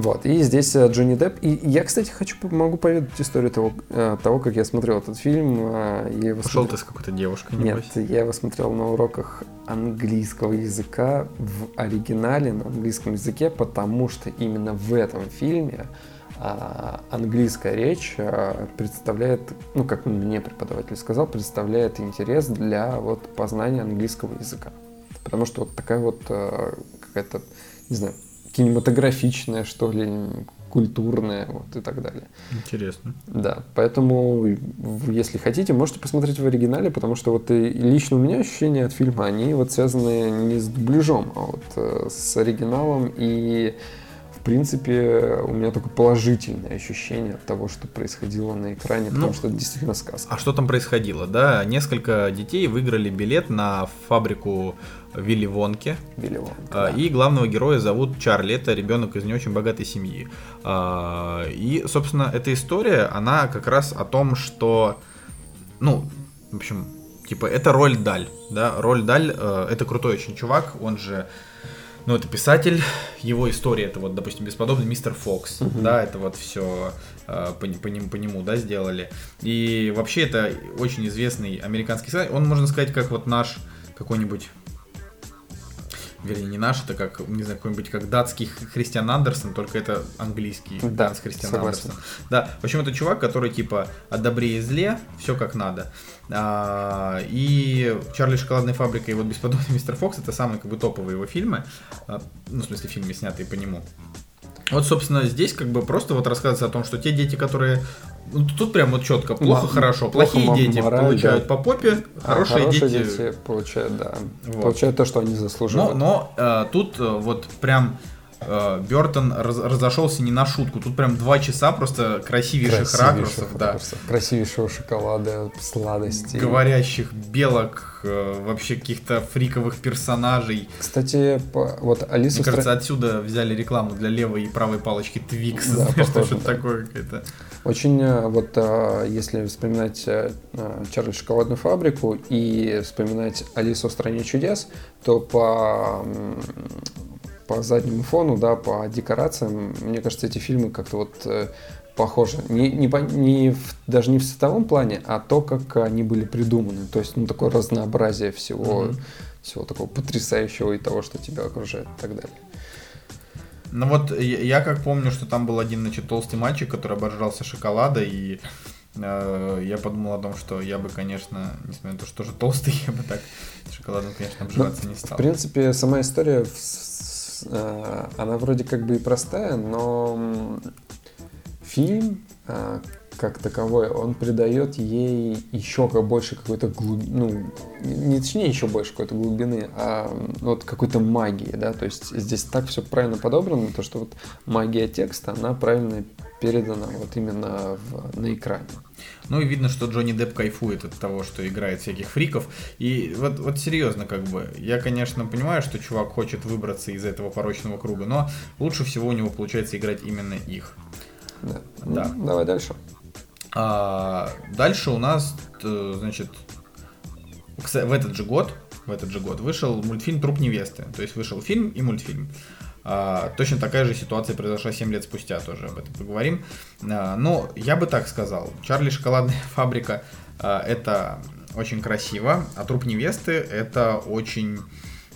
Вот, и здесь э, Джонни Депп. И я, кстати, хочу, могу поведать историю того, э, того как я смотрел этот фильм. э, Я его Пошел смотрел- ты с какой-то девушкой, Нет, небось. я его смотрел на уроках английского языка в оригинале на английском языке, потому что именно в этом фильме а, английская речь а, представляет, ну, как мне преподаватель сказал, представляет интерес для вот познания английского языка. Потому что вот такая вот какая-то, не знаю, кинематографичная, что ли, культурная, вот и так далее. Интересно. Да, поэтому, если хотите, можете посмотреть в оригинале, потому что вот и лично у меня ощущения от фильма, они вот связаны не с дубляжом, а вот э, с оригиналом, и принципе у меня только положительное ощущение от того, что происходило на экране, потому Ну, что это действительно сказка. А что там происходило? Да, несколько детей выиграли билет на фабрику Вилли Вонки. Вилли Вонка, А, да. И главного героя зовут Чарли, это ребенок из не очень богатой семьи. А, И, собственно, эта история, она как раз о том, что, ну, в общем, типа, это роль Даль, да, роль Даль, э, это крутой очень чувак, он же, ну, это писатель, его история, это вот, допустим, бесподобный мистер Фокс, да, это вот все по, не- по нему, по нему, да, сделали. И вообще это очень известный американский писатель, он, можно сказать, как вот наш какой-нибудь вернее, не наш, это как, не знаю, какой-нибудь как датский Христиан Андерсон, только это английский Да, Ганс Христиан согласен. Андерсон. Да, в общем, это чувак, который типа о добре и зле, все как надо. А, и Чарли Шоколадная фабрика и вот Бесподобный мистер Фокс это самые как бы топовые его фильмы, А, ну, в смысле, фильмы, снятые по нему. Вот, собственно, здесь как бы просто вот рассказывается о том, что те дети, которые... Ну, тут прям вот четко, плохо, Ма- хорошо. плохо, Плохие ма- дети мораль, получают да. по попе, А хорошие, дети... получают, да, Вот. получают то, что они Но, заслуживают. но э, тут э, вот прям Бертон раз- разошелся не на шутку. Тут прям два часа просто красивейших, ракурсов, да. ракурсов, красивейшего шоколада, сладостей. Говорящих белок, э, вообще каких-то фриковых персонажей. Кстати, по- вот Алиса Мне в стра- кажется, отсюда взяли рекламу для левой и правой палочки Твикс. Да, Знаешь, похоже, что-то да. такое какое-то. Очень, э, вот э, если вспоминать э, э, Чарли шоколадную фабрику и вспоминать Алису в стране чудес, то по, по заднему фону, да, по декорациям, мне кажется, эти фильмы как-то вот э, похожи. Не, не, не в- даже не в цветовом плане, а то, как они были придуманы. То есть, ну, такое разнообразие всего, Мгм. всего такого потрясающего и того, что тебя окружает и так далее. Ну вот я, я как помню, что там был один, значит, толстый мальчик, который обожрался шоколада, и э, я подумал о том, что я бы, конечно, несмотря на то, что тоже толстый, я бы так шоколадом, конечно, обжираться не В стал. принципе, сама история, в- с- она вроде как бы и простая, но фильм э, как таковой, он придает ей еще как больше какой-то глубины, ну, не не точнее еще больше какой-то глубины, а вот какой-то магии, да, то есть здесь так все правильно подобрано, то что вот магия текста, она правильно передана вот именно в- на экране. Ну и видно, что Джонни Депп кайфует от того, что играет всяких фриков. И вот, вот серьезно, как бы, я, конечно, понимаю, что чувак хочет выбраться из этого порочного круга, но лучше всего у него получается играть именно их. Да. Да. Ну, давай дальше. А, дальше у нас, э, значит, в этот же год, в этот же год вышел мультфильм «Труп невесты». То есть вышел фильм и мультфильм. А, точно такая же ситуация произошла 7 лет спустя, тоже об этом поговорим. А, но я бы так сказал, «Чарли шоколадная фабрика» а, это очень красиво, а «Труп невесты» это очень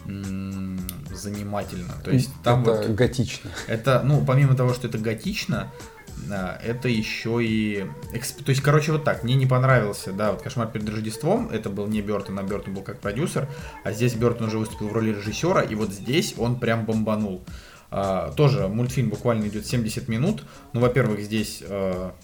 занимательно. То есть там это вот готично. это, ну, помимо того, что это готично, это еще и... То есть, короче, вот так, мне не понравился, да, вот «Кошмар перед Рождеством», это был не Бертон, а Бертон был как продюсер, а здесь Бертон уже выступил в роли режиссера, и вот здесь он прям бомбанул. А, тоже мультфильм буквально идет 70 минут, ну, во-первых, здесь а,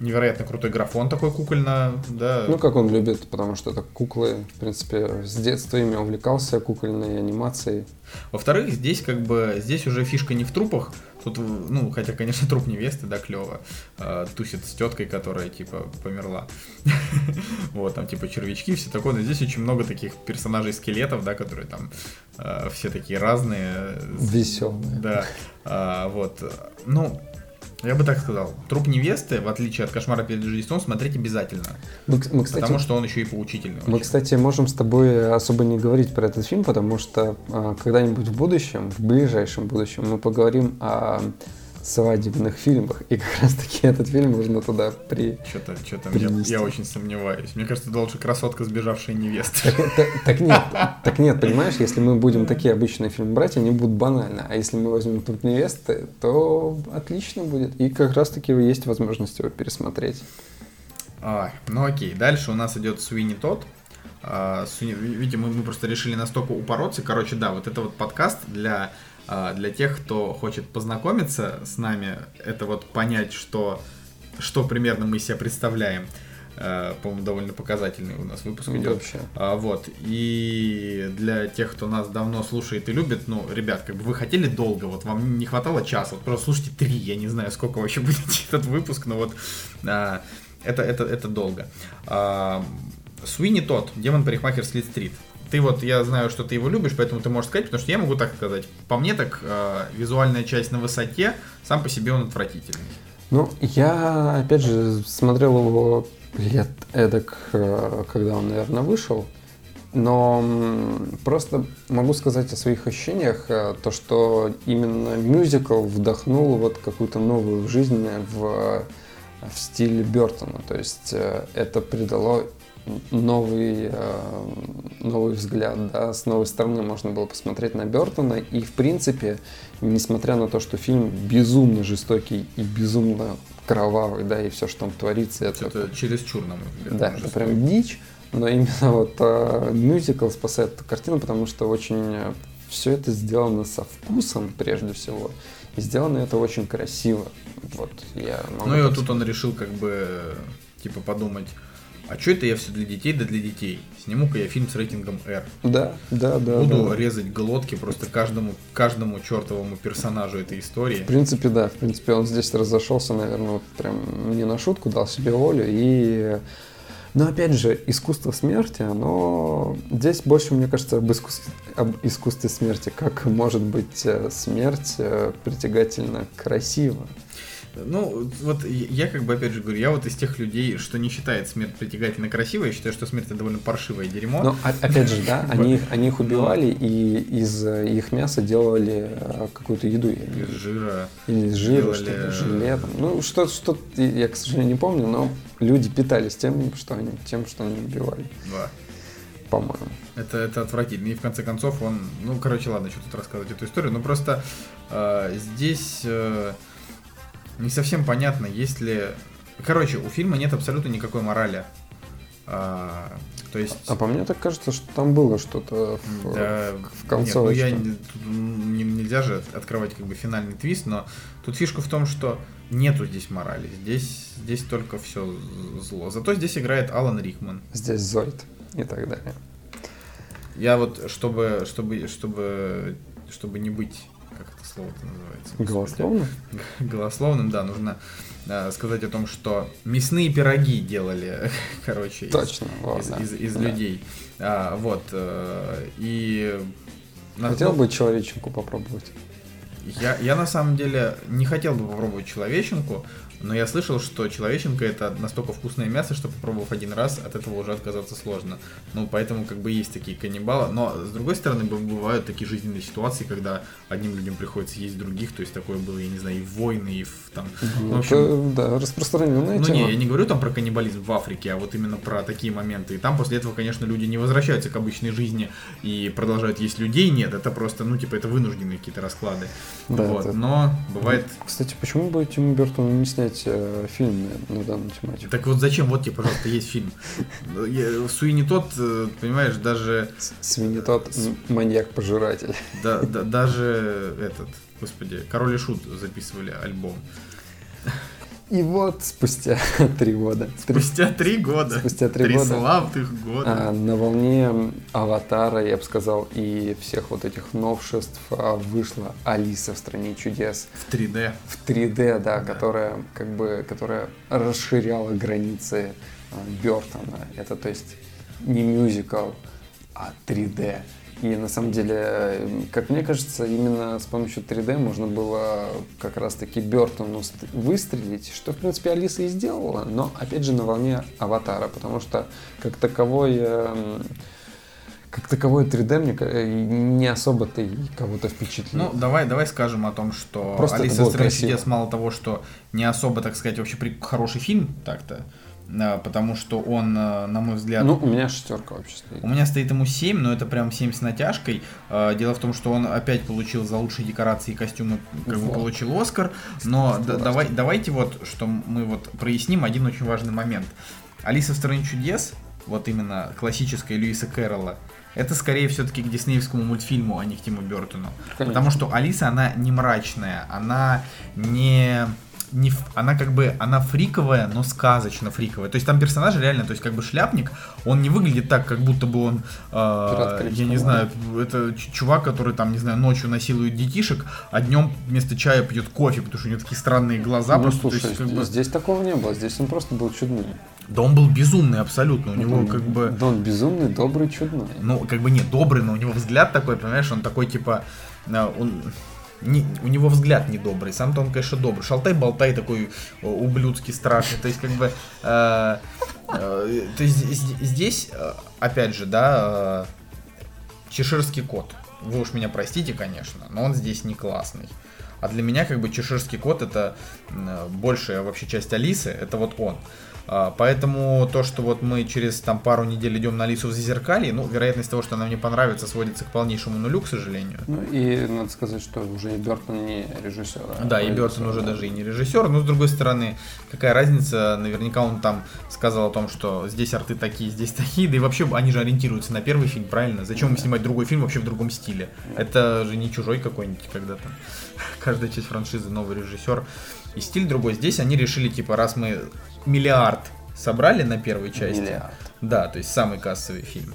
невероятно крутой графон такой кукольно, да, Ну, как он любит, потому что это куклы. В принципе, с детства ими увлекался, кукольной анимацией. Во-вторых, здесь как бы здесь уже фишка не в трупах. Тут, ну, хотя, конечно, труп невесты, да, клево. э, тусит с теткой, которая, типа, померла. Вот, там, типа, червячки, все такое. Но здесь очень много таких персонажей-скелетов, да, которые там э, все такие разные. Веселые. Да, а, вот. Ну, я бы так сказал. Труп невесты, в отличие от кошмара перед Рождеством, смотреть обязательно. Мы, мы, кстати, Потому что он еще и поучительный. мы, очень. кстати, можем с тобой особо не говорить про этот фильм, потому что а, когда-нибудь в будущем, в ближайшем будущем, мы поговорим о свадебных фильмах. И как раз таки этот фильм можно туда при... Что-то, что-то я, я очень сомневаюсь. Мне кажется, это лучше красотка, сбежавшая невеста. Так, так- так нет, так нет, понимаешь, если мы будем такие обычные фильмы брать, они будут банально. А если мы возьмем тут невесты, то отлично будет. И как раз таки есть возможность его пересмотреть. А, ну окей, дальше у нас идет Суини Тот. Видите, мы, мы просто решили настолько упороться. Короче, да, вот это вот подкаст для, а, для тех, кто хочет познакомиться с нами. Это вот понять, что, что примерно мы из себя представляем. А, По-моему, довольно показательный у нас выпуск Ну, идет. вообще. А, вот. И для тех, кто нас давно слушает и любит, ну, ребят, как бы вы хотели долго, вот вам не хватало часа, вот просто слушайте три, я не знаю, сколько вообще будет этот выпуск, но вот а, это, это, это долго. А, Суини тот, демон парикмахер Слит Стрит. Ты вот, я знаю, что ты его любишь, поэтому ты можешь сказать, потому что я могу так сказать. По мне так, а, визуальная часть на высоте, сам по себе он отвратительный. Ну, я, опять же, смотрел его лет эдак, э, когда он, наверное, вышел. Но просто могу сказать о своих ощущениях, э, то, что именно мюзикл вдохнул вот какую-то новую жизнь в, в стиле Бертона. То есть э, это придало новый, э, новый взгляд, да, с новой стороны можно было посмотреть на Бертона, и в принципе, несмотря на то, что фильм безумно жестокий и безумно кровавый, да, и все, что там творится, это, Это чересчур, на мой взгляд. да, он это жестокий. прям дичь, но именно вот э, мюзикл спасает эту картину, потому что очень все это сделано со вкусом, прежде всего, и сделано это очень красиво. Вот, я могу Ну и вот тут он решил как бы, типа, подумать, а что это я все для детей, да для детей? Сниму-ка я фильм с рейтингом R. Да, да, да. Буду да. резать глотки просто каждому, каждому чертовому персонажу этой истории. В принципе, да. В принципе, он здесь разошелся, наверное, вот прям не на шутку, дал себе волю. И... Но опять же, искусство смерти, оно... Здесь больше, мне кажется, об, искусстве, об искусстве смерти. Как может быть э, смерть э, притягательно красиво. Ну, вот я как бы опять же говорю, я вот из тех людей, что не считает смерть притягательно красивой, я считаю, что смерть это довольно паршивое дерьмо. Но опять же, да, они, они их убивали и из их мяса делали э, какую-то еду. Из жира. Или из жира, что-то, желе. Там. Ну, что, что я, к сожалению, не помню, но люди питались тем, что они, тем, что они убивали. Да. По-моему. Это, это отвратительно. И в конце концов он... Ну, короче, ладно, что тут рассказывать эту историю. Но просто э, здесь... Э, не совсем понятно, есть ли... Короче, у фильма нет абсолютно никакой морали. А, то есть... А по мне так кажется, что там было что-то в, да, в концовочке. Нет, ну я, не, нельзя же открывать как бы финальный твист, но тут фишка в том, что нету здесь морали. Здесь, здесь только все зло. Зато здесь играет Алан Рикман. Здесь Зойд и так далее. Я вот, чтобы, чтобы, чтобы, чтобы не быть слово-то называется? Голословным? Голословным, да, нужно э, сказать о том, что мясные пироги делали, короче, Точно, из, вот, из, да. из, из да. людей. А, вот, э, и... Хотел ну, бы человеченку попробовать. Я, я на самом деле не хотел бы попробовать человеченку, но я слышал, что человеченка это настолько вкусное мясо, что попробовав один раз, от этого уже отказаться сложно. Ну, поэтому как бы есть такие каннибалы. Но, с другой стороны, бывают такие жизненные ситуации, когда одним людям приходится есть других. То есть такое было, я не знаю, и в войны, и в там... Ну, в общем, это, да, распространенная ну, тема. не, я не говорю там про каннибализм в Африке, а вот именно про такие моменты. И там после этого, конечно, люди не возвращаются к обычной жизни и продолжают есть людей. Нет, это просто, ну, типа, это вынужденные какие-то расклады. Да, вот. это... Но бывает... Кстати, почему бы Тиму Бертону не снять э, фильм на, данную тематику? Так вот зачем? Вот тебе, пожалуйста, есть фильм. Суини тот, э, понимаешь, даже... Суини тот, маньяк-пожиратель. Да, да, даже этот, господи, Король и Шут записывали альбом. И вот спустя три года. Спустя три года. Спустя три, три года. славных года. А, на волне Аватара, я бы сказал, и всех вот этих новшеств а, вышла Алиса в стране чудес. В 3D. В 3D, да, да. которая как бы, которая расширяла границы а, Бертона. Это то есть не мюзикл, а 3D. И на самом деле, как мне кажется, именно с помощью 3D можно было как раз-таки Бертону выстрелить, что, в принципе, Алиса и сделала, но, опять же, на волне Аватара, потому что как таковой как таковое 3D мне не особо-то кого-то впечатлил. Ну, давай, давай скажем о том, что Просто Алиса в стране чудес мало того, что не особо, так сказать, вообще хороший фильм так-то, потому что он, э, на мой взгляд... Ну, у меня шестерка вообще стоит. У меня стоит ему 7, но это прям 7 с натяжкой. Э, дело в том, что он опять получил за лучшие декорации и костюмы, как вот. бы получил Оскар. Но да, давай, давайте вот, что мы вот проясним один очень важный момент. Алиса в стране чудес, вот именно классическая Льюиса Кэрролла, это скорее все-таки к диснеевскому мультфильму, а не к Тиму Бертону. Конечно. Потому что Алиса, она не мрачная, она не не, она как бы, она фриковая, но сказочно фриковая. То есть там персонаж реально, то есть как бы шляпник, он не выглядит так, как будто бы он, э, я не знаю, это чувак, который там, не знаю, ночью насилует детишек, а днем вместо чая пьет кофе, потому что у него такие странные глаза. Ну, просто, слушай, есть, как бы... здесь такого не было, здесь он просто был чудным. Да он был безумный абсолютно, у него он, как бы... Да он безумный, добрый, чудной. Ну, как бы нет, добрый, но у него взгляд такой, понимаешь, он такой типа... Он, не, у него взгляд недобрый. Сам-то он, конечно, добрый. Шалтай-болтай такой ублюдский, страшный. То есть, как бы... Э, э, то есть, здесь, опять же, да, э, чеширский кот. Вы уж меня простите, конечно, но он здесь не классный. А для меня, как бы, чеширский кот это большая вообще часть Алисы, это вот он. А, поэтому то, что вот мы через там пару недель идем на Алису в Зазеркалье, ну, вероятность того, что она мне понравится, сводится к полнейшему нулю, к сожалению. Ну и надо сказать, что уже и Бертон не режиссер. А да, и Бертон уже даже и не режиссер, но с другой стороны, какая разница, наверняка он там сказал о том, что здесь арты такие, здесь такие, да и вообще они же ориентируются на первый фильм, правильно? Зачем им снимать другой фильм вообще в другом стиле? Это же не чужой какой-нибудь когда-то. Каждая часть франшизы новый режиссер и стиль другой. Здесь они решили, типа, раз мы миллиард собрали на первой части, Миллиард. да, то есть самый кассовый фильм,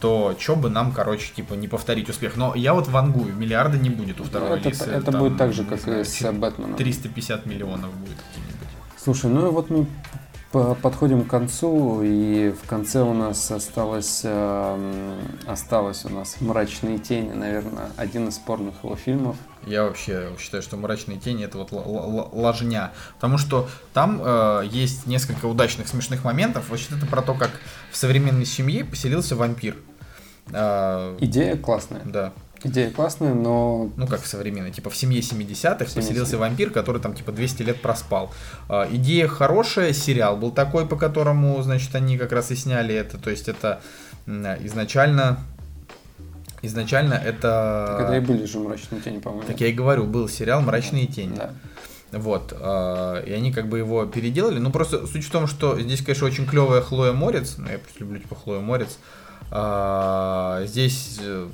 то чё бы нам, короче, типа, не повторить успех. Но я вот вангую, миллиарда не будет у второго это Лисы, это там, будет так же, как и с Бэтменом. 350 миллионов будет какие-нибудь. Слушай, ну и вот мы подходим к концу, и в конце у нас осталось, эм, осталось у нас «Мрачные тени», наверное, один из спорных его фильмов. Я вообще считаю, что «Мрачные тени» — это вот л- л- ложня. Потому что там э, есть несколько удачных, смешных моментов. Вообще это про то, как в современной семье поселился вампир. Э, Идея классная. да. Идея классная, но Ну, как в современной. Типа в семье 70-х В семье поселился 70-х. вампир, который там типа 200 лет проспал. А, идея хорошая, сериал был такой, по которому, значит, они как раз и сняли это. То есть это изначально... Изначально это... когда и были же «Мрачные тени», по-моему. Так я и говорю, был сериал «Мрачные тени». Да. Вот, э, и они как бы его переделали. Ну, просто суть в том, что здесь, конечно, очень клевая Хлоя Морец. Ну, я просто люблю, типа, Хлою Морец. А, здесь э,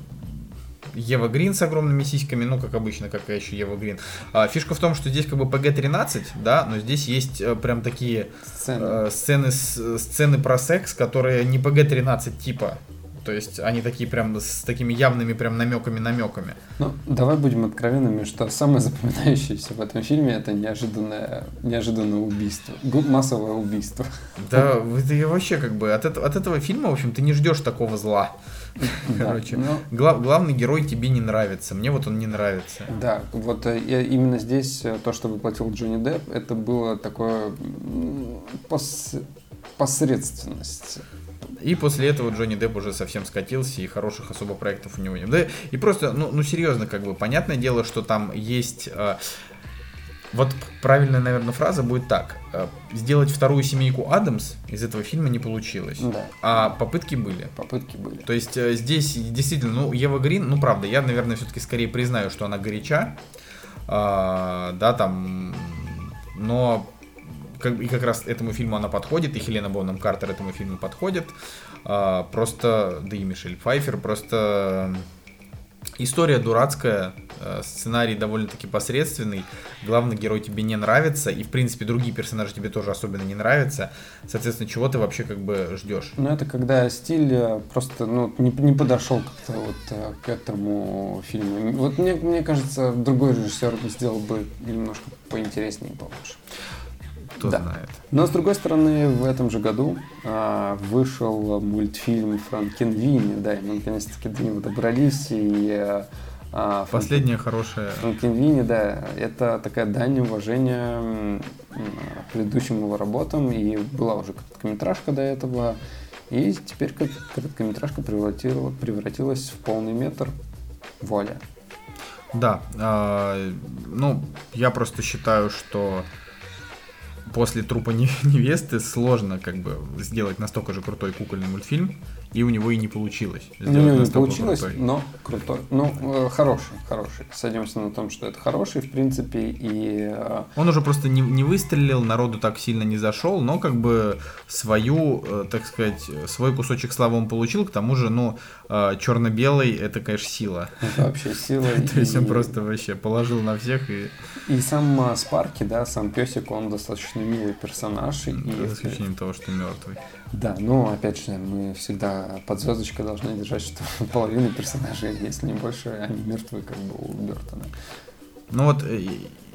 Ева Грин с огромными сиськами, ну, как обычно, как еще Ева Грин. А, фишка в том, что здесь как бы PG-13, да, но здесь есть э, прям такие Сцена. э, сцены, с- сцены про секс, которые не PG-13 типа. То есть они такие прям с такими явными прям намеками-намеками. Ну, давай будем откровенными, что самое запоминающееся в этом фильме это неожиданное, неожиданное убийство. Массовое убийство. Да, это вообще как бы от, этого- от этого фильма, в общем, ты не ждешь такого зла. Короче, ну, гла- главный герой тебе не нравится. Мне вот он не нравится. Да, вот э, именно здесь э, то, что воплотил Джонни Депп, это было такое пос- посредственность. И после этого Джонни Депп уже совсем скатился, и хороших особо проектов у него нет. Да, и просто, ну, ну серьезно, как бы, понятное дело, что там есть... э, вот правильная, наверное, фраза будет так. э, сделать вторую семейку Адамс из этого фильма не получилось. Да, А попытки были. попытки были. То есть э, здесь действительно, ну, Ева Грин, ну, правда, я, наверное, все-таки скорее признаю, что она горяча, а, да, там, но как, и как раз этому фильму она подходит, и Хелена Бонном Картер этому фильму подходит, А, просто, да и Мишель Пфайфер, просто история дурацкая, э, сценарий довольно-таки посредственный, главный герой тебе не нравится, и, в принципе, другие персонажи тебе тоже особенно не нравятся, соответственно, чего ты вообще как бы ждешь? Но это когда стиль э, просто ну, не, не подошел как-то вот э, к этому фильму. Вот мне, мне кажется, другой режиссер сделал бы немножко поинтереснее и получше. Кто Да. знает. Но с другой стороны, в этом же году а, вышел мультфильм Франкенвини, да, и мы наконец-таки до него добрались, и а, а, Франк- Последняя хорошая Франкенвини, да, это такая дань уважения предыдущим его работам, и была уже короткометражка до этого, и теперь короткометражка превратила- превратилась в полный метр. Воля. Да, а, ну, я просто считаю, что после трупа не- невесты сложно как бы сделать настолько же крутой кукольный мультфильм, и у него и не получилось. Сделать не настолько получилось, крутой. но крутой. Ну, э, хороший, хороший. Садимся на том, что это хороший, в принципе, и э, Он уже просто не, не выстрелил, народу так сильно не зашел, но как бы свою, э, так сказать, свой кусочек славы он получил, к тому же, ну, черно-белый это, конечно, сила. это вообще сила. То есть он просто вообще положил на всех и И сам а, Спарки, да, сам песик, он достаточно милый персонаж. За исключением того, что мертвый. Да, но опять же, мы всегда под звездочкой должны держать, что половина персонажей, если не больше, они мертвы, как бы у Бертона. Ну вот, э,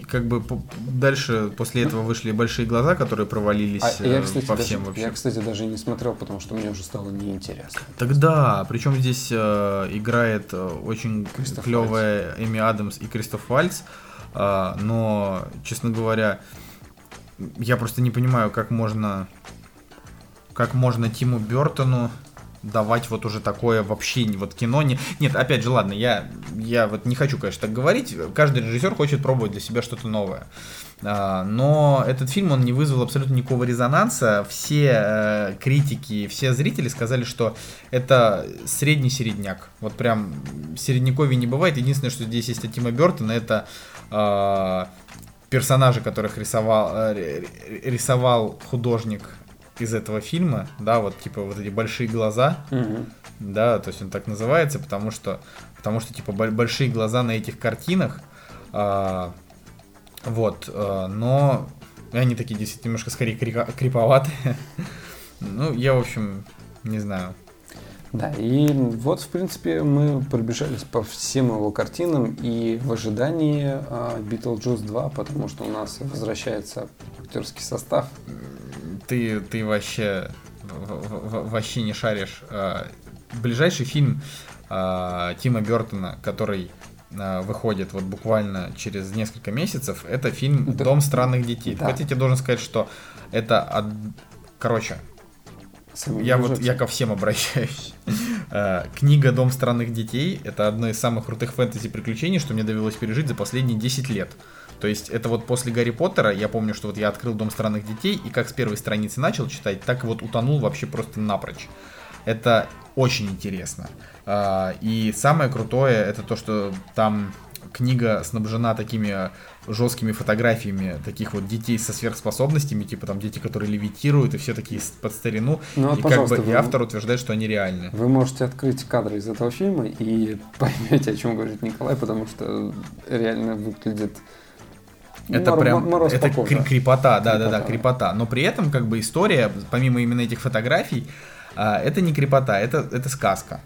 как бы дальше после этого вышли большие глаза, которые провалились А я, э, кстати, по даже, всем вообще. я, кстати, даже не смотрел, потому что мне уже стало неинтересно. Тогда, причем здесь э, играет э, очень Кристоф клевая Эми Адамс и Кристоф Вальц, а, но, честно говоря, я просто не понимаю, как можно, как можно Тиму Бертону давать вот уже такое вообще вот кино не нет опять же ладно я я вот не хочу конечно так говорить каждый режиссер хочет пробовать для себя что-то новое. А, но этот фильм он не вызвал абсолютно никакого резонанса. Все э, критики все зрители сказали что это средний середняк вот прям середняковья не бывает. Единственное что здесь есть от Тима Бертона это а, персонажи которых рисовал э, рисовал художник из этого фильма, да, вот типа вот эти большие глаза, да, то есть он так называется, потому что, потому что типа бо- большие глаза на этих картинах, а, вот, а, но они такие действительно немножко скорее криповатые. Ну, я, в общем, не знаю. Да, и вот, в принципе, мы пробежались по всем его картинам и в ожидании а, Beetlejuice 2, потому что у нас возвращается актерский состав. Ты, ты вообще, вообще не шаришь. А, Ближайший фильм а, Тима Бертона, который а, выходит вот буквально через несколько месяцев, это фильм Да. «Дом странных детей». Да. Вот я тебе должен сказать, что это... од- Короче, Сами Я вот я ко всем обращаюсь. Книга Дом странных детей это одно из самых крутых фэнтези приключений, что мне довелось пережить за последние 10 лет. То есть это вот после Гарри Поттера, я помню, что вот я открыл Дом странных детей, и как с первой страницы начал читать, так вот утонул вообще просто напрочь. Это очень интересно. А, И самое крутое, это то, что там книга снабжена такими жесткими фотографиями таких вот детей со сверхспособностями, типа там дети, которые левитируют, и все такие под старину. Ну вот, и как бы и автор утверждает, что они реальны. Вы можете открыть кадры из этого фильма и поймете, о чем говорит Николай, потому что реально выглядит Это мор- прям, мороз это кри- крепота, да, да, да, Крепота. Но при этом, как бы, история, помимо именно этих фотографий, а, это не крепота, это, это сказка.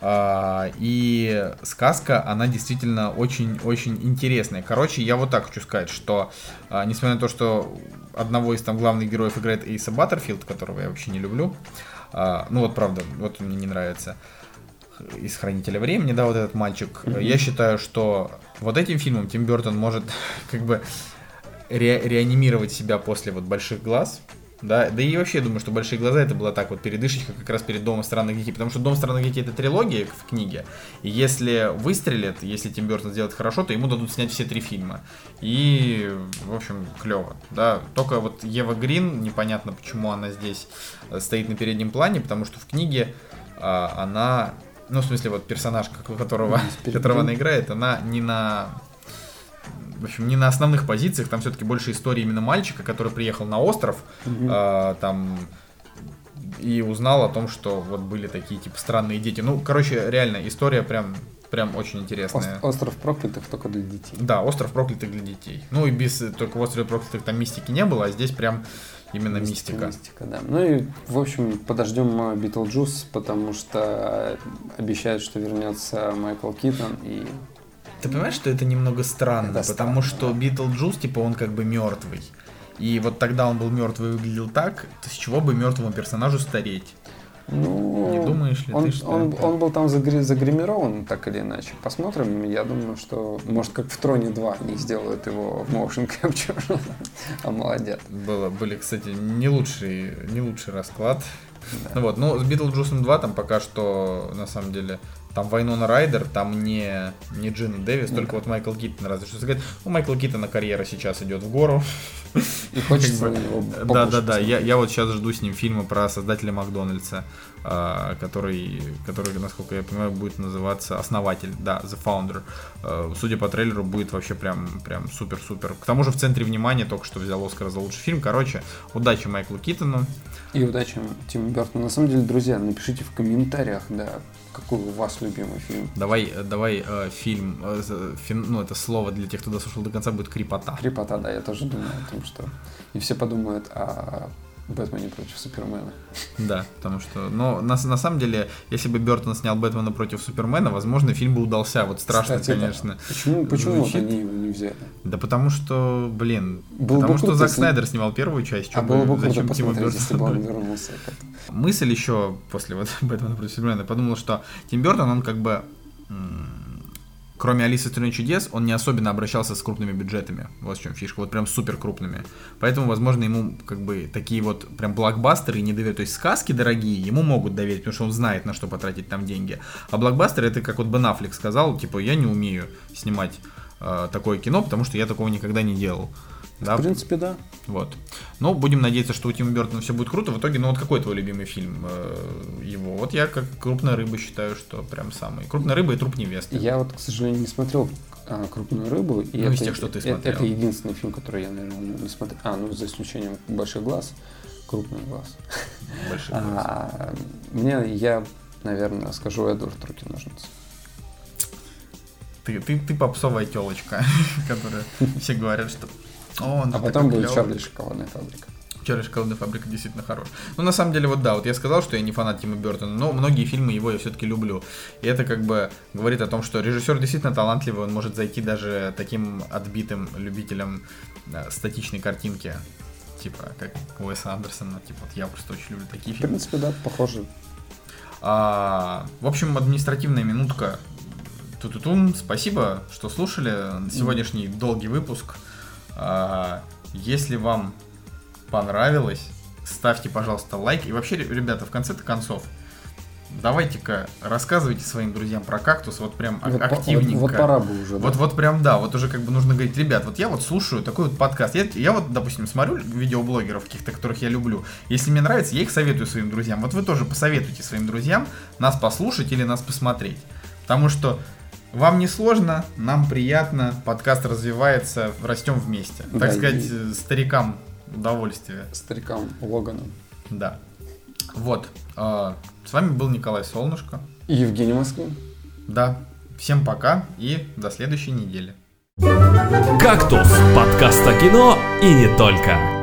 А, И сказка, она действительно очень-очень интересная. Короче, я вот так хочу сказать, что а, несмотря на то, что одного из там главных героев играет Эйса Баттерфилд, которого я вообще не люблю, ну вот правда, вот он мне не нравится, из Хранителя времени, да, вот этот мальчик. Я считаю, что вот этим фильмом Тим Бертон может как бы ре- реанимировать себя после вот больших глаз. Да, да и вообще думаю, что большие глаза это была так вот передышечка как раз перед Домом странных детей, потому что Дом странных детей это трилогия в книге, и если выстрелит, если Тим Бертон сделает хорошо, то ему дадут снять все три фильма. И, в общем, клево, да. Только вот Ева Грин, непонятно, почему она здесь э, стоит на переднем плане, потому что в книге а, она, ну, в смысле, вот персонаж, которого, которого она играет, она не на в общем, не на основных позициях, там все-таки больше истории именно мальчика, который приехал на остров, Мгм. а, там и узнал о том, что вот были такие типа странные дети. Ну, короче, реально история прям прям очень интересная. Ост- Остров проклятых только для детей. Да, остров проклятых для детей. Ну и без только в острове проклятых там мистики не было, а здесь прям именно мистика. Мистика, да. Ну и, в общем, подождем Битлджус, потому что обещают, что вернется Майкл Китон и Ты понимаешь, что это немного странно, Это потому странно, что Битлджус, типа, он как бы мертвый. И вот тогда он был мертвый и выглядел так, то с чего бы мертвому персонажу стареть? Ну, Не думаешь ли он, ты, что он, это- он был там загри- загримирован, так или иначе. Посмотрим. Я думаю, что, может, как в Троне 2 они сделают его в motion capture. а молодец. Было, были, кстати, не лучший, не лучший расклад. Ну вот, ну, с Битлджусом 2 там пока что, на самом деле, там Вайнона Райдер, там не, не Джина Дэвис, только вот Майкл Киттон разве что сказать. Ну, Майкл Киттона карьера сейчас идет в гору. И хочется на него Да, да, да. Я, я вот сейчас жду с ним фильма про создателя Макдональдса, а, который, который, насколько я понимаю, будет называться Основатель, да, The Founder. А, Судя по трейлеру, будет вообще прям, прям супер-супер. К тому же в центре внимания только что взял Оскар за лучший фильм. Короче, удачи Майклу Киттону. И удачи Тиму Бертону. На самом деле, друзья, напишите в комментариях, да, какой у вас любимый фильм. Давай, э, давай э, фильм, э, фин- ну это слово для тех, кто дослушал до конца, будет крепота. Крепота, да, я тоже думаю о том, что... И все подумают о Бэтмене против Супермена. Да, потому что, но на, на самом деле, если бы Бертон снял Бэтмена против Супермена, возможно, фильм бы удался. Вот страшно, Кстати, да. конечно. Почему, почему вот они его не взяли? Да потому что, блин, Было потому бы что круто, Зак если- Снайдер снимал первую часть, А было бы круто зачем Тима посмотреть, если бы он вернулся. Мысль еще после вот Бэтмена против Супермена, подумал, что Тим Бертон, он как бы, кроме Алисы в стране чудес, он не особенно обращался с крупными бюджетами. Вот в чем фишка, вот прям супер крупными. Поэтому, возможно, ему как бы такие вот прям блокбастеры не доверяют. То есть сказки дорогие ему могут доверить, потому что он знает, на что потратить там деньги. А блокбастеры, это как вот Бен сказал, типа, я не умею снимать э, такое кино, потому что я такого никогда не делал. Да, В принципе, да. вот. Но будем надеяться, что у Тима Бертона все будет круто. В итоге, ну вот какой твой любимый фильм э, его? Вот я как крупная рыба считаю, что прям самый. Крупная рыба и труп невесты. Я вот, к сожалению, не смотрел а, «Крупную рыбу». И Ну, из это, тех, что ты э- смотрел. Это единственный фильм, который я, наверное, не смотрел. А, ну, за исключением «Большой глаз», «Крупный глаз». Большой глаз. А, мне, я, наверное, скажу Эдвард Руки-ножницы. Ты, ты, ты попсовая телочка, которая все говорят, что О, а потом будет Чарли Шоколадная фабрика. Чарли Шоколадная фабрика действительно хорош. Ну, на самом деле, вот да, вот я сказал, что я не фанат Тима Бертона, но многие фильмы его я все-таки люблю. И это как бы говорит о том, что режиссер действительно талантливый, он может зайти даже таким отбитым любителям да, статичной картинки, типа как Уэса Андерсона, типа вот я просто очень люблю такие фильмы. В принципе, да, похоже. А, в общем, административная минутка. Ту-ту-тум. Спасибо, что слушали сегодняшний долгий выпуск. А, если вам понравилось, ставьте, пожалуйста, лайк. И вообще, ребята, в конце-то концов, давайте-ка рассказывайте своим друзьям про кактус, вот прям Вот, активненько. вот, вот пора бы уже. да. Вот, вот прям да, вот уже как бы нужно говорить, ребят, вот я вот слушаю такой вот подкаст. Я, я вот, допустим, смотрю видеоблогеров каких-то, которых я люблю. Если мне нравится, я их советую своим друзьям. Вот вы тоже посоветуйте своим друзьям нас послушать или нас посмотреть. Потому что вам не сложно, нам приятно, подкаст развивается, растем вместе. Так Да, сказать, и- старикам удовольствие. Старикам Логаном. Да. Вот. э, С вами был Николай Солнышко. И Евгений Москвин. Да. Всем пока и до следующей недели. «Кактус» – подкаст о кино и не только.